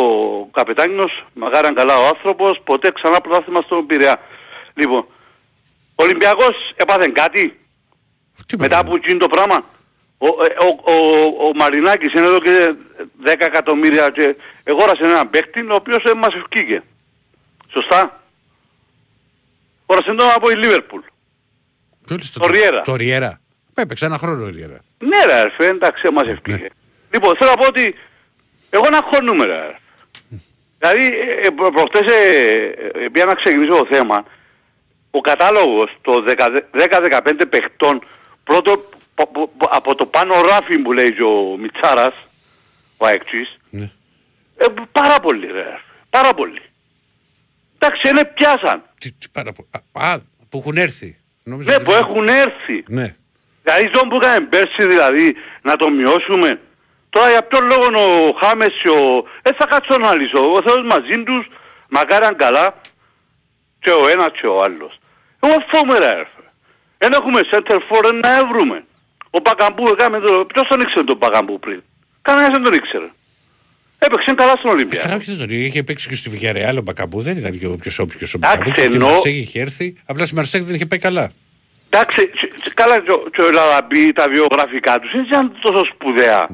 καπετάνιος, μακάραν καλά ο άνθρωπος, ποτέ ξανά πρωτάθλημα στον Πειραιά. Λοιπόν, ο Ολυμπιακός έπαθε κάτι; Τι μετά πάνε. από εκείνο το πράγμα. Ο, ε, ο, ο, ο Μαρινάκης είναι εδώ και 10 εκατομμύρια και εγόρασε έναν παίχτη ο οποίος ε, μας ευκήκε. Σωστά; Όρασε τον από η Λίβερπουλ. Ποιο λες, το Ριέρα. Το Ριέρα. Έπαιξε ένα χρόνο ο Ριέρα. Ναι ρε αρφέ, εντάξει, μας ευκήγε. Λοιπόν, θέλω να πω ότι εγώ να χώνουμε ρε αρφέ. Δηλαδή, ε, ε, προ- προχτές, ε, ε, για να ξεκινήσω το θέμα, ο κατάλογος των 10-15 παιχτών, πρώτο πο- πο- πο- από το πάνω ράφι που λέει και ο Μιτσάρας, ο Αεξής, Ναι. ε, πάρα πολύ ρε αρφέ, πάρα πολύ. Εντάξει, είναι πιάσαν. Τι, τι πάρα πο- Α, α, που έχουν έρθει. Νόμιζα Ναι, ότι που δεν- έχουν έρθει. Ναι. Δηλαδή τον που έκανε πέρσι δηλαδή να το μειώσουμε. Τώρα για ποιον λόγο ο Χάμες και ο... Ε, θα κάτσω να λύσω. Ο Θεός μαζί τους μακάραν καλά και ο ένας και ο άλλος. Εγώ φόβομαι ρε έρφε. Δεν έχουμε center for να έβρουμε. Ο Πακαμπού έκαμε το... Ποιος τον ήξερε τον Πακαμπού πριν; Κανένας δεν τον ήξερε. Έπαιξε καλά στον Ε, Ολυμπιακό. Καλά, ποιος δεν τον είχε παίξει και στη Βιγιαρεάλ ο Μπακαμπού, δεν ήταν και ο πιο όποιος ο Εντάξει, Μπακαμπού. Και από τη ενώ- Μαρσέγ είχε έρθει, απλά στη Μαρσέγ δεν είχε πάει καλά. Εντάξει, τ- τ- καλά και ο- και ο Λαραμπή τα βιογραφικά τους δεν ήταν τόσο σπουδαία.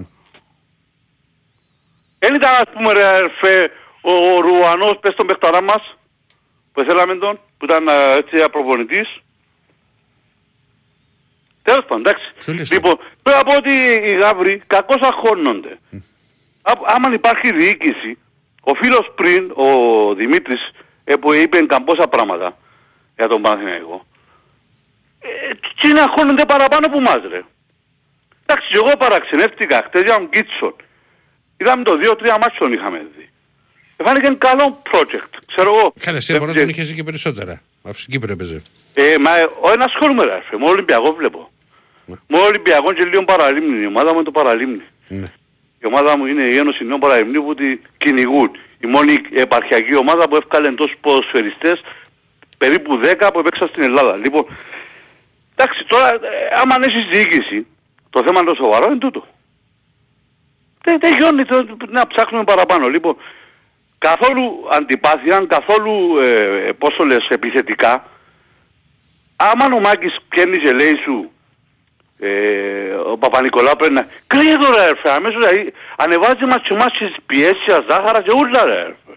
Δεν ήταν ας πούμε ρε αρφέ, ο, ο Ρουανός, πες τον παιχταρά μας, που θέλαμε τον, που ήταν α, έτσι απροπονητής. Τέλος πάντων, εντάξει. Ποιο λες, Λοιπόν, πρέπει να πω ότι οι γάβροι κακώς αχώνονται. Α- Άμα υπάρχει διοίκηση, ο φίλος πριν, ο Δημήτρης, ε, που είπε καμπόσα πράγματα για τον Παναθηναϊκό, ε, τι να χώνονται παραπάνω από εμάς ρε. Εντάξει, εγώ παραξενεύτηκα χτες για τον Κίτσον. Είδαμε το 2-3 μάτσον είχαμε δει. Ε, Φάνηκε καλό project, ξέρω εγώ. Καλά, εσύ Ε, μπορεί να ε, τον είχες και περισσότερα. Αφού στην Κύπρο έπαιζε. ε, μα ε, ο ένας ασχολούμαι ρε, με Ολυμπιακός βλέπω. Ναι. Με Ολυμπιακός και λίγο παραλίμνη. Η ομάδα μου είναι το παραλίμνη. Ναι. Η ομάδα μου είναι η Ένωση Νέων Παραλιμνίου που τη κυνηγούν. Η μόνη επαρχιακή ομάδα που έφκαλε τόσους ποδοσφαιριστές, περίπου 10 που έπαιξαν στην Ελλάδα. Λοιπόν, εντάξει, τώρα, ε, άμα αν έχεις διοίκηση, το θέμα είναι το σοβαρό είναι τούτο. Δεν, δεν γιώνει το, να ψάχνουμε παραπάνω. Λοιπόν, καθόλου αντιπάθεια, καθόλου, ε, ε, πώς το λες, επιθετικά, άμα ο Μάκης πιένει και λέει σου, ε, ο Παπα-Νικολάου πρέπει να... Κλείδω ρε έρφε, αμέσως δηλαδή, ανεβάζει μας και εμάς τις πιέσεις, τα ζάχαρα και ούλα ρε έρφε.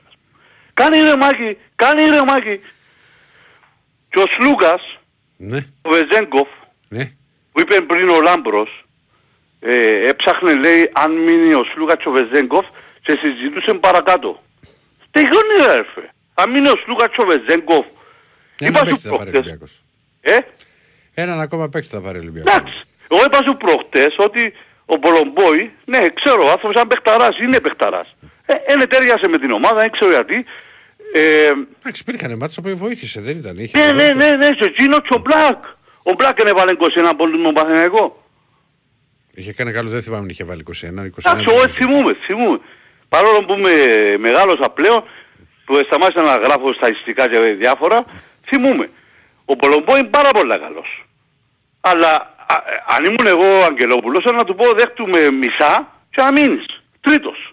Κάνει ρε Μάκη, κάνει ρε Μάκη. Και ο Σλούκας, Ναι. ο Βεζέγκοφ, Ναι. που είπε πριν ο Λάμπρος, ε, έψαχνε λέει αν μείνει ο Σλούκας και ο Βεζέγκοφ και συζητούσε παρακάτω. Τελειώνει ρε έρφε. Αν μείνει ο Σλούκας και ο Βεζέγκοφ, Ένα είπα σου παίκτη θα πάρει ο προχτές, Ολυμπιακός. ε, Έναν ακόμα παίκτη θα πάρει ο Ολυμπιακός. Εντάξει. Εγώ είπα σου προχτές ότι ο Πολομπόη, ναι, ξέρω, ο άνθρωπος σαν παιχταράς, είναι παιχταράς. Ε, είναι τέριασε με την ομάδα, δεν ξέρω γιατί. Ε, Εντάξει, υπήρχαν μάτια που βοήθησε, δεν ήταν. Είχε ναι, το ναι, ρόλο του. ναι, ναι, στο εκείνο και ο Μπλακ. Ο Μπλακ είναι βάλε 21 πόντους με τον Παθηναϊκό. Είχε κάνει καλό, δεν θυμάμαι αν είχε βάλει 21. 21 Εντάξει, εγώ θυμούμαι, θυμούμαι. Παρόλο που είμαι μεγάλος πλέον, που σταμάτησα να γράφω στατιστικά και διάφορα, θυμούμαι. Ο Πολομπό είναι πάρα πολύ καλός. Αλλά α, αν ήμουν εγώ ο Αγγελόπουλος, θα να του πω δέχτουμε μισά και να μείνεις. Τρίτος.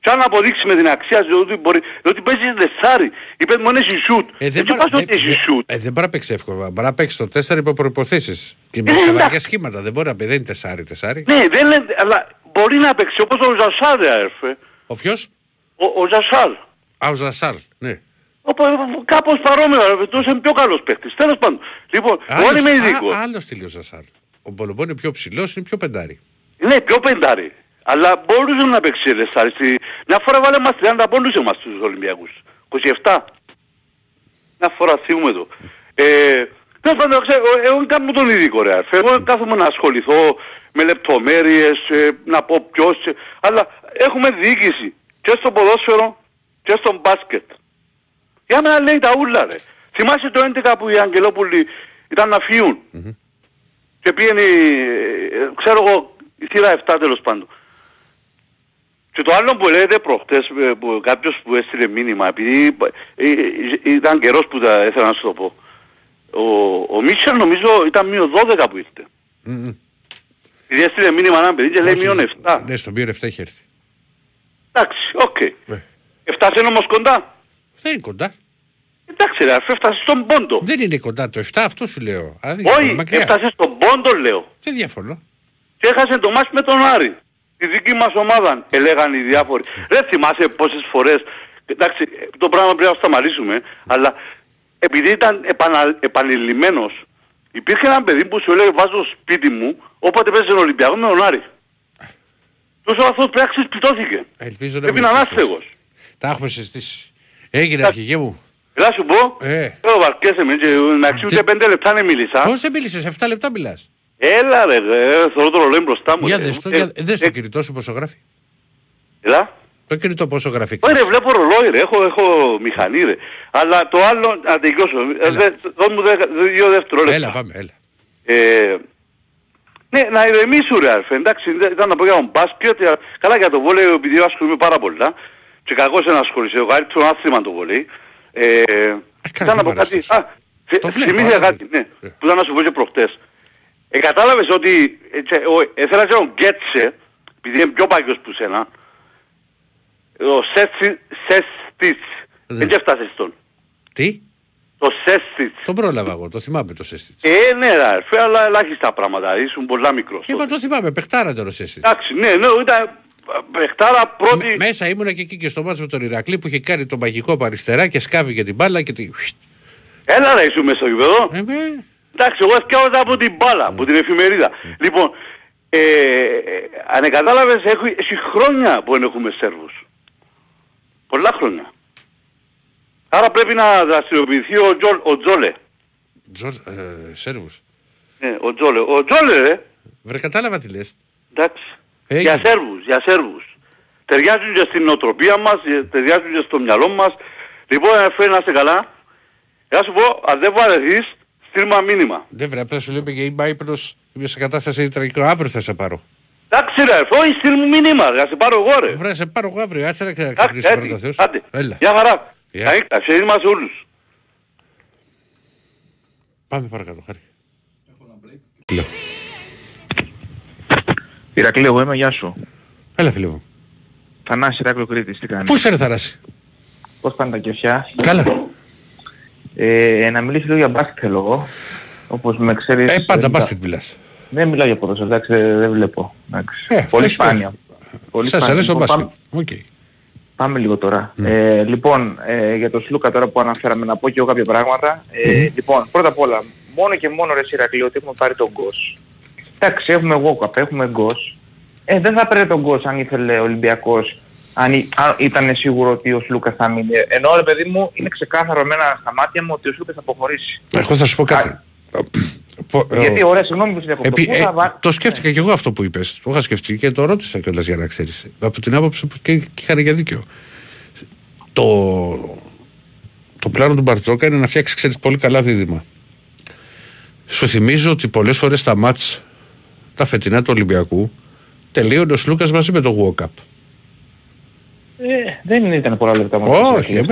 Και αν αποδείξει με την αξία σου ότι μπορεί, ότι παίζεις δεσάρι, είπε μόνο έχει σουτ. Ε, δεν Έτσι μπορεί πας δεν- ότι έχει δεν- σουτ. ε, δεν μπορεί να παίξει εύκολα. Μπορεί να παίξεις το 4 υπό προποθέσει. Και με Ε, σε εντάξει. βαριά σχήματα. Δεν μπορεί να πει, δεν είναι τεσάρι, τεσάρι. Ναι, δεν είναι, αλλά μπορεί να παίξει όπως ο Ζασάρ, ρε αδερφέ. Ο ποιος; Ο, ο Ζασάρ. Α, ο Ζασάρ. Ναι. Οπό- Κάπως παρόμοιο, ρε, τόσο είναι πιο καλός παίκτης. Τέλος πάντων. Λοιπόν, εγώ Άλλος- είμαι α, ειδικός. Άλλος στυλ ο Ζασάρ. Ο Μπολομπό είναι πιο ψηλός, είναι πιο πεντάρι. Ναι, πιο πεντάρι. Αλλά μπορούσε να παίξει ελευθάρι. Στη... Μια φορά βάλε μας 30 πόντους εμάς τους Ολυμπιακούς. 27. Μια φορά θυμούμε το. Ε, τέλος πάντων, ξέρω, εγώ δεν κάνω τον ειδικό ρε. αρφέ. Εγώ κάθομαι να ασχοληθώ με λεπτομέρειες, ε, να πω ποιος. ε, αλλά έχουμε διοίκηση και στο ποδόσφαιρο και στο μπάσκετ. Για μένα λέει τα ούλα ρε. Θυμάσαι το 11 που οι Αγγελόπουλοι ήταν να φύγουν; Και πήγαινε, ε, ξέρω εγώ, η θύρα 7 τέλος πάντων. Και το άλλο που λέτε προχτές, ε, που κάποιος που έστειλε μήνυμα, επειδή ε, ε, ήταν καιρός που τα ήθελα να σου το πω. Ο, ο Μίτσελ νομίζω ήταν μείον 12 που ήρθε. Μμμ. Επειδή έστειλε μήνυμα ένα παιδί και λέει μείον 7. Ναι, στον πήρε 7 έχει έρθει. Εντάξει, οκ. Ναι. Έφτασε όμως κοντά. Δεν είναι κοντά. Εντάξει ρε, αφού έφτασες στον πόντο. Δεν είναι κοντά. Το 7 αυτό σου λέω. Δηλαδή, Όχι, μακριά. έφτασες στον πόντο λέω. Δεν διαφωνώ. Και έχασε το ματς με τον Άρη. Τη δική μας ομάδα, έλεγαν οι διάφοροι. Δεν θυμάσαι πόσες φορές, εντάξει, το πράγμα πρέπει να σταματήσουμε, αλλά επειδή ήταν επανα, επανειλημμένος, υπήρχε ένα παιδί που σου έλεγε βάζω σπίτι μου, όποτε παίζεις τον Ολυμπιακό με τον Άρη. Τόσο αυτός πρέπει να ξεσπιτώθηκε. Ελπίζω να Πρέπει μην να είναι είναι σωστός. άστεγος. Τα έχουμε συζητήσει. Έγινε αρχηγέ μου. Έλα σου πω, Ε. ε. βαρκέσαι με, και να Τι- ούτε πέντε λεπτά δεν μίλησα. Πώς δεν μίλησες, 7 λεπτά μιλάς. Έλα ρε, ε, θέλω το ρολόι μπροστά μου. Για ρε. δες το, Ε, για- δες το ε, κινητό σου πόσο γράφει. Έλα. Το κινητό πόσο γράφει. Όχι ρε, βλέπω ρολόι ρε, έχω, έχω μηχανή ρε. Αλλά το άλλο, να τελειώσω, ε, Έλα. δε- δώσ' μου δε- δύο δευτερόλεπτα. Έλα πάμε, έλα. Ε, ναι, να ηρεμήσου ρε αρφέ, εντάξει, δεν- ήταν να πω για τον μπάσκετ, για- καλά για το βόλεϊ, επειδή ασχολούμαι πάρα πολλά, και κακώς δεν ασχολείσαι, το καλύτερο άθλημα το βόλεϊ. Ε, ήταν να πω σήμερα κάτι, αυτός. α, θε- Το βλέπω, θυμήθηκα αλλά κάτι, δεν- ναι, Ε. που ήταν να σου πω και προχτές. Ε, κατάλαβες ότι, ε, τσε- ο- ήθελα και τον Γκέτσε, επειδή είναι πιο παγιός που σένα, ο Σέστι- Σέστιτς, Ναι. δεν και έφτασες τον. Τι, Το Σέστιτς. τον πρόλαβα εγώ, το θυμάμαι το Σέστιτς. Ε, ναι, ρε, αρφέ, αλλά ελάχιστα πράγματα. Ήσουν πολλά μικρός. Και μα τότε. το θυμάμαι, παιχτάρα τώρα ο Σέστιτς. Εντάξει, ναι, ναι, ήταν παιχτάρα πρώτη. Με- Μέσα ήμουνα και εκεί και στο μάτς με τον Ηρακλή που είχε κάνει το μαγικό από αριστερά και σκάβει και την μπάλα και τη... Έλα ρε, ήσουν μέσα στο γήπεδο. Ε, με- Εντάξει, εγώ έφτιασα από την μπάλα, από την εφημερίδα. Λοιπόν, ε, αν κατάλαβες, έχει, έχει χρόνια που δεν έχουμε Σέρβους. Πολλά χρόνια. Άρα πρέπει να δραστηριοποιηθεί ο, Τζο, ο Τζόλε. Τζορ- ε, Σέρβους. Ναι, ο Τζόλε. Ο Τζόλε, ρε. Βρε κατάλαβα τι λες. Εντάξει. Έγινε. Για Σέρβους, για Σέρβους. Ταιριάζουν και στην νοοτροπία μας, ε, ταιριάζουν και στο μυαλό μας. Λοιπόν, φέρει να είστε καλά. Να σου πω, αν δεν βαρεθείς, στείλμα μήνυμα. Δεν βρε, απλά σου λέω και είμαι ύπνος, είμαι σε κατάσταση τραγικό, αύριο θα σε πάρω. Εντάξει ρε, όχι στείλ μου μήνυμα, να σε πάρω εγώ ρε. Βρε, σε πάρω εγώ αύριο, άτσε να Εντάξει, ξυπνήσει πρώτα έτσι. Θεός. Άντε. Έλα, Γεια χαρά. Γεια. Καλή νύχτα, σε είμαστε όλους. πάμε παρακάτω, χάρη. Ηρακλή, εγώ είμαι, γεια σου. Έλα φίλε μου. Θανάση Ηράκλειο Κρήτης, τι κάνεις; Πού 'σαι ρε Θανάση. Πώς πάνε τα κέφια; Καλά. Ε, να μιλήσω λίγο για μπάσκετ θέλω εγώ. Όπως με ξέρεις... Ε, πάντα δεν- μπάσκετ μιλάς. Δεν μιλάω για ποδόσφαιρο, εντάξει, δεν δεν βλέπω. Εντάξει. Ε, Πολύ θες, σπάνια. Πολύ Σας σπάνια. αρέσει το Λοιπόν, μπάσκετ. Πάμε, Οκ. πάμε λίγο τώρα. Ε, λοιπόν, ε, για τον Σλούκα τώρα που αναφέραμε να πω και εγώ κάποια πράγματα. Ε, λοιπόν, πρώτα απ' όλα, μόνο και μόνο ρε Ηρακλή ότι έχουμε πάρει τον Γκος. Εντάξει, έχουμε walk-up, έχουμε Γκος. Ε, δεν θα παίρνει τον Γκος αν ήθελε ο Ολυμπιακός αν, ή- αν ήταν σίγουρο ότι ο Σλούκας θα μείνει. Ενώ ρε παιδί μου είναι ξεκάθαρο εμένα στα μάτια μου ότι ο Σλούκας θα αποχωρήσει. Εγώ θα σου πω κάτι. Πο- ε, Γιατί ωραία, συγγνώμη που σε διακόπτω. Επί- Πού ε, θα βα- το σκέφτηκα και εγώ αυτό που είπες. Το είχα σκεφτεί και το ρώτησα κιόλας για να ξέρεις. Από την άποψη που και, και είχαν για δίκιο. Το, το πλάνο του Μπαρτζόκα είναι να φτιάξει ξέρεις, πολύ καλά δίδυμα. Σου θυμίζω ότι πολλές φορές τα μάτς τα φετινά του Ολυμπιακού τελείωνε ο Σλούκας μαζί με το Walk Up. Ε, δεν ήταν πολλά λεπτά μόνο. Όχι, ε,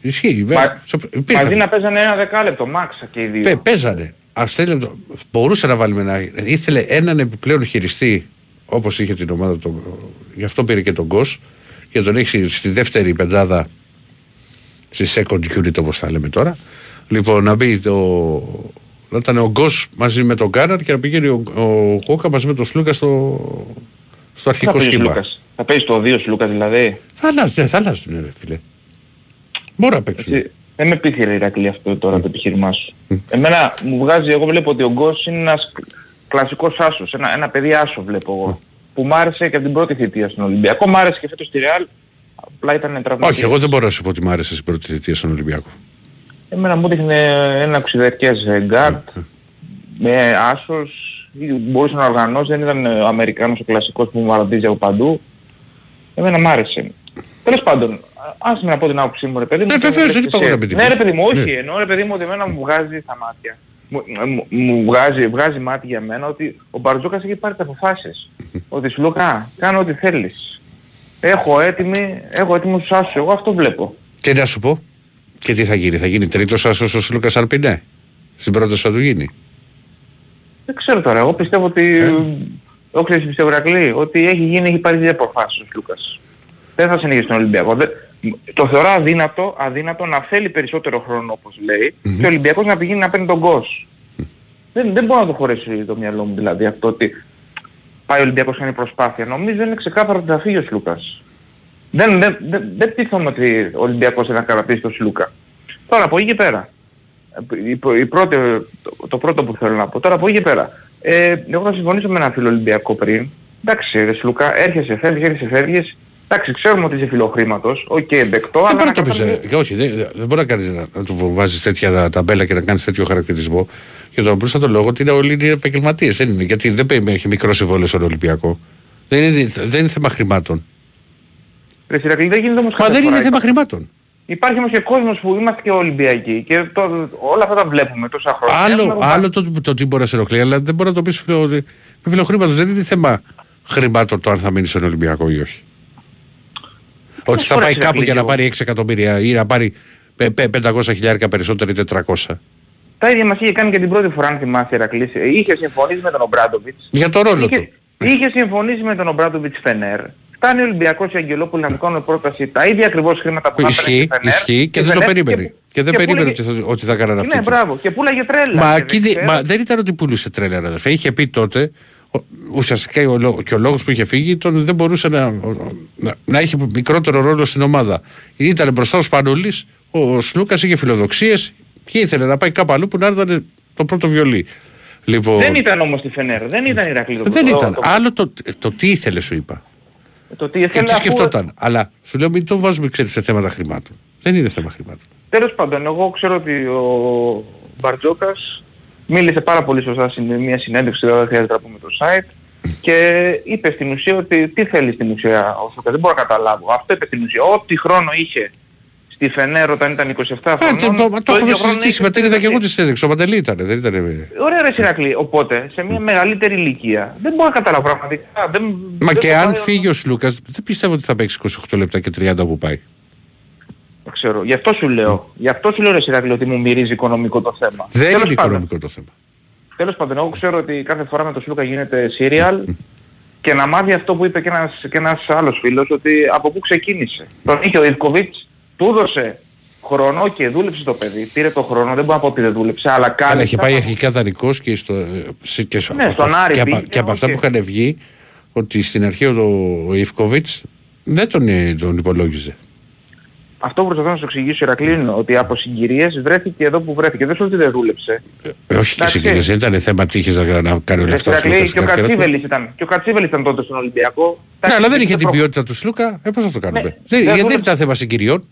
ισχύει. Μα- βέβαια. Σε- υπήρχαν. Μαζί να παίζανε ένα δεκάλεπτο, μάξα και οι δύο. Πέ, παίζανε. Αστέλεπτο. Μπορούσε να βάλει με ένα. Ήθελε έναν επιπλέον χειριστή όπως είχε την ομάδα του. Γι' αυτό πήρε και τον Γκος. Για τον έχει στη δεύτερη πεντάδα. Στη second unit όπως τα λέμε τώρα. Λοιπόν, να μπει το. Να ήταν ο Γκος μαζί με τον Γκάναρ και να πηγαίνει ο, ο Κόκα μαζί με τον Σλούκας στο, στο θα αρχικό παίζει ο σχήμα. Λούκας; Θα παίζεις το 2 Λούκας δηλαδή; Θα αλλάζουν, θα αλλάζουν, ρε φίλε. Μπορεί να παίξουν. Έτσι, Δεν με πείθει ρε Ηρακλή αυτό τώρα το επιχείρημά σου. Εμένα μου βγάζει, εγώ βλέπω ότι ο Γκος είναι ένας κλασικός άσος, ένα, ένα παιδί άσο βλέπω εγώ. Που μ' άρεσε και από την πρώτη θητεία στον Ολυμπιακό, μ' άρεσε και φέτος στη Ρεάλ, απλά ήταν τραυματίας. Όχι, εγώ δεν μπορώ να σου πω ότι μου άρεσε στην πρώτη θητεία στον Ολυμπιακό. Εμένα μου δείχνει ένα οξυδερκές ε, γκάρτ, με άσος, ή μπορούσε να οργανώσεις, δεν ήταν ε, ο Αμερικάνος ο κλασικός που μου βαραντίζει από παντού. Εμένα μ' άρεσε. Τέλος πάντων, α- άσε με να πω την άποψή μου ρε παιδί μου. Ναι, και βεβαίως, μου δεν λες είπα εγώ εσύ. να μην την Ναι πεις. ρε παιδί μου, όχι, Ναι. εννοώ ρε παιδί μου ότι εμένα μου βγάζει στα μάτια. μου, μου- μου βγάζει, βγάζει μάτι για μένα ότι ο Μπαρτζόκας έχει πάρει τις αποφάσεις. ότι σου Λουκά, κάνω ό,τι θέλεις. Έχω έτοιμη, έχω έτοιμο τους άσους, εγώ αυτό βλέπω. Και να σου πω. Και τι θα γίνει, θα γίνει τρίτος άσος ο Σλούκας αν πει ναι. Στην πρόταση θα του γίνει; Δεν ξέρω τώρα, εγώ πιστεύω ότι... Εγώ ξέρεις τι πιστεύω Ρακλή, ότι έχει γίνει, έχει πάρει δύο αποφάσεις ο Λούκας. Δεν θα συνεχίσει τον Ολυμπιακό. Δεν- Το θεωρώ αδύνατο, αδύνατο να θέλει περισσότερο χρόνο όπως λέει και ο Ολυμπιακός να πηγαίνει να παίρνει τον κος. Δεν, δεν μπορώ να το χωρέσει το μυαλό μου δηλαδή αυτό ότι πάει ο Ολυμπιακός κάνει προσπάθεια. Νομίζω είναι ξεκάθαρο ότι θα φύγει ο Σλούκας. Δεν, δεν, δεν, δεν πείθομαι ότι ο Ολυμπιακός θα κρατήσει τον Σλούκα. Τώρα από εκεί και πέρα. Η, πρω- η πρώτη, το, το πρώτο που θέλω να πω. Τώρα από εκεί και πέρα. Ε, εγώ θα συμφωνήσω με έναν φίλο Ολυμπιακό πριν. Εντάξει ρε Σλούκα, έρχεσαι, φεύγεις, έρχεσαι, φεύγεις. Εντάξει, ξέρουμε ότι είσαι φιλοχρήματος. Οκ, δεκτό. Δεν αλλά μπορεί να να το πεις, καθαρι- ε, και όχι, δεν, δεν μπορεί να, κάνεις, να, να του βάζεις τέτοια ταμπέλα και να κάνεις τέτοιο χαρακτηρισμό. Για τον απλούστατο το λόγο ότι είναι όλοι είναι επαγγελματίες. Δεν είναι, γιατί δεν παίρνει έχει μικρό συμβόλαιο στον Ολυμπιακό. Δεν είναι, δεν είναι θέμα χρημάτων. Ρε Σιρακλή, δεν γίνεται όμως Μα κάθε δεν φορά. είναι θέμα χρημάτων. Υπάρχει όμως και κόσμος που είμαστε και Ολυμπιακοί και το, όλα αυτά τα βλέπουμε τόσα χρόνια. Άλλο, Έχουμε άλλο το, το τι μπορεί να σε ενοχλεί, αλλά δεν μπορεί να το πεις φιλο, φιλοχρήματος. Δεν είναι θέμα χρημάτων το αν θα μείνει στον Ολυμπιακό ή όχι. Ότι θα φορές πάει είναι κάπου για να λίγο. πάρει 6 εκατομμύρια ή να πάρει πε- πε- 500 χιλιάρικα περισσότερο ή 400. Τα ίδια μας είχε κάνει και την πρώτη φορά αν θυμάσαι Ηρακλής. Ε, Είχε συμφωνήσει με τον Ομπράντοβιτς. Για το ρόλο του. Είχε, είχε συμφωνήσει με τον Ομπράντοβιτς Φενέρ. Φτάνει ο Ολυμπιακός η Αγγελόπουλη να του κάνουν πρόταση τα ίδια ακριβώς χρήματα που θα έπαιρνε Ισχύει, στη Φενέρ. ισχύει και δεν το Φενέρ περίμενε. Και δεν και περίμενε πούλαγε- ότι θα, ότι θα κάνανε αυτό. Ναι, μπράβο. Και πουλάγε τρέλα. Μα, Και εκεί δεν δεν- ξέρω. μα δεν ήταν ότι πουλούσε τρέλα, ρε αδερφέ. Είχε πει τότε, ο- ουσιαστικά ο, λό- και ο λόγος που είχε φύγει τον δεν μπορούσε να, να, να έχει μικρότερο ρόλο στην ομάδα. Ήταν μπροστά ο Σπανούλης, ο Σλούκας είχε φιλοδοξίες και ήθελε να πάει κάπου αλλού που να έρθει το πρώτο βιολί. Λοιπόν, Δεν ήταν όμως τη Φενέρ. Δεν ήταν Ηρακλή. το- δεν το- ήταν. το- Άλλο το, το τι ήθελε, σου είπα. Το τι Και ήθελε τι αφού- σκεφτόταν. Αλλά σου λέω μην το βάζουμε ξέρεις, σε θέματα χρημάτων. Δεν είναι θέμα χρημάτων. Τέλος πάντων, εγώ ξέρω ότι ο Μπαρτζόκας μίλησε πάρα πολύ σωστά σε μια συνέντευξη, δεν χρειάζεται να πούμε το site, και είπε στην ουσία ότι τι θέλει στην ουσία ο Σούκας, δεν μπορώ να καταλάβω. Αυτό είπε στην ουσία. Ό,τι χρόνο είχε στη Φενέρ όταν ήταν 27 Α, χρονών, το, το, το, έχουμε ίδιο χρόνο συζητήσει. είχε Με την είδα και εγώ στην τη συνέντευξη. Ο Παντελή ήταν. Δεν ήταν. Ωραία ρε Σιρακλή, οπότε σε μια μεγαλύτερη ηλικία δεν μπορώ να καταλάβω πραγματικά. Δεν, Μα δεν και το αν πάει- φύγει ο Σλούκας, δεν πιστεύω ότι θα παίξει 28 λεπτά και 30 όπου πάει. Δεν ξέρω. Γι' αυτό σου λέω. Γι' αυτό σου λέω ρε Σιρακλή ότι μου μυρίζει οικονομικό το θέμα. Δεν Τέλος είναι πάντων. οικονομικό το θέμα. Τέλος πάντων, εγώ ξέρω ότι κάθε φορά με το Σλούκα γίνεται serial και να μάθει αυτό που είπε και ένας, και ένας άλλος φίλος ότι από πού ξεκίνησε. Τον είχε ο Ίβκοβιτς, του έδωσε χρόνο και δούλεψε το παιδί. Πήρε το χρόνο, δεν μπορώ να πω ότι δεν δούλεψε, αλλά Καλά, κάλεσε. είχε πάει αρχικά δανεικός και, στο, σε- και, στο- Ναι, στον Άρη και, από, πήγε, και από αυτά οκ. που είχαν βγει, ότι στην αρχή ο, ο Ίβκοβιτς δεν τον, ε, τον υπολόγιζε. Αυτό που προσπαθώ να σου εξηγήσω Ηρακλή είναι ότι από συγκυρίες βρέθηκε εδώ που βρέθηκε. Δεν σου ότι δεν δούλεψε. Ε, όχι και Εντάξει. συγκεκριμένα, δεν ήταν θέμα τι είχε να, να κάνει όλα Ρε αυτά. ο Ηρακλή, Σλούκας και ο στην καριέρα του. Κατσίβελης ήταν. Και ο Κατσίβελης ήταν τότε στον Ολυμπιακό. Ναι, Εντάξει, αλλά δεν είχε την προ- ποιότητα του Σλούκα. Ε, πώς θα το κάνουμε; Ναι, δεν, δεν γιατί δεν δούλεψε. ήταν θέμα συγκυριών.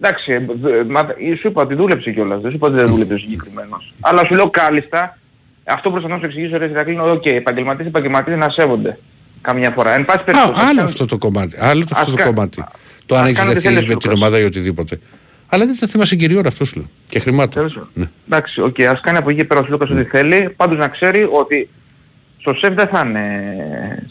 Εντάξει, ε, δε- μα, σου είπα ότι δούλεψε κιόλας, δεν σου είπα ότι δεν δούλεψε ο συγκεκριμένος. Αλλά σου λέω κάλλιστα, αυτό που προσπαθώ να σου εξηγήσω ρε Ηρακλή είναι ότι okay, επαγγελματίες επαγγελματίες να σέβονται καμιά φορά. Εν πάση Α, περιπτώσει. άλλο κάνουν- αυτό το κομμάτι. Άλλο το, Ας αυτό το κα- κομμάτι. Το ας αν έχεις κάνουν τι δεθεί θέλεις ο με την Σλούκας. ομάδα ή οτιδήποτε. Αλλά δεν ήταν θέμα συγκυριών αυτό σου λέω. Και χρημάτων. Τέλος πάντων. Ναι. Εντάξει, οκ, ας κάνει από εκεί και πέρα ο Σλούκας ό,τι θέλει. Πάντως να ξέρει ότι στο ΣΕΦ δεν θα είναι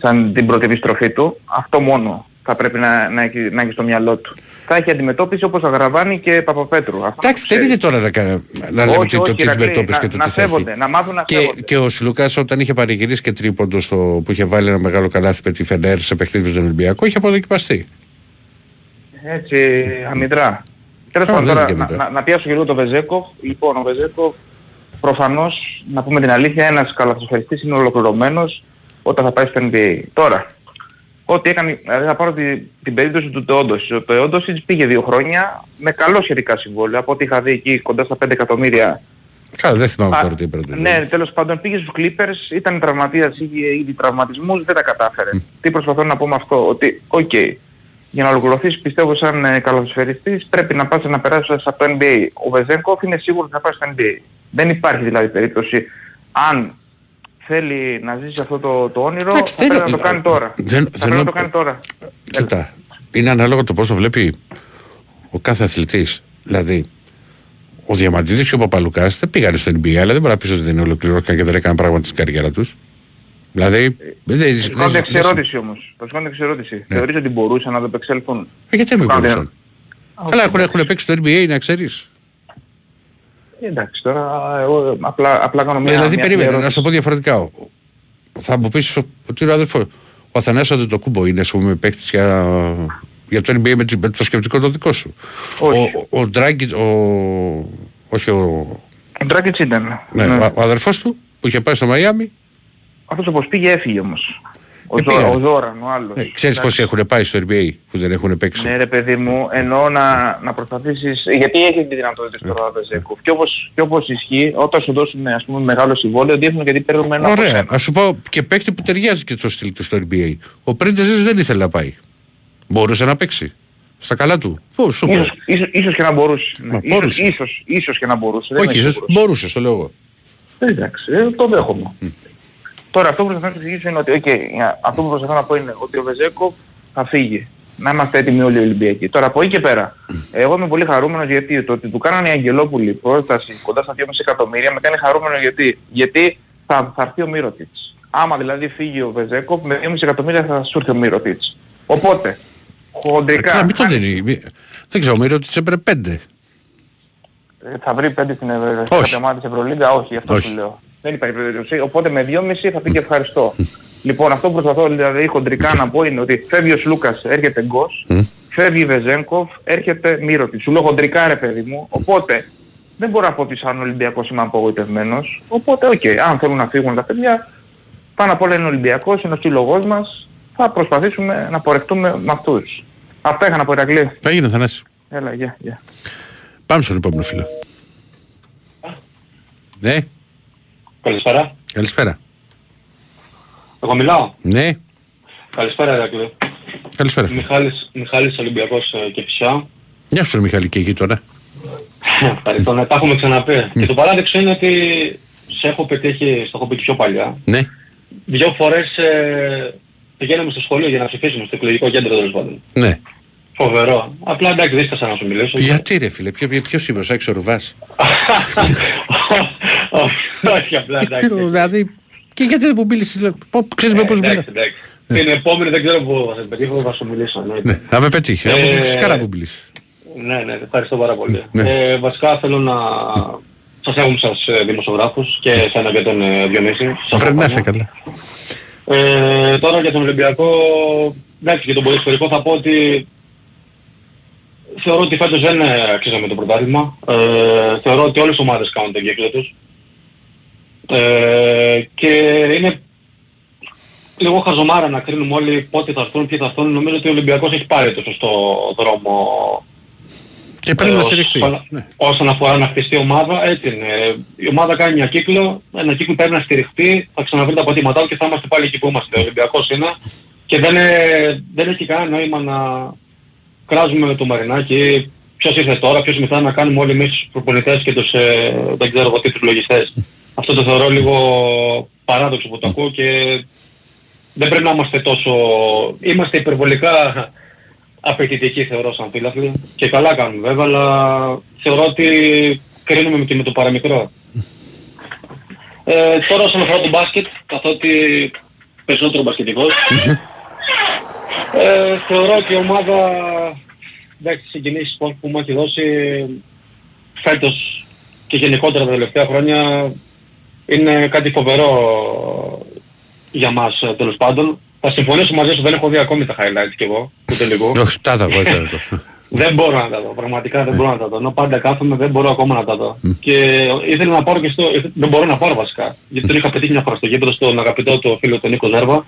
σαν την πρώτη επιστροφή του. Αυτό μόνο θα πρέπει να, να, έχει, να έχει στο μυαλό του. Θα έχει αντιμετώπιση όπως Αγραβάνη και Παπαπέτρου. Αυτό να Εντάξει, δεν ξέρεις. είναι τώρα να, κα- να λέμε Όχι, τι- το όχι, τι Ηρακλή, αντιμετώπιση και να, το να τι θα έχει. σέβονται, να μάθουν να Και, σέβονται. και ο Σλούκα όταν είχε παρηγυρίσει και τρίποντο στο, που είχε βάλει ένα μεγάλο καλάθι με τη Φενέρ σε παιχνίδι με τον Ολυμπιακό, είχε αποδοκιμαστεί. Έτσι, αμυδρά. Τέλος Α, πάντων δεν τώρα, είναι και να, αμυδρά. να, να πιάσω και λίγο το Βεζέκοφ. Λοιπόν, ο Βεζέκοφ προφανώς, να πούμε την αλήθεια, ένας καλαθοσφαιριστής είναι ολοκληρωμένος όταν θα πάει στο NBA. Τώρα, ό,τι έκανε, δηλαδή θα πάρω τη, την περίπτωση του Τεόντοσης. Ο Τεόντοσης πήγε δύο χρόνια με καλό σχετικά συμβόλαιο. Από ό,τι είχα δει εκεί κοντά στα 5 εκατομμύρια Καλά, δεν θυμάμαι Α, τώρα τι είπε. Ναι, τέλος πάντων πήγε στους Clippers, ήταν τραυματίας, είχε ήδη τραυματισμούς, δεν τα κατάφερε. Τι προσπαθώ να πω με αυτό, ότι οκ, για να ολοκληρωθείς πιστεύω σαν ε, καλοσφαιριστής πρέπει να πας να περάσεις από το NBA. Ο Βεζένκοφ είναι σίγουρος ότι θα πάει στο NBA. Δεν υπάρχει δηλαδή περίπτωση αν θέλει να ζήσει αυτό το, το όνειρο, Εντάξει, θα δεν- πρέπει να το κάνει τώρα. δεν- θα δεν- πρέπει να το κάνει τώρα. Κοίτα, είναι ανάλογο το πώς το βλέπει ο κάθε αθλητής. Δηλαδή, ο Διαμαντίδης και ο Παπαλουκάς δεν πήγαν στο NBA, αλλά δεν μπορεί να πεις ότι δεν ολοκληρώθηκαν και δεν έκαναν πράγματα στην καριέρα τους. Δηλαδή. δεν- δεν- Προσχόνται δεν- εξερώτηση όμως. Προσχόνται εξερώτηση. Θεωρείς ότι μπορούσαν να το επεξέλθουν. Ε, Γιατί δεν μην Κάντε- μπορούσαν; Καλά, έχουν, έχουν παίξει το NBA, να ξέρεις. Ε, Εντάξει, τώρα εγώ απλά, απλά κάνω μια... Δηλαδή, μια περίμενε, ερώτηση. να σου το πω διαφορετικά. Ο- Θα μου πεις ότι ο αδερφό. Ο Αθανάσιος Αντετοκούμπο είναι, ας πούμε, παίκτης για, για το NBA με, τη- με το σκεπτικό το δικό σου. Όχι. Ο, ο, Ντράγκητ, ο, όχι ο, Ο Ντράγκετς ήταν. ναι, Ναι. ο, ο αδερφός του που είχε πάει στο Μαϊάμι. Αυτός όπως πήγε έφυγε όμως. Ο, Ε, Ζω, πήγανε. ο Ζόραν, ο άλλος. Ε, ξέρεις πόσοι έχουν πάει στο NBA που δεν έχουν παίξει; Ναι ρε παιδί μου, εννοώ να, να προσπαθήσεις, γιατί έχεις τη δυνατότητα τώρα Βεζέκοφ. Και όπως, και όπως ισχύει, όταν σου δώσουν ας πούμε μεγάλο συμβόλαιο, δείχνουν γιατί παίρνουμε ένα από Ωραία. σένα. Α σου πω και παίκτη που ταιριάζει και στο στυλ του στο NBA. Ο Πρέντεζε δεν ήθελε να πάει. Μπορούσε να παίξει. Στα καλά του. Πώς, σου Ίσως, ίσως, ίσως και να μπορούσε. Ναι. Μα, Ίσως, μπορούσε. ίσως, ίσως και να μπορούσε. δεν Όχι, είμαι ίσως σίγουρος. μπορούσε, το λέω εγώ. Ε, Εντάξει, ε, το δέχομαι. Τώρα αυτό που προσπαθώ να σου εξηγήσω είναι ότι okay, αυτό που προσπαθώ να πω είναι ότι ο Βεζέκοφ θα φύγει. Να είμαστε έτοιμοι όλοι οι Ολυμπιακοί. Τώρα από εκεί και πέρα, εγώ είμαι πολύ χαρούμενος γιατί το ότι του κάνανε οι Αγγελόπουλοι πρόταση κοντά στα 2,5 εκατομμύρια με κάνει χαρούμενος γιατί, γιατί θα, θα έρθει ο Μύρωτιτς. Άμα δηλαδή φύγει ο Βεζέκοφ με 2,5 εκατομμύρια θα σου έρθει ο Μύρωτιτς. Οπότε, χοντρικά, Καλά, μην το δίνει. Μη- Δεν ξέρω, μοίρα ότι έπρεπε πέντε. Ε, θα βρει πέντε στην Ευρώπη. Όχι. Κάποια ομάδα της Ευρωλίγκα, όχι, αυτό Όχι. σου λέω. Δεν υπάρχει περίπτωση. Οπότε με 2,5 θα πει και ευχαριστώ. λοιπόν, αυτό που προσπαθώ δηλαδή χοντρικά να πω είναι ότι φεύγει ο Σλούκας, έρχεται Γκος, φεύγει Βεζένκοφ, έρχεται Μύρωτης. Σου λέω χοντρικά ρε παιδί μου. Οπότε δεν μπορώ να πω ότι σαν Ολυμπιακός είμαι απογοητευμένος. Οπότε, οκ, αν θέλουν να φύγουν τα παιδιά, πάνω απ' όλα είναι Ολυμπιακός, είναι ο σύλλογός μας. Θα προσπαθήσουμε να πορευτούμε με αυτούς. Αυτά είχα να πω Ηρακλή. Θα γίνει, Θανάση. Έλα, γεια, γεια. Πάμε στον επόμενο φίλο. Ναι, Καλησπέρα. καλησπέρα. Εγώ μιλάω; Ναι, Καλησπέρα Ηρακλή. καλησπέρα. Μιχάλης, Μιχάλης Ολυμπιακός Κηφισιά. Γεια σου, ρε Μιχάλη, και εκεί τώρα. Ευχαριστώ. Ναι, τα έχουμε ξαναπεί. Και το παράδειξο είναι ότι σε έχω πετύχει, στο έχω πει και πιο παλιά. Ναι. Δυο φορές ε, πηγαίναμε στο σχολείο για να ψηφίσουμε στο εκλογικό κέντρο τέλος πάντων. Ναι. Φοβερό. Απλά εντάξει δεν ήθελα να σου μιλήσω. Γιατί ρε φίλε, ποιο, ποιος είμαι, ο Σάξο Ρουβάς; (laughs) Όχι απλά εντάξει. Ποιο, Δηλαδή, και γιατί δεν μου μίλησες, δηλαδή, πω- ξέρεις με πώς Ε, μιλάω. εντάξει, εντάξει. Την επόμενη δεν ξέρω πού θα σε πετύχω, θα σου μιλήσω. εννοείται. Ναι, θα με πετύχει, Ε, από φυσικά να μου μιλήσεις. Ναι, ναι, ευχαριστώ πάρα πολύ. Ναι. Ε, βασικά θέλω να σας έχουμε σας ε, δημοσιογράφους και εσένα και τον ε, Διονύση. Σας Βρε, να ευχαριστώ. είσαι καλά. Ε, τώρα για τον Ολυμπιακό, εντάξει για τον ποδοσφαιρικό θα πω ότι θεωρώ ότι φέτος δεν ε, αξίζαμε το πρωτάθλημα. Ε, θεωρώ ότι όλες οι ομάδες κάνουν τον κύκλο τους. Ε, και είναι λίγο χαζομάρα να κρίνουμε όλοι πότε θα έρθουν, ποιοι θα έρθουν. Νομίζω ότι ο Ολυμπιακός έχει πάρει το σωστό δρόμο Και πρέπει να ε, στηριχθεί. όσον- Ναι. Όσον αφορά να χτιστεί η ομάδα, έτσι είναι. Η ομάδα κάνει μια κύκλο, ένα κύκλο πρέπει να στηριχτεί, θα ξαναβρει τα πατήματά του και θα είμαστε πάλι εκεί που είμαστε. Ο Ολυμπιακός είναι και δεν, ε, δεν έχει κανένα νόημα να κράζουμε με το Μαρινάκι ποιος ήρθε τώρα, ποιος μετά να κάνουμε όλοι εμείς τους προπονητές και τους, ε, δεν ξέρω εγώ τι, τους λογιστές. Αυτό το θεωρώ λίγο παράδοξο που το ακούω και δεν πρέπει να είμαστε τόσο... Είμαστε υπερβολικά απαιτητικοί θεωρώ σαν φίλαθλοι και καλά κάνουμε βέβαια, αλλά θεωρώ ότι κρίνουμε και με το παραμικρό. Ε, τώρα όσον αφορά το μπάσκετ, καθότι περισσότερο μπασκετικός, (laughs) ε, θεωρώ ότι η ομάδα, εντάξει, συγκινήσεις που που μου έχει δώσει φέτος και γενικότερα τα τελευταία χρόνια είναι κάτι φοβερό για μας ε, τέλος πάντων. Θα συμφωνήσω μαζί σου, δεν έχω δει ακόμη τα highlights κι εγώ του τελικού. Όχι, τα θα εγώ έκανα το. (laughs) Δεν μπορώ να τα δω, πραγματικά δεν μπορώ να τα δω. Ενώ πάντα κάθομαι δεν μπορώ ακόμα να τα δω. Και ήθελα να πάρω και στο... Δεν μπορώ να πάρω βασικά. Γιατί τον είχα πετύχει μια φορά στο γήπεδο στον αγαπητό του φίλο τον Νίκο Ζέρβα.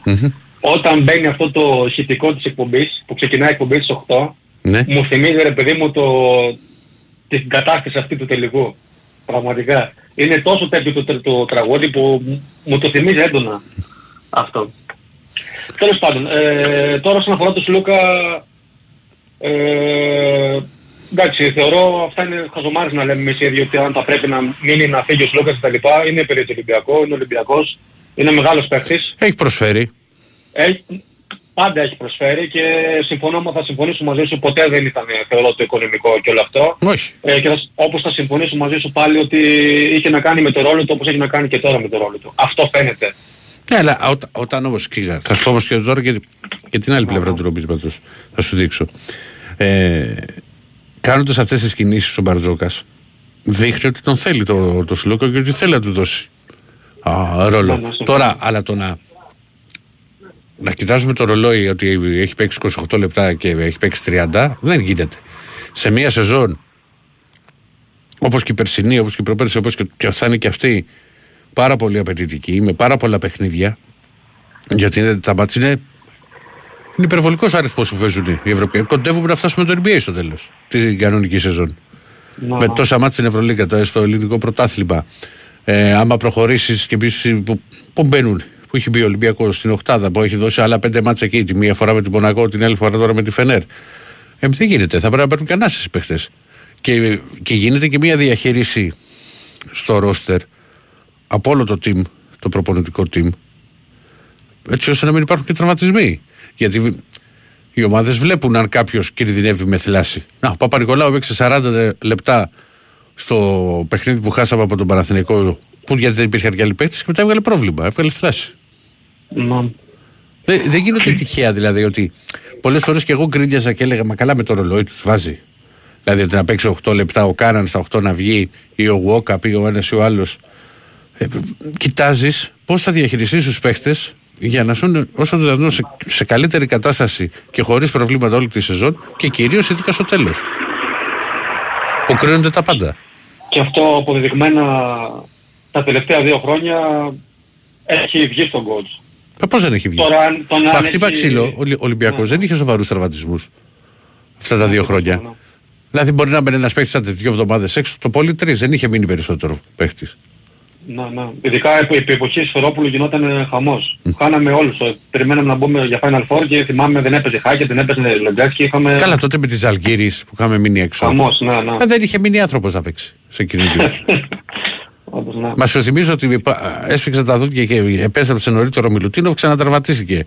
Όταν μπαίνει αυτό το ηχητικό της εκπομπής, που ξεκινάει η εκπομπή στις 8, Ναι. μου θυμίζει ρε παιδί μου το... την κατάσταση αυτή του τελικού. Πραγματικά. Είναι τόσο τέτοιο το, το, το τραγούδι που μου- μου το θυμίζει έντονα αυτό. Τέλος πάντων, ε, τώρα όσον αφορά τον Σλούκα, ε, εντάξει, θεωρώ αυτά είναι χαζομάρες να λέμε εμείς οι ίδιοι ότι αν θα πρέπει να μείνει να φύγει ο Σλούκας και τα λοιπά, είναι περίοδο Ολυμπιακό, είναι Ολυμπιακός, είναι μεγάλος παίχτης. Έχει προσφέρει. Έχει, πάντα έχει προσφέρει και συμφωνώ, θα συμφωνήσω μαζί σου, ποτέ δεν ήταν θεωρώ το οικονομικό και όλο αυτό. Όχι. Ε, και θα, όπως θα συμφωνήσω μαζί σου πάλι ότι είχε να κάνει με το ρόλο του όπως έχει να κάνει και τώρα με το ρόλο του. Αυτό φαίνεται. Ναι, αλλά όταν, όταν όμως, κοίτα, θα σου πω όμως και τώρα και, και την άλλη πλευρά του νομίσματος, θα σου δείξω. Ε, κάνοντας αυτές τις κινήσεις ο Μπαρτζόκας, δείχνει ότι τον θέλει το, το Σλούκα και ότι θέλει να του δώσει α, ρόλο. Ναι, ναι, Τώρα, αλλά το να, να κοιτάζουμε το ρολόι ότι έχει παίξει 28 λεπτά και έχει παίξει 30, δεν γίνεται. Σε μία σεζόν, όπως και η περσινή, όπως και η προπέρσι, όπως και, και θα είναι και αυτή, πάρα πολύ απαιτητική, με πάρα πολλά παιχνίδια, γιατί είναι, τα μάτια είναι είναι υπερβολικός αριθμός που παίζουν οι Ευρωπαίοι. Κοντεύουμε να φτάσουμε το NBA στο τέλος τη κανονική σεζόν. Να. Με τόσα μάτια στην Ευρωλίγα, το- στο ελληνικό πρωτάθλημα. Ε, άμα προχωρήσεις και πεις που, που μπαίνουν, που έχει μπει ο Ολυμπιακός στην Οχτάδα, που έχει δώσει άλλα πέντε μάτσα εκεί, τη μία φορά με την Μονακό, την άλλη φορά τώρα με τη Φενέρ. Ε, δεν γίνεται, θα πρέπει να παίρνουν κανένα οι παίχτε. Και, και γίνεται και μια διαχείριση στο ρόστερ από όλο το team, το προπονητικό team, έτσι ώστε να μην υπάρχουν και τραυματισμοί. Γιατί οι ομάδες βλέπουν αν κάποιος κινδυνεύει με θλάση. Να, ο Παπα-Νικολάου έπαιξε 40 λεπτά στο παιχνίδι που χάσαμε από τον Παναθηναϊκό, που γιατί δεν υπήρχε αρκετή παίκτη και μετά έβγαλε πρόβλημα. Έβγαλε θλάση. Να. Δεν, δεν γίνεται τυχαία δηλαδή ότι πολλές φορές και εγώ γκρίνιαζα και έλεγα Μα καλά με το ρολόι τους βάζει. Δηλαδή ότι να παίξει 8 λεπτά ο Κάναν στα 8 να βγει ή ο Γουόκα ή ο ένας ή ο άλλος. Ε, Κοιτάζεις πώς θα διαχειριστείς τους παίχτες για να ζουν όσο το δυνατόν σε, σε καλύτερη κατάσταση και χωρίς προβλήματα όλη τη σεζόν και κυρίως ειδικά στο τέλος. Που κρίνονται τα πάντα. Και αυτό αποδεδειγμένα τα τελευταία δύο χρόνια έχει βγει στον coach. Πώς δεν έχει βγει; Τώρα, αν- τον Μα αν χτύπα έχει- ξύλο. Ο Ολυμπιακός δεν είχε σοβαρούς τραυματισμούς αυτά τα δύο χρόνια. ναι. Δηλαδή μπορεί να μπαίνει ένας παίχτη σαν δύο εβδομάδες έξω, το πολύ τρεις. Δεν είχε μείνει περισσότερο παίχτη. Να, να. Ειδικά επί, επί εποχής Σφερόπουλου γινόταν ε, χαμός. Χάναμε όλους. Ε, Περιμέναμε να μπούμε για Final Four και θυμάμαι δεν έπαιζε Χάκε, δεν έπαιζε Λεγκάκ και είχαμε Καλά, τότε με τη Ζαλγκύρη που είχαμε μείνει έξω. χαμός. Να, να. Ε, Δεν είχε μείνει άνθρωπος να παίξει σε εκείνη τη (laughs) Όντως, να. Μα σου θυμίζω ότι πα- έσφιξε τα δόντια και επέστρεψε νωρίτερο ο Μιλουτίνοφ, ξανατραυματίστηκε.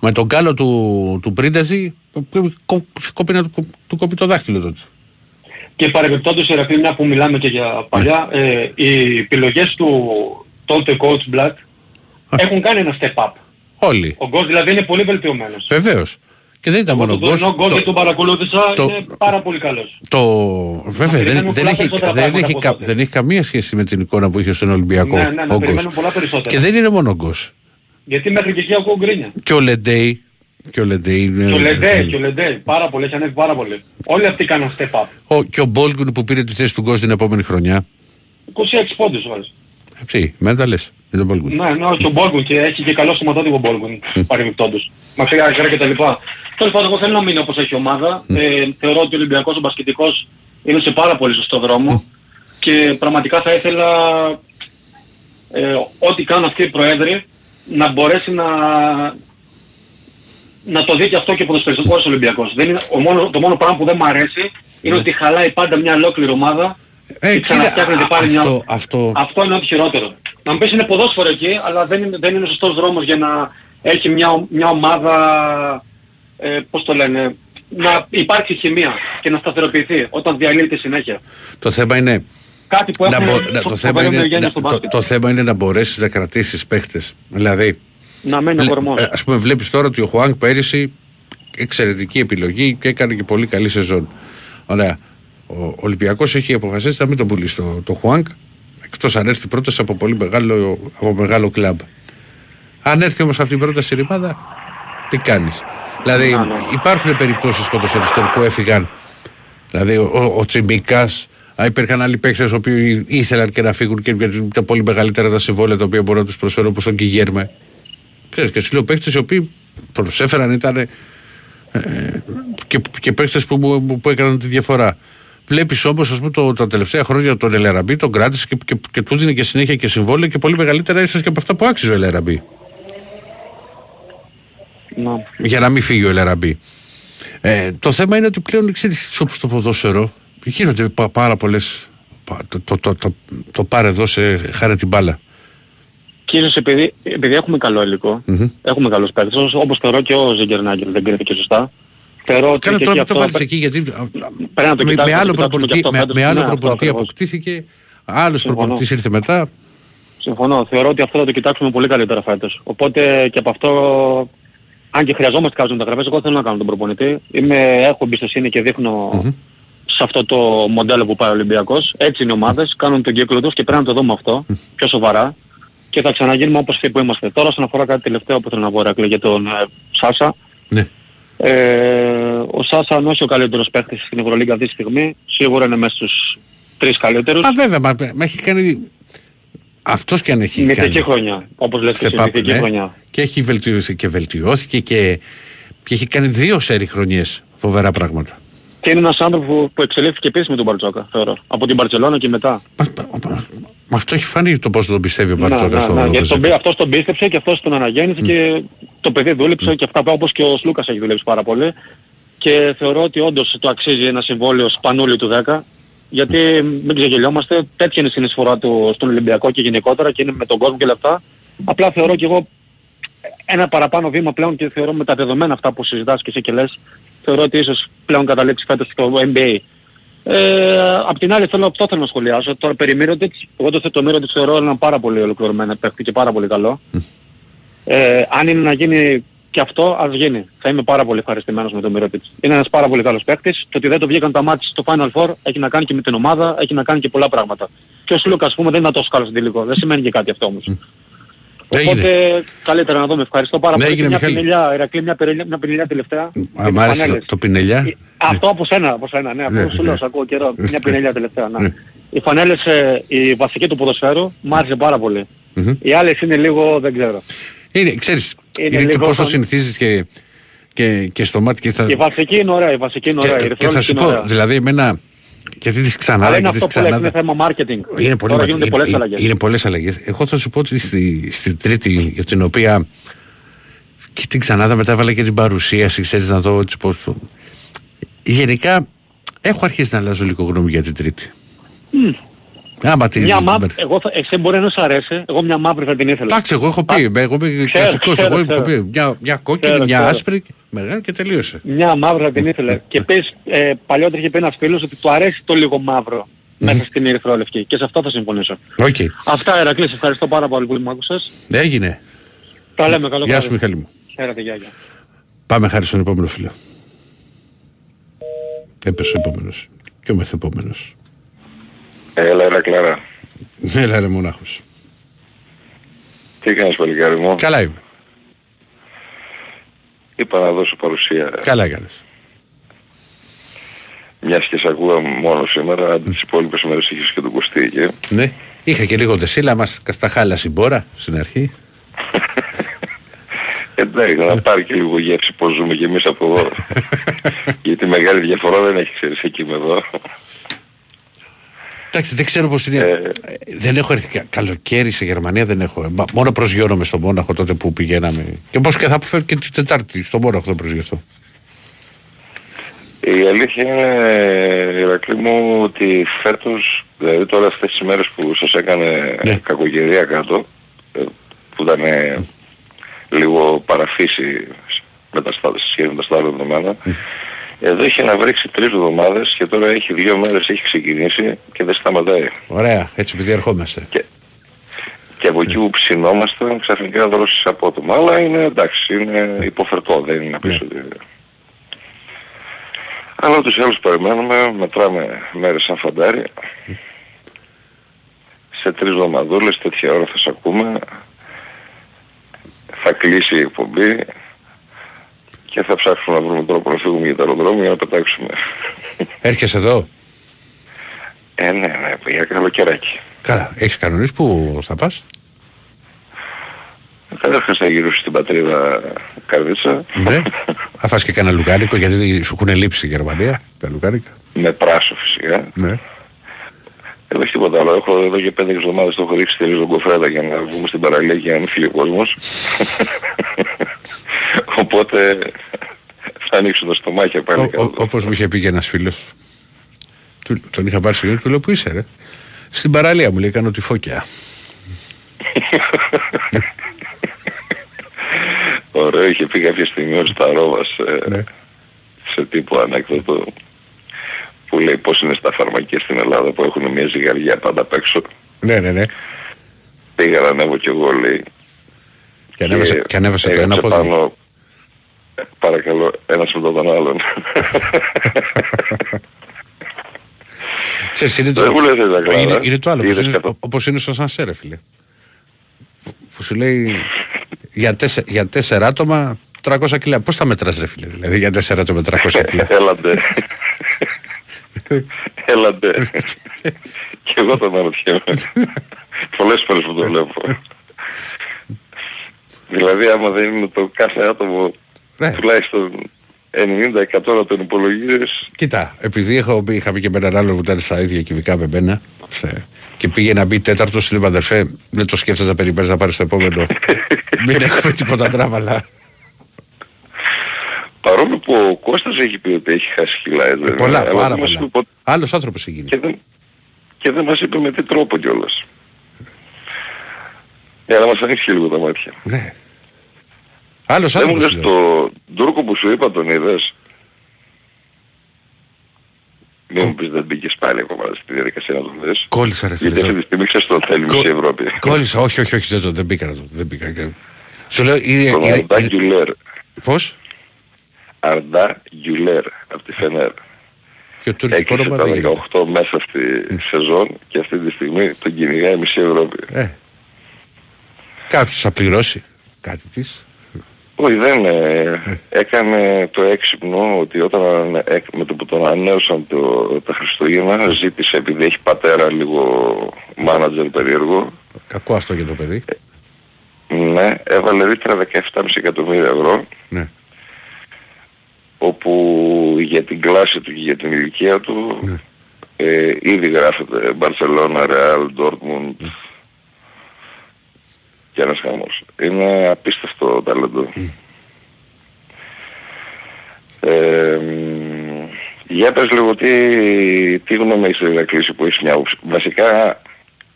Με τον κάλο του, του Πρίνταζη, κόπη να του, του κόπει το δάχτυλο τότε. Και παρεμπιπτόντως Ερακλή, μια που μιλάμε και για παλιά, ε, οι επιλογές του τότε coach Black έχουν κάνει ένα step up. Όλοι. Ο Γκος δηλαδή είναι πολύ βελτιωμένος. Βεβαίως. Και δεν ήταν μόνο ο Τον Γκος. Γκος και Το, τον παρακολούθησα το- είναι πάρα πολύ καλός. το, βέβαια, δεν, περιμένουμε δεν, πολλά έχει, περισσότερα δεν, πράγματα έχει, από κα- τότε. δεν έχει καμία σχέση με την εικόνα που είχε στον Ολυμπιακό Ναι, ναι, ναι, ο Γκος. περιμένουμε πολλά περισσότερα. Και δεν είναι μόνο ο Γκος. Γιατί μέχρι και εκεί ακούω γκρίνια. Και ο Λεντέι. Και ο Λεντέι. είναι- Και ο Λεντέ, και ο Λεντέ, πάρα πολύ, έχει ανέβει πάρα πολύ. Όλοι αυτοί κάναν step up. Ο, και ο Μπόλγκουν που πήρε τη θέση του Γκος την επόμενη χρονιά. 26 πόντους βάζει. Έτσι, μετά λες. Με τον Μπόλγκουν. Ναι, ναι, και ο Μπόλγκουν και έχει και καλό σωματότυπο ο Μπόλγκουν παρεμπιπτόντως. Μακριά άκρα και τα λοιπά. Τέλος πάντων, εγώ θέλω να μείνω όπως έχει η ομάδα. Ε, θεωρώ ότι ο Ολυμπιακός, ο μπασκετικός είναι σε πάρα πολύ σωστό δρόμο και πραγματικά θα ήθελα ε, ό,τι κάνουν αυτοί οι προέδροι να μπορέσει να, να το δει και αυτό και ποδοσφαιριστικός Ολυμπιακός. Δεν είναι, ο μόνο, το μόνο πράγμα που δεν μου αρέσει είναι ότι χαλάει πάντα μια ολόκληρη ομάδα Ε, και ξαναφτιάχνεται κοίτα, πάλι μια... αυτό, αυτό, Αυτό είναι ό,τι χειρότερο. Να μου πεις είναι ποδόσφαιρο εκεί, αλλά δεν είναι, δεν είναι σωστός δρόμος για να έχει μια, μια ομάδα, ε, πώς το λένε, να υπάρξει χημεία και να σταθεροποιηθεί όταν διαλύεται συνέχεια. το θέμα είναι Κάτι που να έχουμε μπο- να- στο- το, στο θέμα παλιό είναι, γένεια να- στο το, μπάσκετ. το θέμα είναι να μπορέσεις να κρατήσεις παίχτες. Δηλαδή, Να μένει ο λε- κορμός. ε, ας πούμε βλέπεις τώρα ότι ο Χουάνκ πέρυσι εξαιρετική επιλογή και έκανε και πολύ καλή σεζόν. Ωραία. Ο Ολυμπιακός έχει αποφασίσει να μην τον πουλήσει το, το Χουάνκ εκτός αν έρθει πρόταση από πολύ μεγάλο, από μεγάλο κλαμπ. Αν έρθει όμως αυτή η πρόταση η ρημάδα, τι κάνεις; Δηλαδή Να, ναι. υπάρχουν περιπτώσεις ποδοσφαιριστών που έφυγαν Δηλαδή ο, ο, ο Τσιμπικά, υπήρχαν άλλοι παίκτες οι οποίοι ήθελαν και να φύγουν και γιατί ήταν πολύ μεγαλύτερα τα συμβόλαια τα οποία μπορούν να τους προσφέρουν όπως τον Κιγέρμε. Ξέρεις, και σου λέω παίκτες οι οποίοι προσέφεραν ήταν ε, και, και παίκτες που, μου- που έκαναν τη διαφορά. Βλέπεις όμως, ας πούμε, το, τα τελευταία χρόνια τον Ελεραμπή τον κράτησε και, και, και του δίνει και συνέχεια και συμβόλαια και πολύ μεγαλύτερα ίσως και από αυτά που άξιζε ο Ελεραμπή. Να. Για να μην φύγει ο Ελεραμπή. Ε, το θέμα είναι ότι πλέον ξέρεις όπως το ποδόσφαιρο γίνονται πα- πάρα πολλές. Το, το, το, το, το πάρε εδώ σε χάρη την μπάλα. Και ίσως επειδή, επειδή έχουμε καλό υλικό, Μμμ. έχουμε καλούς παίκτες, όπως- όπως θεωρώ και ο Ζεγκερνάγκελ δεν κρίνεται και σωστά. Θεωρώ ότι Καλά και τώρα εκεί το αυτό βάλεις πέ- εκεί γιατί πρέπει να το με, κοιτάξουμε, με να το άλλο κοιτάξουμε και προπονητή, αυτό με, φέτος. με άλλο Ναι, αυτό προπονητή ακριβώς. αποκτήθηκε, άλλος Συμφωνώ. προπονητής ήρθε μετά. Συμφωνώ. Θεωρώ ότι αυτό θα το κοιτάξουμε πολύ καλύτερα φέτος. Οπότε και από αυτό, αν και χρειαζόμαστε κάποιες μεταγραφές, εγώ θέλω να κάνω τον προπονητή. Είμαι, έχω εμπιστοσύνη και δείχνω σε αυτό το μοντέλο που πάει ο Ολυμπιακός. Έτσι είναι οι ομάδες, κάνουν τον κύκλο τους και πρέπει να το δούμε αυτό πιο σοβαρά. Και θα ξαναγίνουμε όπως αυτοί που είμαστε. Τώρα όσον αφορά κάτι τελευταίο που θέλω να πω Ρακλή, για τον ε, Σάσα. Ναι. Ε, ο Σάσα αν όχι ο καλύτερος παίκτης στην Ευρωλίγκα αυτή τη στιγμή, σίγουρα είναι μέσα στους τρεις καλύτερους. Μα βέβαια, μα, μα έχει κάνει... Αυτός και αν έχει Μυθική κάνει. χρονιά, όπως λες και σε εσύ, πάπ- μυθική ναι. χρονιά. Και έχει βελτιώσει και βελτιώθηκε και, και έχει κάνει δύο σερι χρονιές φοβερά πράγματα. Και είναι ένας άνθρωπος που, που εξελίχθηκε επίσης με τον Μπαρτζόκα, θεωρώ. Από την Μπαρτσελώνα και μετά. Μα αυτό έχει φανεί το πώς τον πιστεύει ο Να, Μπαρτζόκα να, στο να, γιατί τον, Βεζέκο. πή- αυτός τον πίστεψε και αυτός τον αναγέννησε και το παιδί δούλεψε και αυτά όπως και ο Σλούκας έχει δουλέψει πάρα πολύ. Και θεωρώ ότι όντως το αξίζει ένα συμβόλαιο σπανούλι του 10. Γιατί μην ξεγελιόμαστε, τέτοια είναι η συνεισφορά του στον Ολυμπιακό και γενικότερα και είναι με τον κόσμο και λεφτά. Απλά θεωρώ και εγώ ένα παραπάνω βήμα πλέον και θεωρώ με τα δεδομένα αυτά που συζητάς και εσύ και λες, θεωρώ ότι ίσως πλέον καταλήξεις φέτος στο NBA. Ε, απ' την άλλη θέλω, αυτό θέλω να σχολιάσω. Τώρα περί Μύρωτιτς, εγώ το, το Μύρωτιτς θεωρώ έναν πάρα πολύ ολοκληρωμένο παίχτη και πάρα πολύ καλό. Ε, αν είναι να γίνει και αυτό, ας γίνει. Θα είμαι πάρα πολύ ευχαριστημένος με τον Μύρωτιτς. Είναι ένας πάρα πολύ καλός παίχτης. Το ότι δεν το βγήκαν τα μάτια στο Final Four έχει να κάνει και με την ομάδα, έχει να κάνει και πολλά πράγματα. Και ο Σλούκας, ας πούμε, δεν ήταν τόσο καλός στην τελικό. Δεν σημαίνει και κάτι αυτό όμως. Έγινε. Οπότε καλύτερα να δούμε. Ευχαριστώ πάρα Ναι, πολύ. έγινε, Και μια Μιχάλη. πινελιά, Ηρακλή, μια, πινελιά- μια πινελιά τελευταία. Α, Για Μ' τις άρεσε φανέλες. το πινελιά. Αυτό από σένα, από σένα, ναι, Ναι, αυτό σου ναι. λέω, σ' ακούω καιρό. Μια πινελιά τελευταία, Ναι. ναι. Οι φανέλες, ε, η βασική του ποδοσφαίρου, μου άρεσε πάρα πολύ. Μμμ. Οι άλλες είναι λίγο, δεν ξέρω. Είναι, ξέρεις, Είναι είναι, και λίγο πόσο σαν- συνηθίζεις και, και, και στο μάτι και στα... Η βασική είναι ωραία, η βασική είναι ωραία, η και, και θα ρυθμόληψη σου είναι πω, ωραία. δηλαδή εμένα, γιατί τις ξανάδα Αλλά είναι και τις αυτό που λέμε, είναι ξανάδα... θέμα marketing. Είναι πολύ Τώρα μα- γίνονται είναι- πολλές είναι- αλλαγές. Είναι πολλές αλλαγές. Εγώ θα σου πω ότι στη, στη τρίτη, για την οποία και την ξανάδα μετά έβαλα και την παρουσίαση, ξέρεις να δω έτσι πώς... το- Γενικά, έχω αρχίσει να αλλάζω λίγο γνώμη για την τρίτη. Άμα την... Μια μαύρη, εγώ θα, εσύ μπορεί να σου αρέσει, εγώ μια μαύρη θα την ήθελα. Εντάξει, εγώ έχω πει, εγώ είμαι Ξέρω, κλασικός, ξέρω, εγώ έχω ξέρω. πει μια, μια κόκκινη, Ξέρω, μια ξέρω. άσπρη, μεγάλη και τελείωσε. Μια μαύρη θα την ήθελε. και πες, ε, παλιότερα είχε πει ένας φίλος ότι του αρέσει το λίγο μαύρο μέσα στην ερυθρόλευκη. Και σε αυτό θα συμφωνήσω. Οκ. Αυτά Ηρακλή, σε ευχαριστώ πάρα πολύ που με άκουσες. Έγινε. Τα λέμε καλό Γεια σου βράδυ. Μιχάλη μου. Χαίρετε, γεια, γεια. Πάμε χάρη στον επόμενο φίλο. Έπεσε ο επόμενος. Και ο μεθεπόμενος. Έλα, ρε Κλάρα. Έλα ρε μονάχος. Τι κάνεις παλικάρι μου; Καλά είμαι. Είπα να δώσω παρουσία. Καλά έκανες. Μιας και σε ακούω μόνο σήμερα, αντί τις υπόλοιπες μέρες είχες και τον Κωστή εκεί. Ναι. Είχα και λίγο δεσίλα μας στα χάλασε η μπόρα στην αρχή. Εντάξει, να πάρει και λίγο γεύση πώς ζούμε και εμείς από εδώ. (laughs) Γιατί μεγάλη διαφορά δεν έχει ξέρεις εκεί με εδώ. Εντάξει, δεν ξέρω πώς είναι. Ε, δεν έχω έρθει κα- καλοκαίρι σε Γερμανία, δεν έχω. Ε, μα- Μόνο προσγειώνομαι στο Μόναχο τότε που πηγαίναμε. Και πώς και θα φέρω και την Τετάρτη στο Μόναχο θα προσγειωθώ. Η αλήθεια είναι, Ηρακλή μου, ότι φέτος, δηλαδή τώρα αυτές τις μέρες που σας έκανε Ναι. κακοκαιρία κάτω, ε, που ήταν ε, λίγο παραφύση με τα στάδια, σε σχέση με τα στάδια δεδομένα, εδώ είχε να βρέξει τρεις εβδομάδες και τώρα έχει δύο μέρες έχει ξεκινήσει και δεν σταματάει. Ωραία, έτσι επειδή ερχόμαστε. Και από εκεί που ψινόμαστε ξαφνικά δρόσεις απότομα. Αλλά είναι εντάξει, είναι υποφερτό, δεν είναι να πεις ότι... Αλλά ούτως ή άλλως περιμένουμε, μετράμε μέρες σαν φαντάρι. Σε τρεις εβδομαδούλες τέτοια ώρα θα σε ακούμε. Θα κλείσει η εκπομπή και θα ψάξουμε να βρούμε τρόπο να φύγουμε για το αεροδρόμιο για να πετάξουμε. Έρχεσαι εδώ; Ε, ναι, ναι, για καλοκαιράκι. Καλά, έχεις κανονίσει που θα πας; Καταρχάς θα γυρίσω στην πατρίδα Καρδίτσα. ναι. Θα φας και κανένα λουκάνικο γιατί σου έχουν λείψει η Γερμανία. Τα λουκάνικα. Με πράσο φυσικά. Ναι. Δεν έχει τίποτα άλλο. Έχω εδώ και πέντε εβδομάδες το έχω ρίξει στη ριζογκοφρέτα για να βγούμε στην παραλία και να μην φύγει ο κόσμος. (laughs) Οπότε θα ανοίξω τα στομάχια πάλι Ο- ο- κάτω. Όπως μου είχε πει και ένας φίλος. Του- Τον είχα πάρει στιγμή, του λέω που είσαι ρε; Στην παραλία μου λέει κάνω τη φώκια. (laughs) Ωραίο είχε πει κάποια στιγμή ο Σταρόβας ε, Ναι. σε τύπο ανέκδοτο που λέει πώς είναι στα φαρμακεία στην Ελλάδα που έχουν μια ζυγαριά πάντα απ' έξω. Ναι, ναι, ναι. Πήγα να ανέβω κι εγώ λέει. Και ανέβασε, και ανέβασε το ένα έγραψε πόδι. πάνω, ε, παρακαλώ, ένας μετά τον άλλον. Ξέρεις, είναι Δεν μου λες, ρε, Ζαγκλάρα. είναι, είναι το άλλο. Όπως Είδες είναι, κατά- όπως είναι στο Σανσέ, ρε φίλε. Που σου λέει για, τέσσε, για τέσσερα άτομα 300 κιλά. Πώς τα μετράς ρε φίλε, δηλαδή για τέσσερα άτομα 300 κιλά; Έλαντε. Έλαντε. και εγώ τον αναρωτιέμαι. Πολλές φορές που το βλέπω. δηλαδή άμα δεν είναι το κάθε άτομο Ναι. τουλάχιστον 90% να τον υπολογίζεις Κοίτα, επειδή έχω, πει- είχα πει και με έναν άλλο που ήταν στα ίδια κυβικά με μένα σε- και πήγε να μπει τέταρτο, λέει αδερφέ, δεν το σκέφτεσαι να περιμένεις να πάρεις το επόμενο. (laughs) Μην έχουμε τίποτα τράβαλα. Παρόλο που ο Κώστας έχει πει ότι έχει χάσει κιλά έτσι, πολλά, αλλά πάρα δεν μας πολλά. είπε ποτέ- Άλλος άνθρωπος έχει γίνει. και δεν, και δεν μας είπε με τι τρόπο κιόλας. Για να μας ανοίξει λίγο τα μάτια. Ναι. Άλλος Δεν μου άνθρωπος. λες λέω. το Τούρκο που σου είπα τον είδες; Μην μου πεις δεν μπήκες πάλι ακόμα στη διαδικασία να τον δεις. Κόλλησα ρε φίλε. Γιατί αυτή τη στιγμή ξέρεις τον θέλει μισή Ευρώπη. Κόλλησα, όχι, όχι, όχι, δεν, το- δεν μπήκα να το, δεν μπήκα. Και- Σου λέω, είναι, Τον είναι, Αρντά είναι, Γκιουλέρ. πώς, Αρντά Γκιουλέρ από τη Φενέρ. και το τουρκικό Έκλεισε όνομα τα δεν γίνεται. 18 μέσα αυτή τη σεζόν και αυτή τη στιγμή τον κυνηγάει μισή Ευρώπη. Ε, κάποιος θα πληρώσει κάτι της. Όχι δεν ε, έκανε το έξυπνο ότι όταν ε, με το που τον ανέωσαν το, τα Χριστούγεννα ζήτησε επειδή έχει πατέρα λίγο μάνατζερ περίεργο Κακό αυτό για το παιδί. ναι, έβαλε ρήτρα 17,5 εκατομμύρια ευρώ Ναι. Όπου για την κλάση του και για την ηλικία του ε, ήδη γράφεται Μπαρσελόνα, Ρεάλ, Ντόρτμουντ και ένας χαμός. Είναι απίστευτο ταλέντο. Ε, μ, για πες λίγο τι, τι γνώμη έχεις για κλείσει που έχεις μια άποψη. Βασικά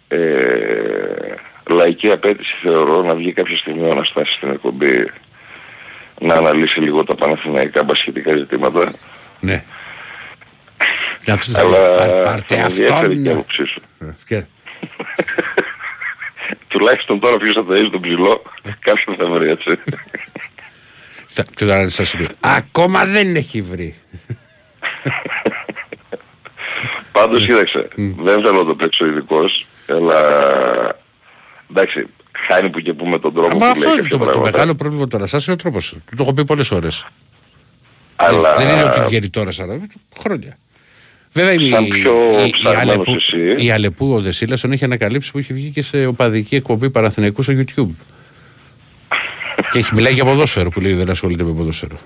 ε, λαϊκή απέτηση θεωρώ να βγει κάποια στιγμή ο Αναστάσης στην εκπομπή να αναλύσει λίγο τα παναθηναϊκά μπασχετικά ζητήματα. Ναι. Για αυτούς θα Αλλά πά- πάρτε θα με ενδιαφέρει αυτόν. και η άποψή σου. Ε, και- Τουλάχιστον τώρα ποιος θα ταΐζει τον ψηλό, κάποιον θα βρει έτσι. Θα, και τώρα θα σου πει, Ακόμα δεν έχει βρει. Πάντως κοίταξε, δεν θέλω να το παίξω ειδικός, αλλά εντάξει, χάνει που και που με τον τρόπο Μα που αυτό λέει είναι κάποια το, το πράγματα. μεγάλο πρόβλημα τώρα. Σας είναι ο τρόπος. του. Του το έχω πει πολλές ώρες. Αλλά Δεν είναι ότι βγαίνει τώρα σαν χρόνια. Βέβαια η, Σαν πιο η, η, ψαγμένος Αλεπού, εσύ. η Αλεπού ο Δεσίλας τον έχει ανακαλύψει που έχει βγει και σε οπαδική εκπομπή Παραθυναϊκού στο YouTube. και έχει μιλάει για ποδόσφαιρο που λέει δεν ασχολείται με ποδόσφαιρο.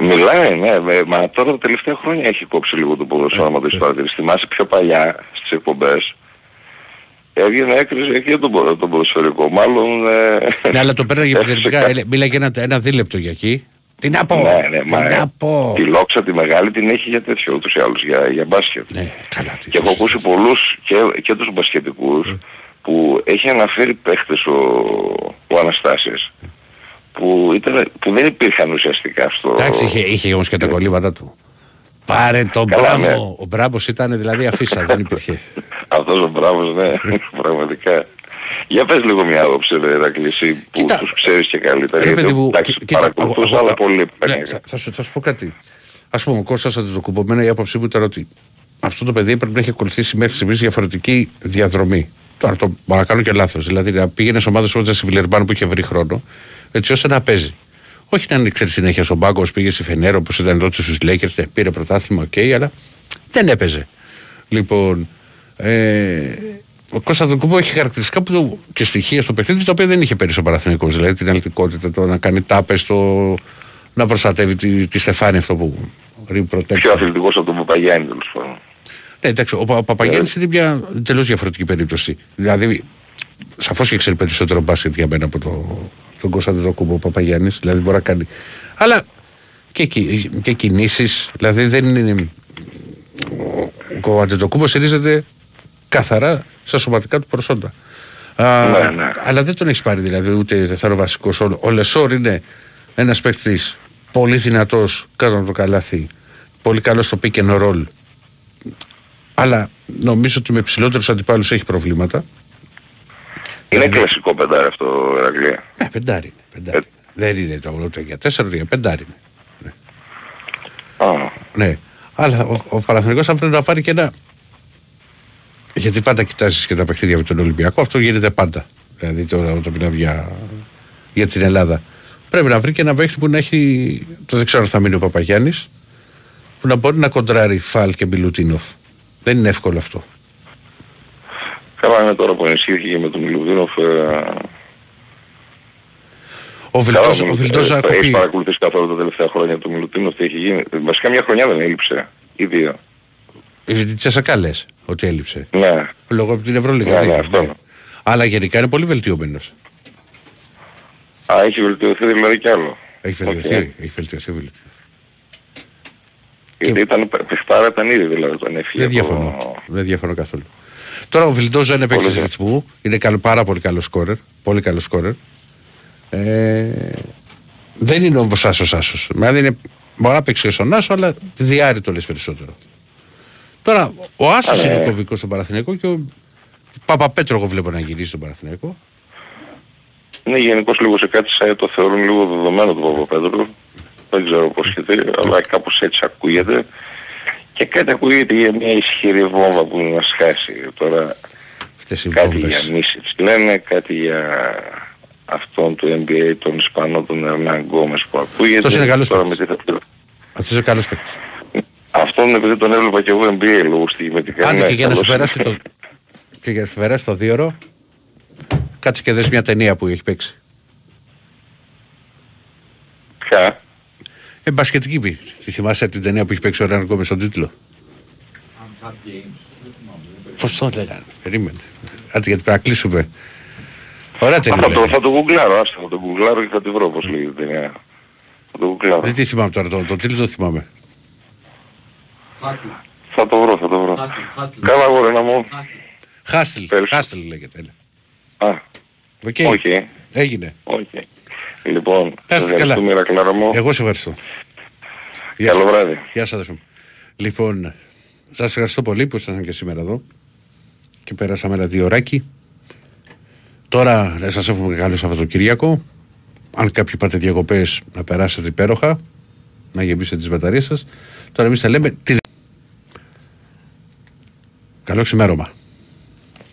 Μιλάει, ναι, με- μα τώρα τα τελευταία χρόνια έχει κόψει λίγο το ποδόσφαιρο, άμα το έχεις παρατηρήσει. Θυμάσαι πιο παλιά στις εκπομπές, έβγαινε έκρυζε και τον, ποδο- τον ποδοσφαιρικό. Μάλλον... Ε, ναι, αλλά το πέραγε (laughs) έφυγε επιθετικά. κάτι. Έλε- Μίλαγε ένα, ένα δίλεπτο για εκεί. Τι να πω, Ναι, ναι, τι μα να πω. τη λόξα τη μεγάλη την έχει για τέτοιο ούτως ή άλλως, για, για μπάσκετ. Ναι, καλά. τι Και έχω ακούσει πολλούς και, και τους μπασκετικούς που έχει αναφέρει παίχτες ο, ο Αναστάσης που, ήταν, που δεν υπήρχαν ουσιαστικά στο... Εντάξει, είχε, είχε όμως και τα κολλήματα του. Πάρε τον Καλά, ναι. Μπράβο. Ο Μπράμπος ήταν δηλαδή αφίσα, δεν υπήρχε. (laughs) Αυτός ο μπράβος, ναι, (laughs) πραγματικά. Για πες λίγο μια άποψη, ρε Ρακλήση, που Κοίτα, τους ξέρεις και καλύτερα. Ρε γιατί, παιδί μου, εντάξει, κοί- κοίτα, παρακολουθούσα, εγώ- αλλά εγώ- πολύ ναι, πανέγα. θα, θα, σου, θα σου πω κάτι. Α πούμε, ο Κώστας Αντιτοκουμπομένα η άποψή μου ήταν ότι αυτό το παιδί πρέπει να έχει ακολουθήσει μέχρι στιγμής διαφορετική διαδρομή. Τώρα το μπορώ να κάνω και λάθος. Δηλαδή να πήγαινες σε ομάδες όπως η Βιλερμπάν που είχε βρει χρόνο, έτσι ώστε να παίζει. Όχι να ανοίξει συνέχεια στον πάγκο, όπως πήγε στη Φενέρ, όπως ήταν τότε στους Λέικερς, πήρε πρωτάθλημα, οκ, αλλά δεν έπαιζε. Λοιπόν, ε, ο Κώστας Αντετοκούμπο έχει χαρακτηριστικά που το, και στοιχεία στο παιχνίδι τα οποία δεν είχε πέρυσι ο Παναθηναϊκός. Δηλαδή την αλτικότητα, το να κάνει τάπες, το να προστατεύει τη, τη στεφάνη αυτό που rim protect. Πιο αθλητικός από τον Παπαγιάννη τέλος πάντων. Ναι, εντάξει, ο, Πα- ο Παπαγιάννης είναι μια τελείως διαφορετική περίπτωση. Δηλαδή, σαφώς και ξέρει περισσότερο μπάσκετ για μένα από το, τον Κωνσταντινό Κούμπο ο Παπαγιάννης. Δηλαδή, μπορεί να κάνει. Αλλά και, κι- και κινήσεις. Δηλαδή, δεν είναι. Ο, ο Αντετοκούμπο στηρίζεται καθαρά στα σωματικά του προσόντα. Α, Ναι, ναι. Αλλά δεν τον έχεις πάρει δηλαδή ούτε δευτεροβασικό. Ο, ο Λεσόρ είναι ένας παίκτης πολύ δυνατός κάτω από το καλάθι. Πολύ καλός στο pick and roll. Αλλά νομίζω ότι με ψηλότερους αντιπάλους έχει προβλήματα. Είναι κλασικό πεντάρι αυτό, Ερακλία. Ναι, πεντάρι είναι. Πεντάρι. δεν είναι το ούτε για τέσσερα, ούτε για πεντάρι είναι. Α, Ναι. Αλλά ο, ο Παναθηναϊκός θα πρέπει να πάρει και ένα. Γιατί πάντα κοιτάζεις και τα παιχνίδια με τον Ολυμπιακό, αυτό γίνεται πάντα. Δηλαδή τώρα όταν μιλάμε για, για την Ελλάδα. Πρέπει να βρει και ένα παίχτη που να έχει. Το δεν ξέρω αν θα μείνει ο Παπαγιάννης. Που να μπορεί να κοντράρει Φαλ και Μιλουτίνοφ. Δεν είναι εύκολο αυτό. καλά είναι τώρα που ενισχύθηκε με τον Μιλουτίνοφ. Ε, Ο Βιλτός, καλά, ο Βιλτός ε, έχω Έχεις πει. παρακολουθήσει καθόλου τα τελευταία χρόνια του Μιλουτίνοφ τι έχει γίνει. Βασικά μια χρονιά δεν έλειψε. Ή δύο. Η Τσεσακά λες ότι έλειψε. Ναι. Λόγω από την Ευρωλίγα. Ναι, δεν ναι, είναι, αυτό. ναι. Αλλά γενικά είναι πολύ βελτιωμένος. Α, έχει βελτιωθεί δηλαδή κι άλλο. Έχει βελτιωθεί. Οκ. Έχει βελτιωθεί. βελτιωθεί. Γιατί ήταν, παιχτάρα ήταν ήδη δηλαδή όταν έφυγε. Δεν από- διαφωνώ. Δεν διαφωνώ καθόλου. Τώρα ο Βιλντόζο είναι παίκτης Πολύ ρυθμού. Είναι καλό, πάρα πολύ καλό σκόρερ. Πολύ καλό σκόρερ. Ε, δεν είναι όμως άσος άσος. Δηλαδή είναι, μπορεί να παίξει και στον άσο, αλλά δυάρι το λες περισσότερο. Τώρα ο άσος Α, ναι. είναι κομβικό στον Παραθυνιακό και ο Παπαπέτρο εγώ βλέπω να γυρίσει στον Παραθυνιακό. Ναι, γενικώς λίγο σε κάτι σαν το θεωρούν λίγο δεδομένο του Παπαπέτρου. Δεν ξέρω πώς γιατί, αλλά κάπως έτσι ακούγεται. Και κάτι ακούγεται για μια ισχυρή βόμβα που είναι να σκάσει. Τώρα Αυτές οι κάτι βόμβες. για Μίσιτς λένε, κάτι για αυτόν του NBA, τον Ισπανό, τον Ερνάν Γκόμες που ακούγεται. Αυτός είναι καλός Τώρα με παίκτης. τι θα... Αυτός είναι καλός παίκτης. Αυτόν επειδή τον έβλεπα και εγώ NBA λόγω στιγμετικά. Άντε Ναι, και για να σου καλός περάσει είναι. το. Και για να σου περάσει το δύο ώρο, κάτσε και δες μια ταινία που έχει παίξει. Ποια; Ε, μπασκετική πει. Τη θυμάσαι την ταινία που έχει παίξει ο Ραν Γκόμες στον τίτλο; Uncut Games. Δεν θυμάμαι, δεν Πώς το έλεγα, περίμενε. Άντε γιατί πρέπει να κλείσουμε. Ωραία Α, Θα ταινία. το, λέει. θα το γκουγκλάρω, άστα, θα το γκουγκλάρω και θα τη βρω πώς λέγεται η ταινία. Θα το γκουγκλάρω. Δεν τη θυμάμαι τώρα, το, το τίτλο δεν θυμάμαι. Χάστιλ. Θα το βρω, θα το βρω. Χάστιλ. Χάστιλ. Καλά αγόρι μου. Χάστιλ. Χάστιλ, Πέρυσι. Χάστιλ λέγεται. έλα. Α, Οκ, όχι. έγινε. Όχι. Λοιπόν, Πες σας καλά. ευχαριστούμε Ηρακλάρα μου. Εγώ σε ευχαριστώ. Καλό βράδυ. Γεια σας αδερφέ μου. Λοιπόν, σας ευχαριστώ πολύ που ήσασταν και σήμερα εδώ και πέρασαμε ένα δύο ωράκι. Τώρα να σας εύχομαι καλό Σαββατοκυριακό. Αν κάποιοι πάτε διακοπές να περάσετε υπέροχα, να γεμίσετε τις μπαταρίες σας. Τώρα εμείς θα λέμε τι... Καλό ξημέρωμα.